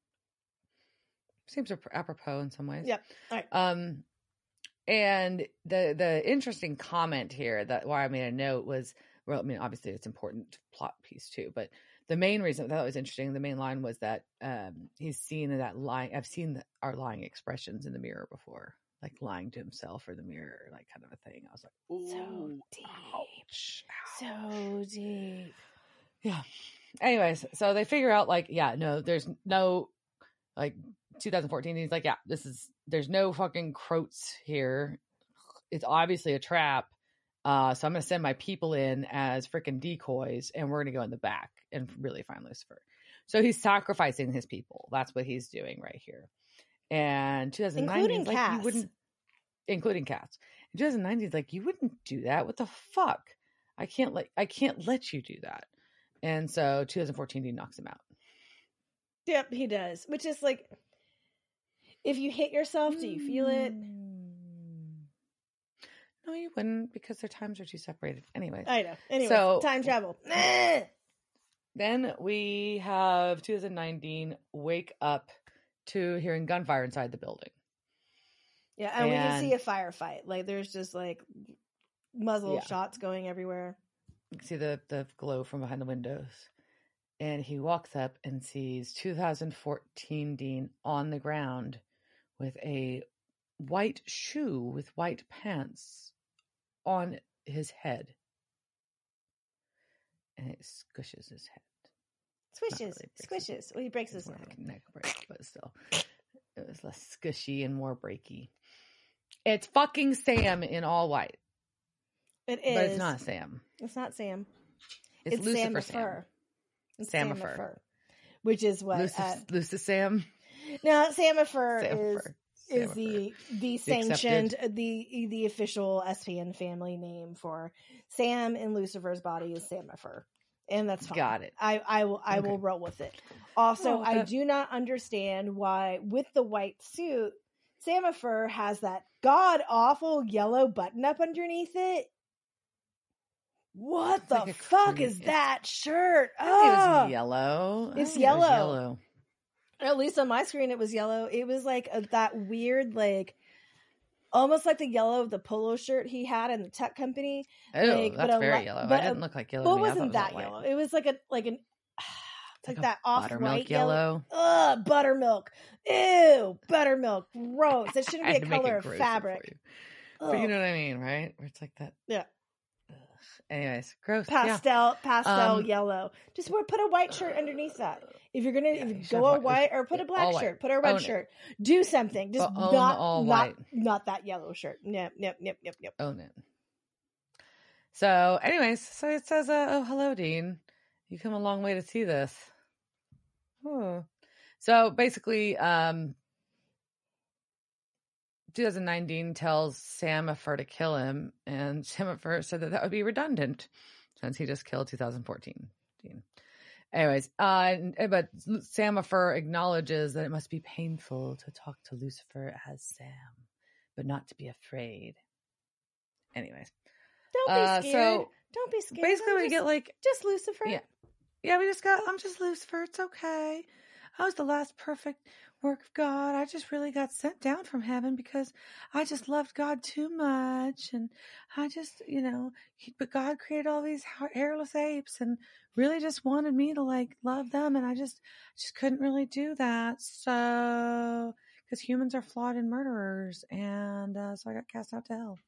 seems apropos in some ways. Yep. All right. Um, and the the interesting comment here that why I made a note was well, I mean, obviously it's important plot piece too, but the main reason that was interesting, the main line was that um, he's seen that lying. I've seen the, our lying expressions in the mirror before, like lying to himself or the mirror, like kind of a thing. I was like, So deep. ouch, So deep. yeah. Anyways, so they figure out like, yeah, no, there's no like 2014. He's like, yeah, this is there's no fucking croats here. It's obviously a trap. Uh, so I'm gonna send my people in as freaking decoys, and we're gonna go in the back and really find Lucifer. So he's sacrificing his people. That's what he's doing right here. And 2009, Including he's like, Cass. you wouldn't, including cats. In 2009, he's like, you wouldn't do that. What the fuck? I can't let I can't let you do that. And so 2014, he knocks him out. Yep, he does. Which is like, if you hit yourself, do you feel it? No, you wouldn't because their times are too separated. Anyway, I know. Anyway, So- time travel. *laughs* Then we have 2019 wake up to hearing gunfire inside the building. Yeah, and, we can see a firefight. Like there's just like muzzle Yeah. shots going everywhere. You can see the, the glow from behind the windows. And he walks up and sees 2014 Dean on the ground with a white shoe with white pants on his head. And it squishes his head. Swishes, really his- squishes. Well, he breaks his neck. neck break, but still. It was less squishy and more breaky. It's fucking Sam in all white. It is. But it's not Sam. It's not Sam. It's, It's, Lucifer Sam. It's Samifer. Samifer. Which is what? Lucifer, uh, Lucifer Sam. no, Samifer Samifer. is Samifer. the the accepted. sanctioned uh, the the official SPN family name for Sam and Lucifer's body is Samifer, and that's fine. Got it. I I will I will roll with it. Also, Oh, I do not understand why with the white suit, Samifer has that god awful yellow button up underneath it. What It's the like fuck cre- is it's- that shirt? Oh, think it Ah! was yellow. It's think it was yellow. At least on my screen, it was yellow. It was like a, that weird, like almost like the yellow of the polo shirt he had in the tech company. Oh, Like, but that's very li- yellow. but I a- didn't look like yellow. To it me. I thought wasn't that white. yellow. It was like a like an *sighs* It's like that off buttermilk white yellow. yellow. Ugh, buttermilk. Ew, buttermilk. Gross. It *laughs* shouldn't be a color of fabric. you. But you know what I mean, right? Where it's like that. Yeah. Ugh. Anyways, gross. yeah. pastel pastel Um, yellow. Just wear put a white shirt underneath that. If you're gonna Yeah, if you you go a white- or put a black shirt, put a red Own it. shirt. Do something. Just But not not not that yellow shirt. Yep, yep, yep, yep, yep. Own it. So, anyways, so it says, uh, "Oh, hello, Dean. You come a long way to see this." Oh. So basically, um, 2019 tells Sam Samifer to kill him, and Sam Samifer said that that would be redundant since he just killed 2014. Dean. Anyways, uh, but Samifer acknowledges that it must be painful to talk to Lucifer as Sam, but not to be afraid. Anyways, Don't be Uh, scared. so Don't be scared. basically, I'm we just, get like just Lucifer. Yeah. yeah, we just got, I'm just Lucifer. It's okay. I was the last perfect work of God. I just really got sent down from heaven because I just loved God too much. And I just, you know, he, but God created all these hairless apes and really just wanted me to like love them. And I just, just couldn't really do that. So, because humans are flawed and murderers. And uh, so I got cast out to hell.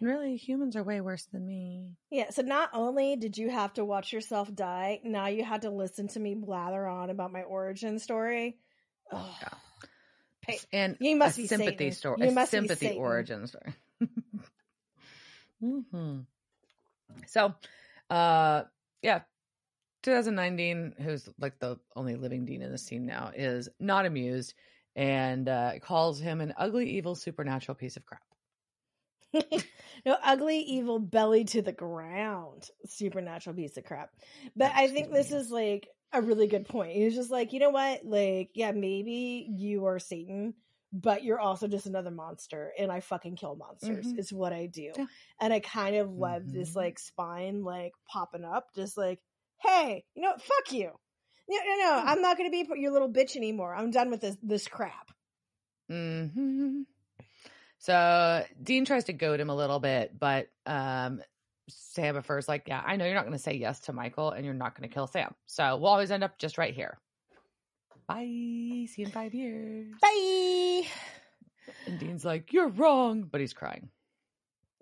And really, humans are way worse than me. Yeah, so not only did you have to watch yourself die, now you had to listen to me blather on about my origin story. Ugh. Yeah. Pay- and You must a be sympathy Satan. story, You a must be sympathy Satan. origin story. *laughs* hmm So, uh, yeah, 2019, who's like the only living dean in the scene now, is not amused and uh, calls him an ugly, evil, supernatural piece of crap. *laughs* no, ugly, evil, belly to the ground, supernatural piece of crap. But I think this is like a really good point. He was just like, you know what? Like, yeah, maybe you are Satan, but you're also just another monster, and I fucking kill monsters. Mhm. Is what I do. Yeah. And I kind of love this Mhm. like spine like popping up, just like, hey, you know, what? fuck you. No, no, no. I'm not going to be your little bitch anymore. I'm done with this this crap. hmm So Dean tries to goad him a little bit, but um, Samifer's like, yeah, I know you're not going to say yes to Michael and you're not going to kill Sam. So we'll always end up just right here. Bye. See you in five years. Bye. And Dean's like, you're wrong, but he's crying.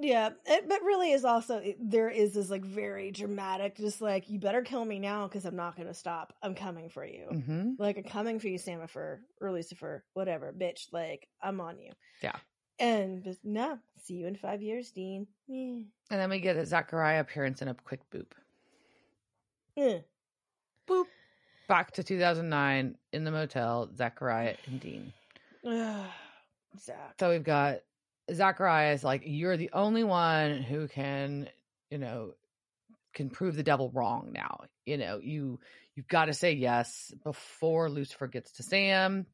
Yeah, it, but really is also it- there is this like very dramatic, just like you better kill me now because I'm not gonna stop. I'm coming for you. hmm Like I'm coming for you, Samifer or Lucifer, whatever, bitch. Like I'm on you. Yeah. And just no, see you in five years, Dean. Eh. And then we get a Zachariah appearance in a quick boop. Eh. Boop. Back to 2009 in the motel, Zachariah and Dean. *sighs* Zach. So we've got Zachariah is like, you're the only one who can, you know, can prove the devil wrong now. You know, you you've got to say yes before Lucifer gets to Sam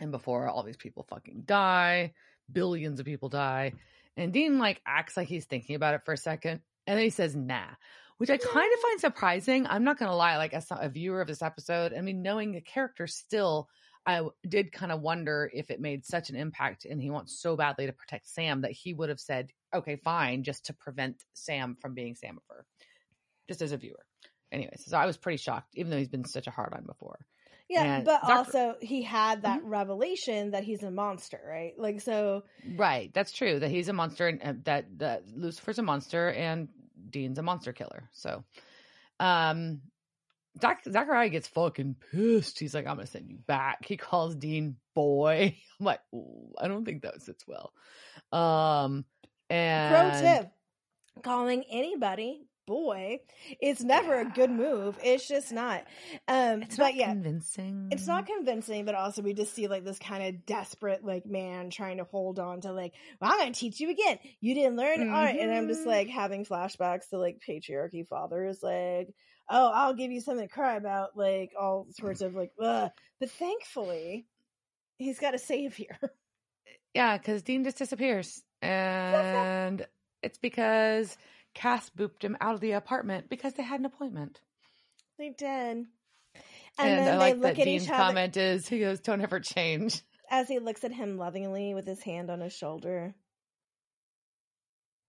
and before all these people fucking die, billions of people die. And Dean like acts like he's thinking about it for a second and then he says nah, which I kind of find surprising. I'm not going to lie, like as a viewer of this episode, I mean knowing the character still I did kind of wonder if it made such an impact and he wants so badly to protect Sam that he would have said, okay, fine, just to prevent Sam from being Samifer, just as a viewer. Anyways, so I was pretty shocked, even though he's been such a hard on before. Yeah, And but Zach- also he had that revelation that he's a monster, right? Like so. Right, that's true. That he's a monster and uh, that that Lucifer's a monster and Dean's a monster killer. So, um, Zach, Zachariah gets fucking pissed. He's like, "I'm gonna send you back." He calls Dean boy. *laughs* I'm like, I don't think that sits well. Um, and Pro tip: calling anybody boy, it's never a good move. It's just not. Um, It's but not yeah, convincing. it's not convincing, but also we just see like this kind of desperate like man trying to hold on to like, well, I'm gonna teach you again. You didn't learn, all right. And I'm just Mhm. like having flashbacks to like patriarchy fathers, like, oh, I'll give you something to cry about, like all sorts of like, ugh. but thankfully, he's got a savior. *laughs* Yeah, because Dean just disappears. And it's because Cass booped him out of the apartment because they had an appointment. they did. And, And, then I they look that at Dean's each other comment is he goes, Don't ever change. as he looks at him lovingly with his hand on his shoulder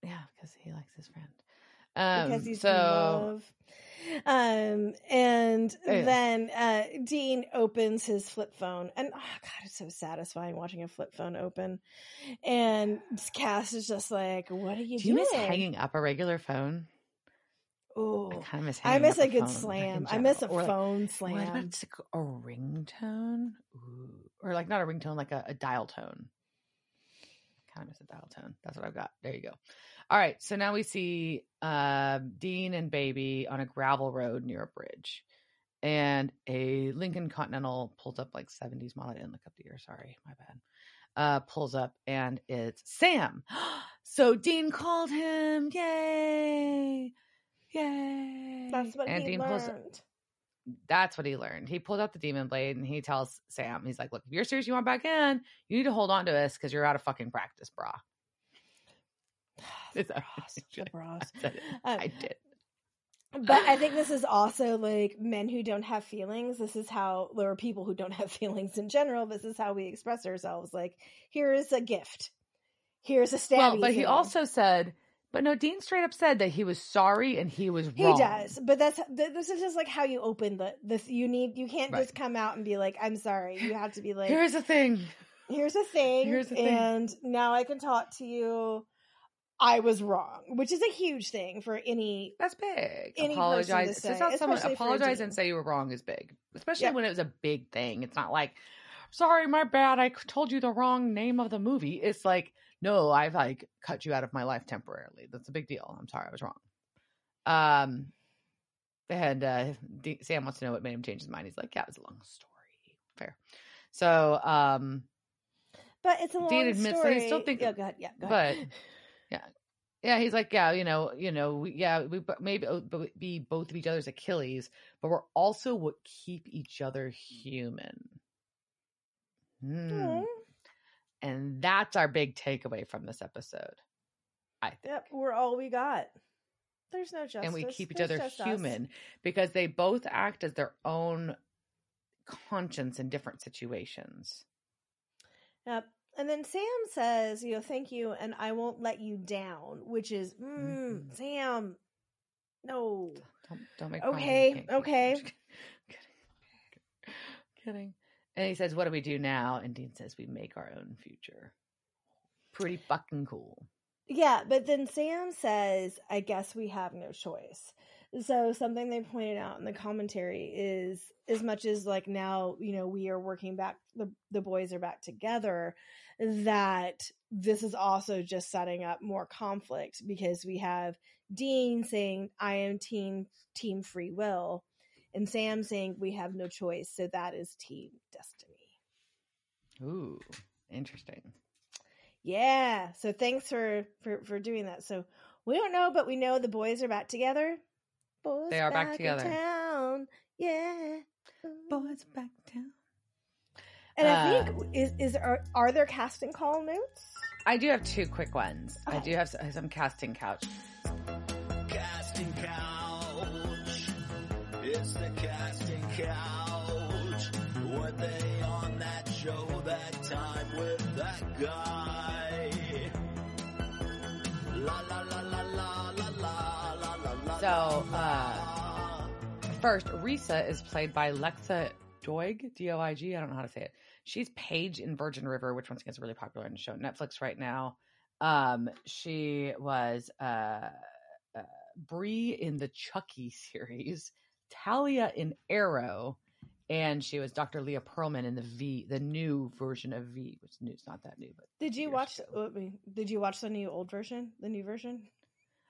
Yeah, because he likes his friend. Um, because he's so in love. Um, and Yeah. then uh, Dean opens his flip phone, and oh god, it's so satisfying watching a flip phone open. And Cass is just like, "What are you doing? do you doing?" miss hanging up a regular phone? Oh, I kind of miss. I miss up a good slam. I miss a. Or, like, phone What slam. about just, like, a ringtone? Ooh. Or like not a ringtone, like a, a dial tone. Kind of miss a dial tone. That's what I've got. There you go. All right. So now we see uh, Dean and Baby on a gravel road near a bridge. And a Lincoln Continental pulls up like 70s model. I didn't look up the year. Sorry. My bad. Uh, pulls up and it's Sam. *gasps* so Dean called him. Yay. Yay. That's what and he Dean pulls learned. that's what he learned. He pulled out the demon blade and he tells Sam, he's like, Look, if you're serious, you want back in, you need to hold on to this because you're out of fucking practice, brah. *laughs* Is that- the bras. I. Um, did. But I think this is also like men who don't have feelings. This is how, or people who don't have *laughs* feelings in general. This is how we express ourselves. Like, here is a gift. Here's a stabby. Well, but he thing. also said, but no, Dean straight up said that he was sorry and he was he does. But that's th- this is just like how you open the this. You need you can't Right. just come out and be like, I'm sorry. You have to be like, Here's a thing. here's a thing, here's the thing. and now I can talk to you. I was wrong, which is a huge thing for any. That's big. Any person to apologize. say, someone especially for a apologize and say you were wrong is big, especially Yeah. when it was a big thing. It's not like, sorry, my bad. I told you the wrong name of the movie. It's like, no, I've like cut you out of my life temporarily. That's a big deal. I'm sorry, I was wrong. Um, and uh, D- Sam wants to know what made him change his mind. He's like, yeah, it was a long story. Fair. So, um, But it's a long Dean admits that story. he still thinks- Yeah, go ahead. Yeah, go but ahead. Yeah yeah he's like yeah you know you know we, yeah we maybe oh, we be both of each other's achilles but we're also what keep each other human. Hmm. Aw. and that's our big takeaway from this episode i think Yep, we're all we got. There's no justice. and we keep each There's other just us. human because they both act as their own conscience in different situations Yep. And then Sam says, you know, thank you, and I won't let you down, which is, mm, Mhm. Sam, no. Don't, don't make. Okay, okay. *laughs* Kidding. Kidding. And he says, "What do we do now?" And Dean says, "We make our own future." Pretty fucking cool. Yeah, but then Sam says, I guess we have no choice. So something they pointed out in the commentary is as much as like now, you know, we are working back the the boys are back together, that this is also just setting up more conflict because we have Dean saying, I am team team free will, and Sam saying we have no choice, so that is team destiny. Ooh, interesting. Yeah. So thanks for for for doing that. So we don't know, but we know the boys are back together. Boys They are back in together. Town. Yeah. Boys back down. And I Uh, think is is are, are there casting call notes? I do have two quick ones. I do have s- some casting couch. Casting couch. It's the casting couch. Were they on that show that time with that guy? La la la la la la la la la la. So, uh, First, Risa is played by Lexa Doig, D O I G. I don't know how to say it. She's Paige in Virgin River, which once again is really popular the show Netflix right now. Um, she was uh, uh, Bree in the Chucky *laughs* series, Talia in Arrow, and she was Dr. Leah Pearlman in the V, the new version of V, which new, it's not that new, but Did you watch? ago. Did you watch the new old version? The new version?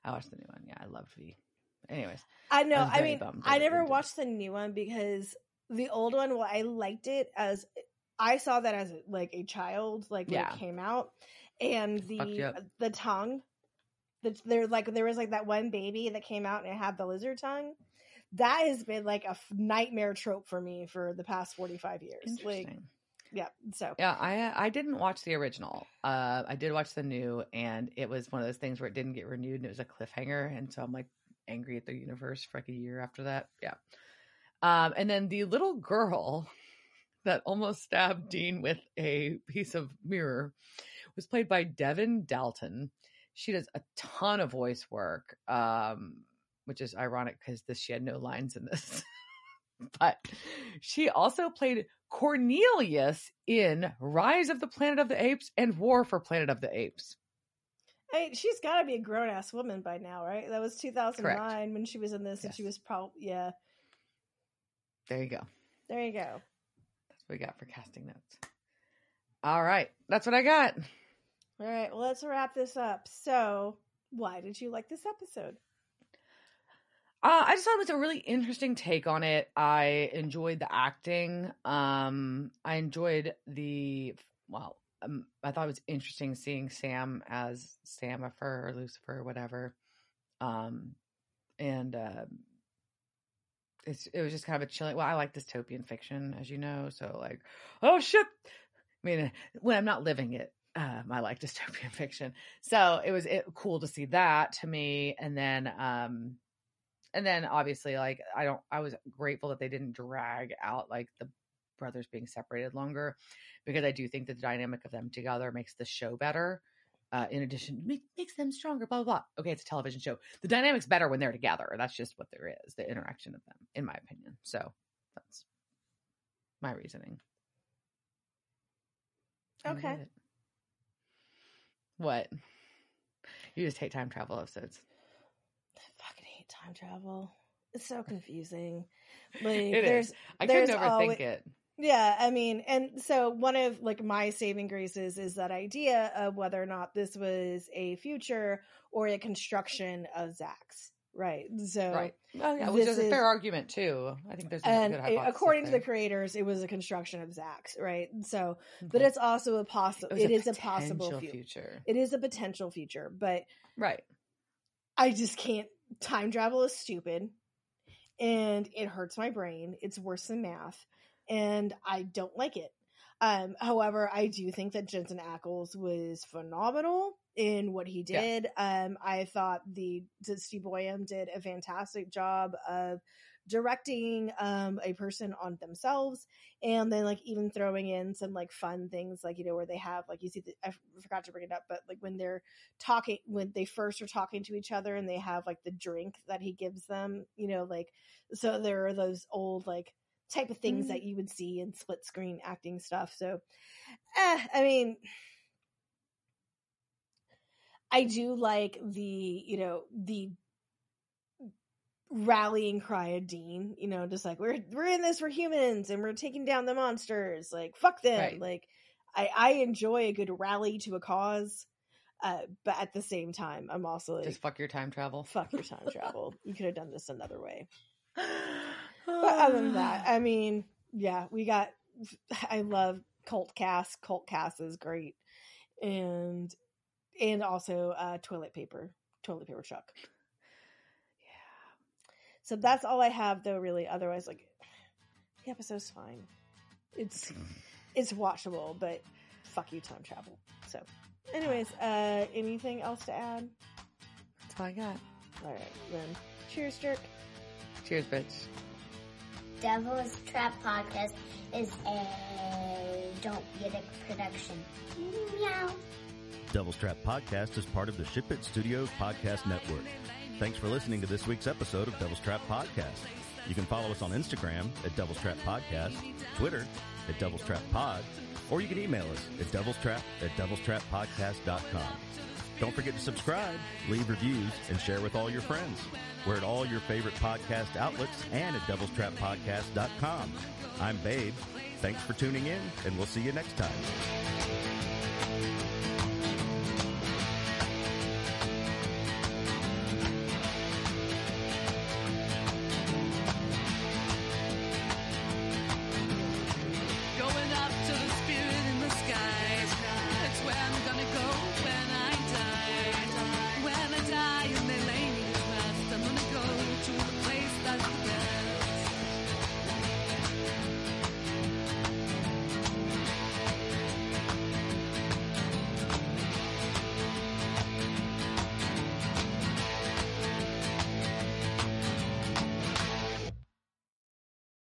I watched the new one. Yeah, I love V. Anyways, I know. I I, mean, I never watched the new one because the old one. Well, I liked it as I saw that as like a child, like when Yeah. it came out, and the the tongue. The, there like there was like that one baby that came out and it had the lizard tongue. That has been like a f- nightmare trope for me for the past forty five years. Like, yeah. So Yeah, I I didn't watch the original. Uh, I did watch the new, and it was one of those things where it didn't get renewed, and it was a cliffhanger, and so I'm like angry at the universe for like a year after that. Yeah. Um, and then the little girl that almost stabbed Dean with a piece of mirror was played by Devyn Dalton. She does a ton of voice work, um, which is ironic because this she had no lines in this. *laughs* but she also played Cornelius in Rise of the Planet of the Apes and War for Planet of the Apes. I mean, she's got to be a grown ass woman by now, right? That was two thousand nine when she was in this, and she was probably yeah. There you go. There you go. We got for casting notes. All right. That's what I got. All right, well, let's wrap this up. So, why did you like this episode? Uh, I just thought it was a really interesting take on it. I enjoyed the acting. Um, I enjoyed the well. Um, I thought it was interesting seeing Sam as Samifer or Lucifer or whatever. Um, and uh, it's it was just kind of a chilling. Well, I like dystopian fiction, as you know. So like, oh shit. I mean, when I'm not living it, um, I like *laughs* dystopian fiction. So it was it, cool to see that to me, and then um and then obviously like i don't i was grateful that they didn't drag out like the brothers being separated longer because i do think that the dynamic of them together makes the show better uh, in addition make, makes them stronger blah blah blah okay it's a television show the dynamic's better when they're together that's just what there is the interaction of them in my opinion so that's my reasoning Okay. what you just hate time travel episodes I fucking hate time travel. It's so *laughs* confusing. Like, It there's, is. I couldn't overthink always- it. Yeah, I mean, and so one of like my saving graces is that idea of whether or not this was a future or a construction of Zach's, right? So, Right. Oh yeah, which this is a fair argument too. I think there's a and according to the creators, it was a construction of Zach's, right? So, but it's also a possible. was It is a possible future. future. It is a potential future, but Right. I just can't. Time travel is stupid and it hurts my brain. It's worse than math and I don't like it. Um, however, I do think that Jensen Ackles was phenomenal in what he Yeah. did. Um, I thought the Steve Boyum did a fantastic job of directing um a person on themselves and then like even throwing in some like fun things like you know where they have like you see the, i forgot to bring it up but like when they're talking when they first are talking to each other and they have like the drink that he gives them you know like so there are those old like type of things Mm. that you would see in split screen acting stuff so eh, i mean I do like the, you know, the rallying cry of Dean, you know, just like we're we're in this for humans and we're taking down the monsters. Like fuck them. Right. Like I I enjoy a good rally to a cause. Uh but at the same time, I'm also like Just fuck your time travel. fuck your time *laughs* travel. You could have done this another way. *laughs* But other than that, *sighs* I mean, yeah, we got *sighs* I love cult cast. Cult cast is great. And and also uh toilet paper. Toilet paper truck. yeah. So that's all I have though, really. Otherwise, like the episode's fine. It's *laughs* it's watchable, but fuck you, time travel. So anyways, *sighs* uh anything else to add? That's all I got. All right, then. Cheers, jerk. Cheers, bitch. Devil's Trap Podcast is a Don't Get It production. Meow. Devil's Trap Podcast is part of the Ship It Studios Podcast Network. Thanks for listening to this week's episode of Devil's Trap Podcast. You can follow us on Instagram at Devil's Trap Podcast, Twitter at Devil's Trap Pod, or you can email us at devilstrap at devilstrappodcast.com. Don't forget to subscribe, leave reviews, and share with all your friends. We're at all your favorite podcast outlets and at devilstrappodcast.com. I'm Babe. Thanks for tuning in, and we'll see you next time.